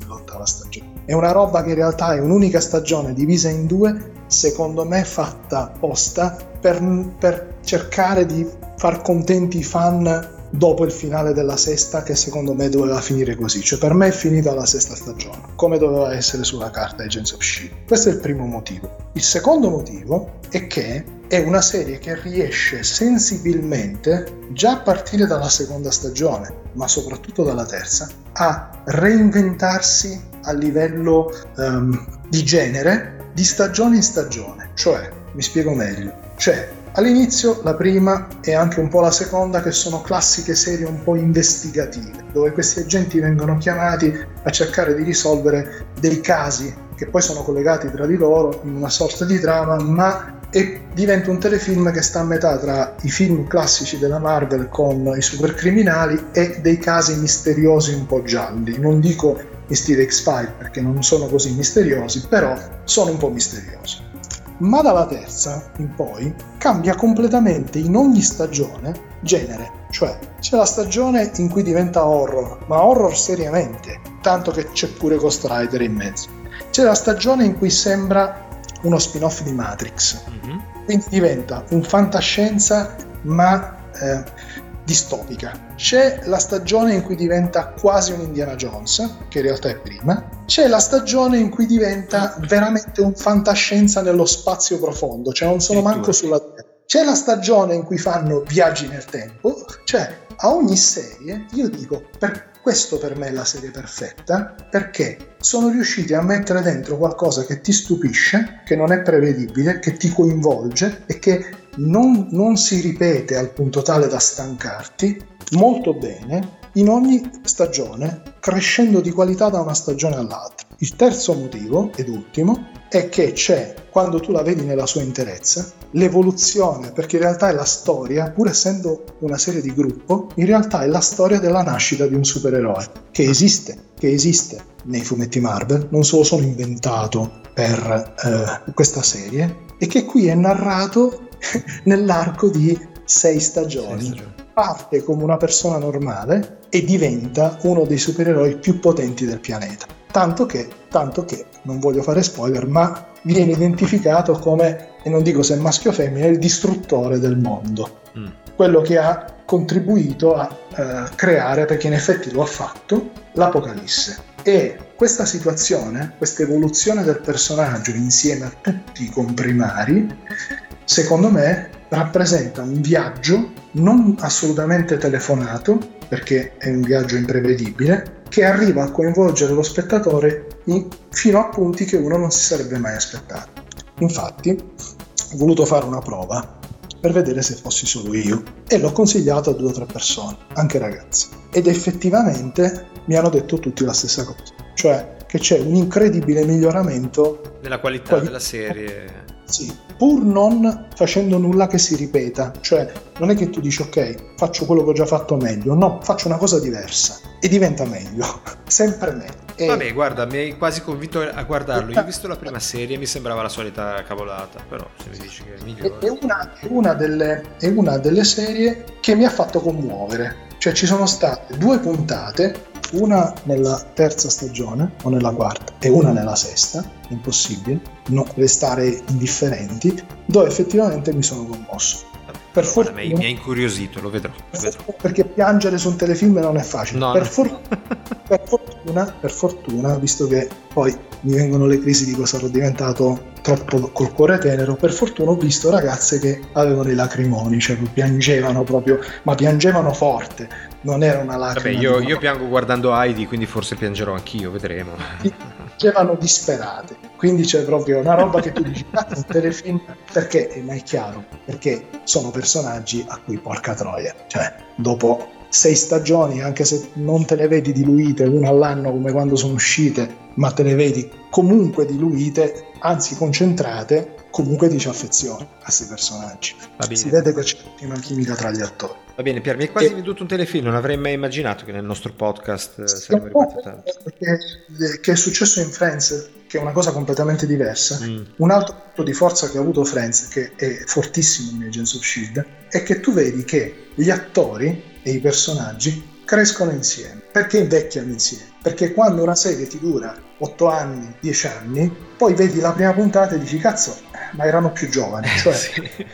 Speaker 2: È una roba che in realtà è un'unica stagione divisa in due secondo me fatta apposta per, per cercare di far contenti i fan dopo il finale della sesta che secondo me doveva finire così cioè per me è finita la sesta stagione come doveva essere sulla carta Agents of S.H.I.E.L.D. questo è il primo motivo il secondo motivo è che è una serie che riesce sensibilmente già a partire dalla seconda stagione ma soprattutto dalla terza a reinventarsi a livello um, di genere di stagione in stagione, cioè, mi spiego meglio, cioè all'inizio la prima e anche un po' la seconda che sono classiche serie un po' investigative, dove questi agenti vengono chiamati a cercare di risolvere dei casi che poi sono collegati tra di loro in una sorta di trama, ma e diventa un telefilm che sta a metà tra i film classici della Marvel con i supercriminali e dei casi misteriosi un po' gialli. Non dico in stile X-File perché non sono così misteriosi, però sono un po' misteriosi. Ma dalla terza in poi cambia completamente in ogni stagione genere, cioè c'è la stagione in cui diventa horror, ma horror seriamente, tanto che c'è pure Ghost Rider in mezzo. C'è la stagione in cui sembra uno spin-off di Matrix, mm-hmm. quindi diventa un fantascienza ma eh, distopica. C'è la stagione in cui diventa quasi un Indiana Jones, che in realtà è prima. C'è la stagione in cui diventa veramente un fantascienza nello spazio profondo, cioè non sono manco sulla Terra. C'è la stagione in cui fanno viaggi nel tempo, cioè a ogni serie io dico per questo per me è la serie perfetta perché sono riusciti a mettere dentro qualcosa che ti stupisce, che non è prevedibile, che ti coinvolge e che non, non si ripete al punto tale da stancarti molto bene in ogni stagione, crescendo di qualità da una stagione all'altra. Il terzo motivo, ed ultimo, è che c'è, quando tu la vedi nella sua interezza, l'evoluzione, perché in realtà è la storia, pur essendo una serie di gruppo, in realtà è la storia della nascita di un supereroe, che esiste, che esiste nei fumetti Marvel, non se lo sono inventato per eh, questa serie, e che qui è narrato nell'arco di sei stagioni. sei stagioni. Parte come una persona normale e diventa uno dei supereroi più potenti del pianeta. Tanto che, tanto che, non voglio fare spoiler, ma viene identificato come, e non dico se è maschio o femmina, il distruttore del mondo. Mm. Quello che ha contribuito a eh, creare, perché in effetti lo ha fatto, l'Apocalisse. E questa situazione, questa evoluzione del personaggio insieme a tutti i comprimari, secondo me rappresenta un viaggio non assolutamente telefonato, perché è un viaggio imprevedibile, che arriva a coinvolgere lo spettatore in, fino a punti che uno non si sarebbe mai aspettato. Infatti, ho voluto fare una prova per vedere se fossi solo io e l'ho consigliato a due o tre persone, anche ragazzi. Ed effettivamente mi hanno detto tutti la stessa cosa, cioè che c'è un incredibile miglioramento
Speaker 1: nella qualità quali- della serie
Speaker 2: sì, pur non facendo nulla che si ripeta, cioè non è che tu dici ok, faccio quello che ho già fatto meglio, no, faccio una cosa diversa e diventa meglio, sempre meglio. E...
Speaker 1: Vabbè, guarda, mi hai quasi convinto a guardarlo. Io ho visto la prima serie e mi sembrava la solita cavolata, però se mi dici che è migliore.
Speaker 2: È una, è una, delle, è una delle serie che mi ha fatto commuovere. Cioè ci sono state due puntate una nella terza stagione o nella quarta e una nella sesta, impossibile, non restare indifferenti, dove effettivamente mi sono commosso.
Speaker 1: Per fortuna, mi ha incuriosito, lo vedrò, lo vedrò.
Speaker 2: Perché piangere su un telefilm non è facile. No, per, no. For- per, fortuna, per fortuna, visto che poi mi vengono le crisi di cosa ero diventato troppo col cuore tenero, per fortuna ho visto ragazze che avevano i lacrimoni, cioè piangevano proprio, ma piangevano forte, non era una lacrima.
Speaker 1: Vabbè, io, io piango guardando Heidi, quindi forse piangerò anch'io, vedremo.
Speaker 2: Piangevano disperate, quindi c'è proprio una roba che tu dici, ah, un telefilm, perché? Ma è chiaro, perché sono personaggi a cui porca troia, cioè dopo sei stagioni, anche se non te le vedi diluite una all'anno come quando sono uscite, ma te le vedi comunque diluite, anzi concentrate, comunque ti ci affezioni a questi personaggi. Si vede che c'è una chimica tra gli attori.
Speaker 1: Va bene, Pier, mi hai quasi venduto un telefilm, non avrei mai immaginato che nel nostro podcast eh, saremmo arrivati tanto.
Speaker 2: Che, che è successo in Friends, che è una cosa completamente diversa. Mm. Un altro punto di forza che ha avuto Friends, che è fortissimo in Agents of S.H.I.E.L.D., è che tu vedi che gli attori e i personaggi crescono insieme. Perché invecchiano insieme? Perché quando una serie ti dura 8 anni, 10 anni, poi vedi la prima puntata e dici cazzo, ma erano più giovani. Cioè, sì.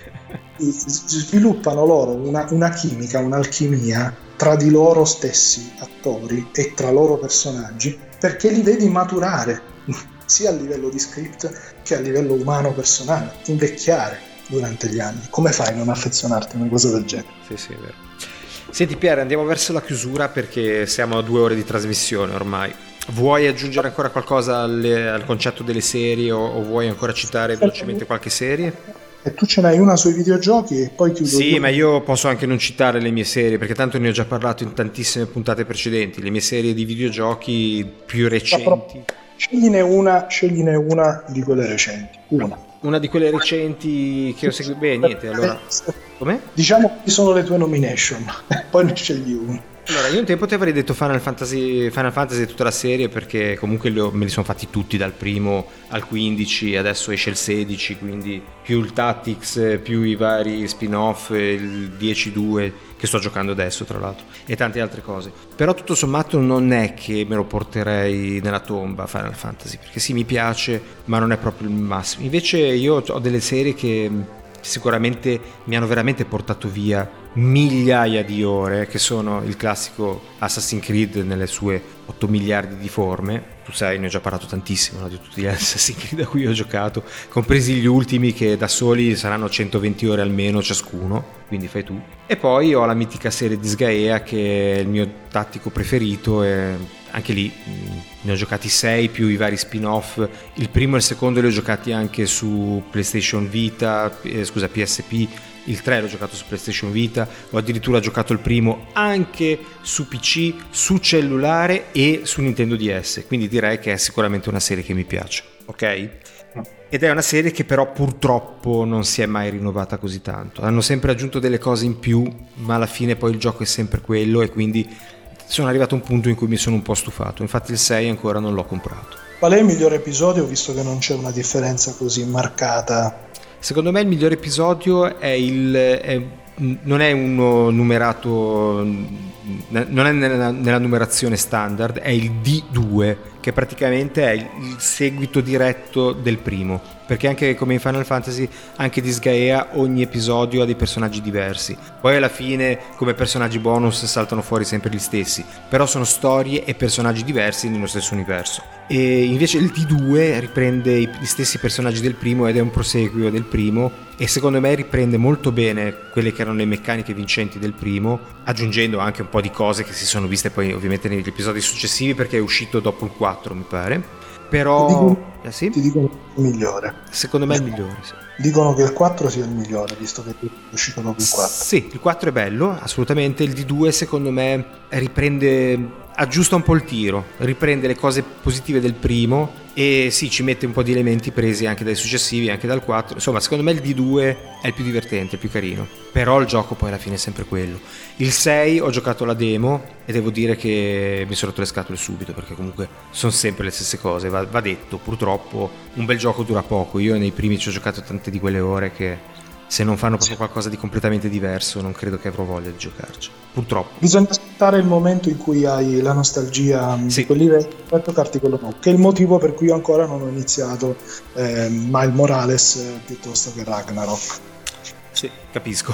Speaker 2: sviluppano loro una, una chimica, un'alchimia tra di loro stessi attori e tra loro personaggi perché li vedi maturare sia a livello di script che a livello umano personale, invecchiare durante gli anni. Come fai a non affezionarti a una cosa del genere?
Speaker 1: Sì, sì, è vero. Senti Pier, andiamo verso la chiusura perché siamo a due ore di trasmissione ormai. Vuoi aggiungere ancora qualcosa alle, al concetto delle serie o, o, vuoi ancora citare velocemente qualche serie?
Speaker 2: E tu ce n'hai una sui videogiochi e poi chiudo.
Speaker 1: Sì, io. ma io posso anche non citare le mie serie perché tanto ne ho già parlato in tantissime puntate precedenti. Le mie serie di videogiochi più recenti.
Speaker 2: Scegliene una, scegliene una di quelle recenti. Una.
Speaker 1: Una di quelle recenti che ho seguito. Beh, niente, allora.
Speaker 2: Come? Diciamo che sono le tue nomination, poi ne scegli uno.
Speaker 1: Allora, io un tempo ti avrei detto Final Fantasy, Final Fantasy tutta la serie perché comunque ho, me li sono fatti tutti dal primo al 15, adesso esce il 16, quindi più il Tactics, più i vari spin-off, il 10-2 che sto giocando adesso tra l'altro e tante altre cose. Però tutto sommato non è che me lo porterei nella tomba Final Fantasy perché sì mi piace ma non è proprio il massimo. Invece io ho delle serie che sicuramente mi hanno veramente portato via migliaia di ore, che sono il classico Assassin's Creed nelle sue 8 miliardi di forme. Tu sai, ne ho già parlato tantissimo no, di tutti gli Assassin's Creed a cui ho giocato, compresi gli ultimi che da soli saranno 120 ore almeno ciascuno, quindi fai tu. E poi ho la mitica serie di Sgaea che è il mio tattico preferito e anche lì ne ho giocati 6 più i vari spin-off. Il primo e il secondo li ho giocati anche su PlayStation Vita, eh, scusa, PSP il 3 l'ho giocato su PlayStation Vita, ho addirittura giocato il primo anche su PC, su cellulare e su Nintendo DS, quindi direi che è sicuramente una serie che mi piace, ok? Ed è una serie che però purtroppo non si è mai rinnovata così tanto. Hanno sempre aggiunto delle cose in più, ma alla fine poi il gioco è sempre quello e quindi sono arrivato a un punto in cui mi sono un po' stufato. Infatti il 6 ancora non l'ho comprato.
Speaker 2: Qual è il migliore episodio visto che non c'è una differenza così marcata?
Speaker 1: Secondo me il migliore episodio è il... È, non è uno numerato... Non è nella, nella numerazione standard, è il D2 che praticamente è il seguito diretto del primo, perché anche come in Final Fantasy, anche di Sgaea ogni episodio ha dei personaggi diversi. Poi alla fine come personaggi bonus saltano fuori sempre gli stessi, però sono storie e personaggi diversi nello stesso universo. E invece il D2 riprende gli stessi personaggi del primo ed è un proseguio del primo e secondo me riprende molto bene quelle che erano le meccaniche vincenti del primo, aggiungendo anche un po' di cose che si sono viste poi ovviamente negli episodi successivi perché è uscito dopo il 4 4 mi pare. Però...
Speaker 2: Ti dicono,
Speaker 1: eh sì?
Speaker 2: ti dicono il migliore.
Speaker 1: Secondo me è il migliore, sì.
Speaker 2: Dicono che il 4 sia il migliore, visto che è uscito dopo il 4.
Speaker 1: Sì, il 4 è bello, assolutamente. Il D2 secondo me riprende aggiusta un po' il tiro, riprende le cose positive del primo e sì, ci mette un po' di elementi presi anche dai successivi, anche dal 4. Insomma, secondo me il D2 è il più divertente, il più carino. Però il gioco poi alla fine è sempre quello. Il 6 ho giocato la demo e devo dire che mi sono rotto le scatole subito perché comunque sono sempre le stesse cose, va, va detto. Purtroppo un bel gioco dura poco. Io nei primi ci ho giocato tante di quelle ore che se non fanno proprio qualcosa di completamente diverso non credo che avrò voglia di giocarci. Purtroppo.
Speaker 2: Bisogna aspettare il momento in cui hai la nostalgia sì. di quelli vecchi per toccarti quello nuovo che è il motivo per cui io ancora non ho iniziato eh, Miles Morales eh, piuttosto che Ragnarok.
Speaker 1: Sì, capisco,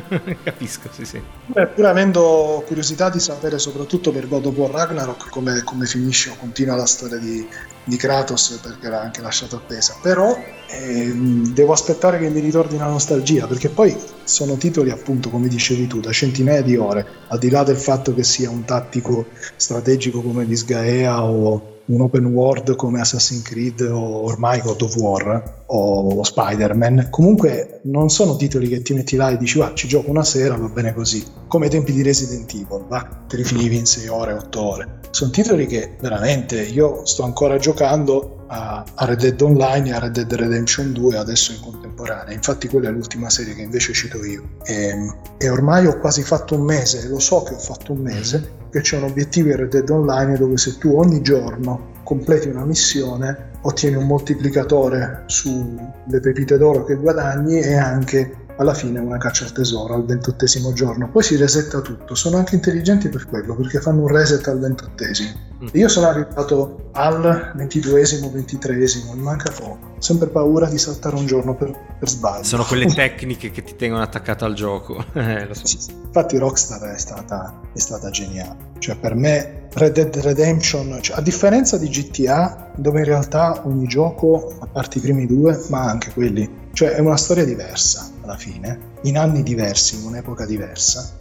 Speaker 1: capisco, sì, sì.
Speaker 2: Beh, pur avendo curiosità di sapere soprattutto per God of War Ragnarok come, come finisce o continua la storia di, di, Kratos perché era anche lasciato appesa, però ehm, devo aspettare che mi ritorni la nostalgia perché poi sono titoli appunto come dicevi tu da centinaia di ore, al di là del fatto che sia un tattico strategico come Disgaea o un open world come Assassin's Creed o ormai God of War o Spider-Man, comunque non sono titoli che ti metti là e dici va ci gioco una sera, va bene così, come i tempi di Resident Evil, va, te li finivi in 6 ore, 8 ore. Sono titoli che veramente io sto ancora giocando a, Red Dead Online e a Red Dead Redemption 2 adesso in contemporanea, infatti quella è l'ultima serie che invece cito io. E, e ormai ho quasi fatto un mese, lo so che ho fatto un mese, che c'è un obiettivo in Red Dead Online dove se tu ogni giorno completi una missione ottieni un moltiplicatore sulle pepite d'oro che guadagni e anche alla fine una caccia al tesoro al ventottesimo giorno. Poi si resetta tutto. Sono anche intelligenti per quello, perché fanno un reset al ventottesimo. Mm. Io sono arrivato al ventiduesimo, ventitreesimo, mi manca poco. Sempre paura di saltare un giorno per, per sbaglio.
Speaker 1: Sono quelle tecniche che ti tengono attaccato al gioco. eh,
Speaker 2: so. sì, infatti Rockstar è stata, è stata geniale. Cioè per me Red Dead Redemption, cioè, a differenza di GTA, dove in realtà ogni gioco, a parte i primi due, ma anche quelli cioè è una storia diversa alla fine, in anni diversi, in un'epoca diversa,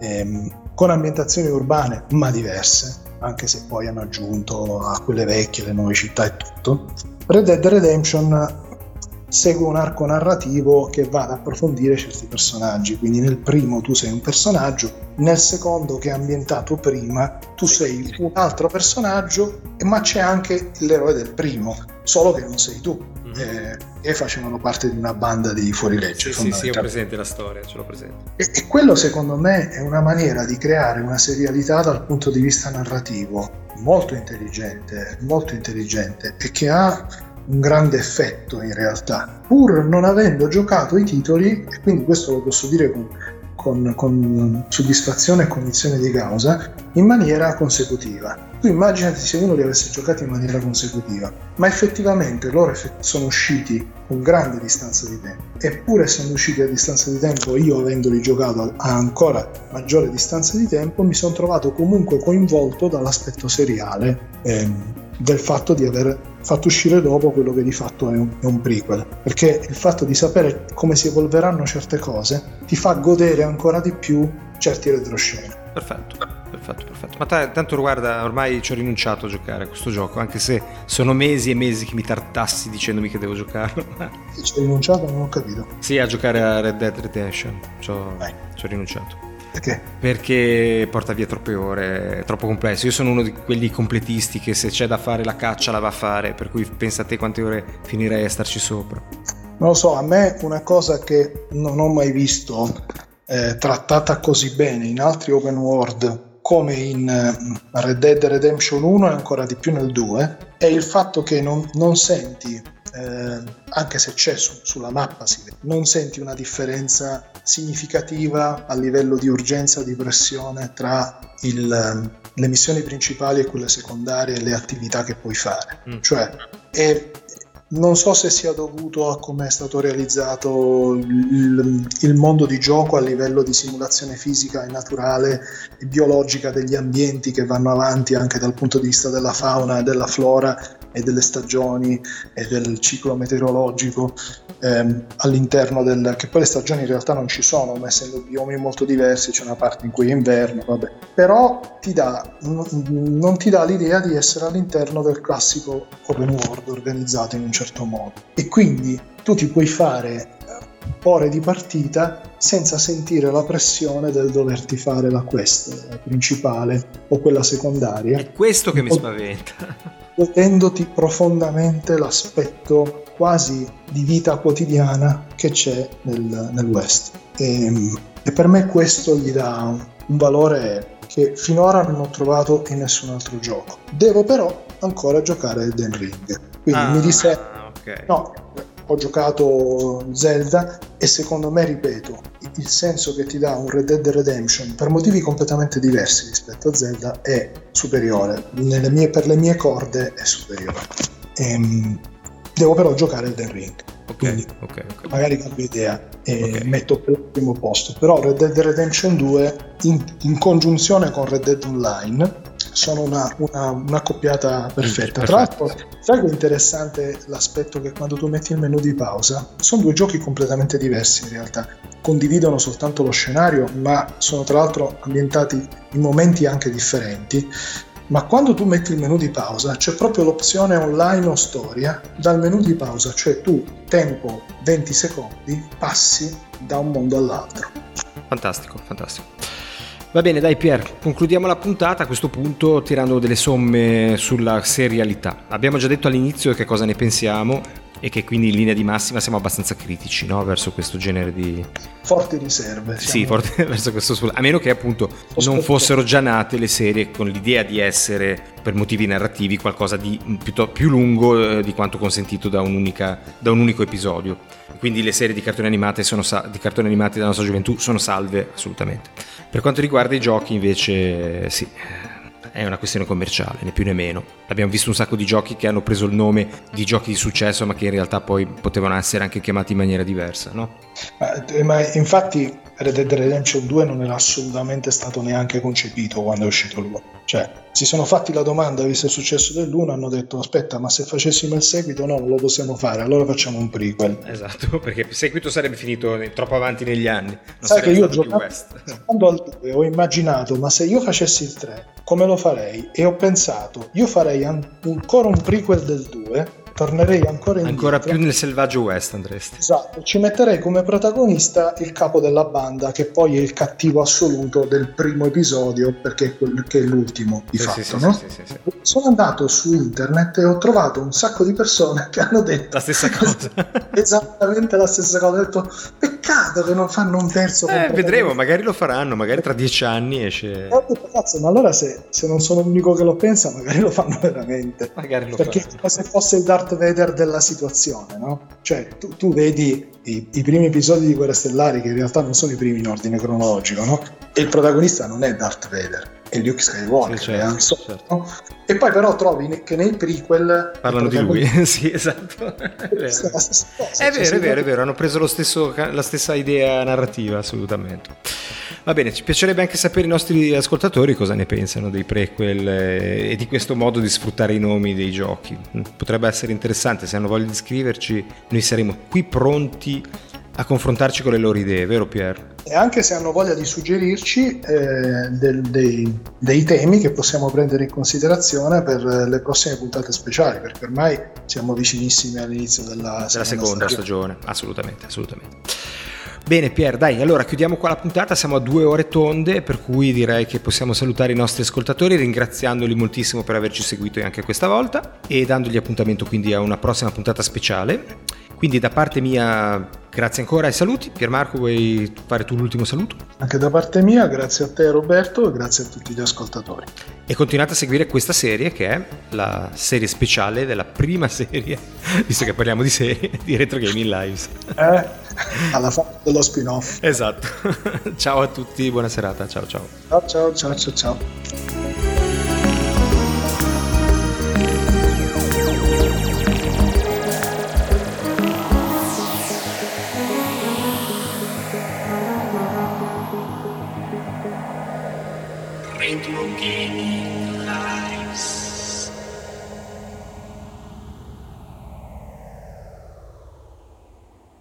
Speaker 2: ehm, con ambientazioni urbane ma diverse, anche se poi hanno aggiunto a quelle vecchie le nuove città e tutto. Red Dead Redemption segue un arco narrativo che va ad approfondire certi personaggi, quindi nel primo tu sei un personaggio, nel secondo che è ambientato prima tu sei un altro personaggio, ma c'è anche l'eroe del primo, solo che non sei tu eh, e facevano parte di una banda di fuorilegge.
Speaker 1: Sì, sì, sì, ho presente la storia, ce l'ho presente.
Speaker 2: E, e, quello secondo me è una maniera di creare una serialità dal punto di vista narrativo molto intelligente, molto intelligente e che ha un grande effetto in realtà, pur non avendo giocato i titoli, e quindi questo lo posso dire con con, con soddisfazione e cognizione di causa in maniera consecutiva. Tu immaginati se uno li avesse giocati in maniera consecutiva, ma effettivamente loro sono usciti con grande distanza di tempo. Eppure essendo usciti a distanza di tempo, io avendoli giocato a ancora maggiore distanza di tempo, mi sono trovato comunque coinvolto dall'aspetto seriale. Ehm, del fatto di aver fatto uscire dopo quello che di fatto è un, è un, prequel perché il fatto di sapere come si evolveranno certe cose ti fa godere ancora di più certi retroscena
Speaker 1: perfetto perfetto, perfetto. Ma t- tanto guarda, ormai ci ho rinunciato a giocare a questo gioco, anche se sono mesi e mesi che mi tartassi dicendomi che devo giocarlo.
Speaker 2: ci hai rinunciato? Non ho capito.
Speaker 1: Sì, a giocare a Red Dead Redemption. Ci ho, ci ho rinunciato.
Speaker 2: Perché?
Speaker 1: Perché porta via troppe ore, è troppo complesso. Io sono uno di quelli completisti che se c'è da fare la caccia la va a fare, per cui pensa a te quante ore finirei a starci sopra.
Speaker 2: Non lo so, a me una cosa che non ho mai visto eh, trattata così bene in altri open world come in eh, Red Dead Redemption 1 e ancora di più nel 2 è il fatto che non, non senti eh, anche se c'è su, sulla mappa, si vede, non senti una differenza significativa a livello di urgenza, di pressione tra il, le missioni principali e quelle secondarie e le attività che puoi fare. Mm. Cioè, è, non so se sia dovuto a come è stato realizzato il, il, mondo di gioco a livello di simulazione fisica e naturale e biologica degli ambienti che vanno avanti anche dal punto di vista della fauna e della flora e delle stagioni e del ciclo meteorologico ehm, all'interno del... che poi le stagioni in realtà non ci sono, ma essendo biomi molto diversi c'è una parte in cui è inverno, vabbè. Però ti dà, non ti dà l'idea di essere all'interno del classico open world organizzato in un certo modo. E quindi tu ti puoi fare ore di partita senza sentire la pressione del doverti fare la quest principale o quella secondaria.
Speaker 1: È questo che mi spaventa
Speaker 2: godendoti profondamente l'aspetto quasi di vita quotidiana che c'è nel, nel West. E, e, per me questo gli dà un valore che finora non ho trovato in nessun altro gioco. Devo però ancora giocare Elden Ring. Quindi ah, mi disse... Okay. No, ho giocato Zelda e secondo me, ripeto, il senso che ti dà un Red Dead Redemption per motivi completamente diversi rispetto a Zelda è superiore. Mie, per le mie corde è superiore. Ehm, devo però giocare Elden Ring. Okay, Quindi okay, okay. magari cambio idea e metto per il primo posto. Però Red Dead Redemption 2 in, in congiunzione con Red Dead Online sono una, una, una coppiata perfetta. Tra l'altro, sai che è interessante l'aspetto che quando tu metti il menu di pausa, sono due giochi completamente diversi in realtà, condividono soltanto lo scenario, ma sono tra l'altro ambientati in momenti anche differenti. Ma quando tu metti il menu di pausa c'è proprio l'opzione online o storia dal menu di pausa, cioè tu tempo 20 secondi passi da un mondo all'altro.
Speaker 1: Fantastico, fantastico. Va bene, dai Pier, concludiamo la puntata a questo punto tirando delle somme sulla serialità. Abbiamo già detto all'inizio che cosa ne pensiamo e che quindi in linea di massima siamo abbastanza critici no? verso questo genere di...
Speaker 2: Forti riserve.
Speaker 1: Sì, forti verso questo... A meno che appunto non fossero già nate le serie con l'idea di essere, per motivi narrativi, qualcosa di più, più lungo eh, di quanto consentito da, da, un unico episodio. Quindi le serie di cartoni, animate sono sa- di cartoni animati della nostra gioventù sono salve assolutamente. Per quanto riguarda i giochi invece sì è una questione commerciale, né più né meno. Abbiamo visto un sacco di giochi che hanno preso il nome di giochi di successo, ma che in realtà poi potevano essere anche chiamati in maniera diversa, no?
Speaker 2: Ma, ma infatti Red Dead Redemption 2 non era assolutamente stato neanche concepito quando è uscito lui. Cioè, si sono fatti la domanda, visto il successo dell'1, hanno detto aspetta, ma se facessimo il seguito no, non lo possiamo fare, allora facciamo un prequel.
Speaker 1: Esatto, perché il seguito sarebbe finito troppo avanti negli anni. Non
Speaker 2: Sai che io giocando al 2 ho immaginato, ma se io facessi il 3, come lo farei? E ho pensato, io farei ancora un prequel del 2 tornerei ancora
Speaker 1: indietro. Ancora più nel selvaggio West andresti.
Speaker 2: Esatto, ci metterei come protagonista il capo della banda, che poi è il cattivo assoluto del primo episodio, perché è, quel, che è l'ultimo di sì, fatto. Sì, no? sì, Sono andato su internet e ho trovato un sacco di persone che hanno detto
Speaker 1: la stessa cosa.
Speaker 2: esattamente la stessa cosa. Ho detto, peccato che non fanno un terzo.
Speaker 1: Eh, vedremo, magari lo faranno, magari tra dieci anni esce.
Speaker 2: Ho detto, cazzo, ma allora se, se, non sono l'unico che lo pensa, magari lo fanno veramente.
Speaker 1: Magari lo
Speaker 2: perché
Speaker 1: fanno.
Speaker 2: se fosse il Dark Darth Vader della situazione, no? Cioè, tu, tu vedi i, i, primi episodi di Guerre Stellari, che in realtà non sono i primi in ordine cronologico, no? E il protagonista non è Darth Vader, è Luke Skywalker, sì, certo, Solo, certo. no? E poi però trovi che nei prequel...
Speaker 1: Parlano di lui, sì, esatto. È vero, è, cosa, è, vero, è, vero, è vero, hanno preso stesso, la stessa idea narrativa, assolutamente. Va bene, ci piacerebbe anche sapere i nostri ascoltatori cosa ne pensano dei prequel eh, e di questo modo di sfruttare i nomi dei giochi. Potrebbe essere interessante, se hanno voglia di scriverci, noi saremo qui pronti a confrontarci con le loro idee, vero Pier?
Speaker 2: E anche se hanno voglia di suggerirci eh, del, dei, dei, temi che possiamo prendere in considerazione per le prossime puntate speciali, perché ormai siamo vicinissimi all'inizio della,
Speaker 1: della seconda stagione. stagione. Assolutamente, assolutamente. Bene Pier, dai, allora chiudiamo qua la puntata, siamo a due ore tonde, per cui direi che possiamo salutare i nostri ascoltatori ringraziandoli moltissimo per averci seguito anche questa volta e dandogli appuntamento quindi a una prossima puntata speciale. Quindi da parte mia grazie ancora e saluti. Pier Marco, vuoi fare tu l'ultimo saluto?
Speaker 2: Anche da parte mia, grazie a te Roberto e grazie a tutti gli ascoltatori.
Speaker 1: E continuate a seguire questa serie che è la serie speciale della prima serie, visto che parliamo di serie, di Retro Gaming Lives.
Speaker 2: Eh, alla fine dello spin-off.
Speaker 1: Esatto. ciao a tutti, buona serata, ciao ciao.
Speaker 2: Ciao ciao ciao ciao ciao.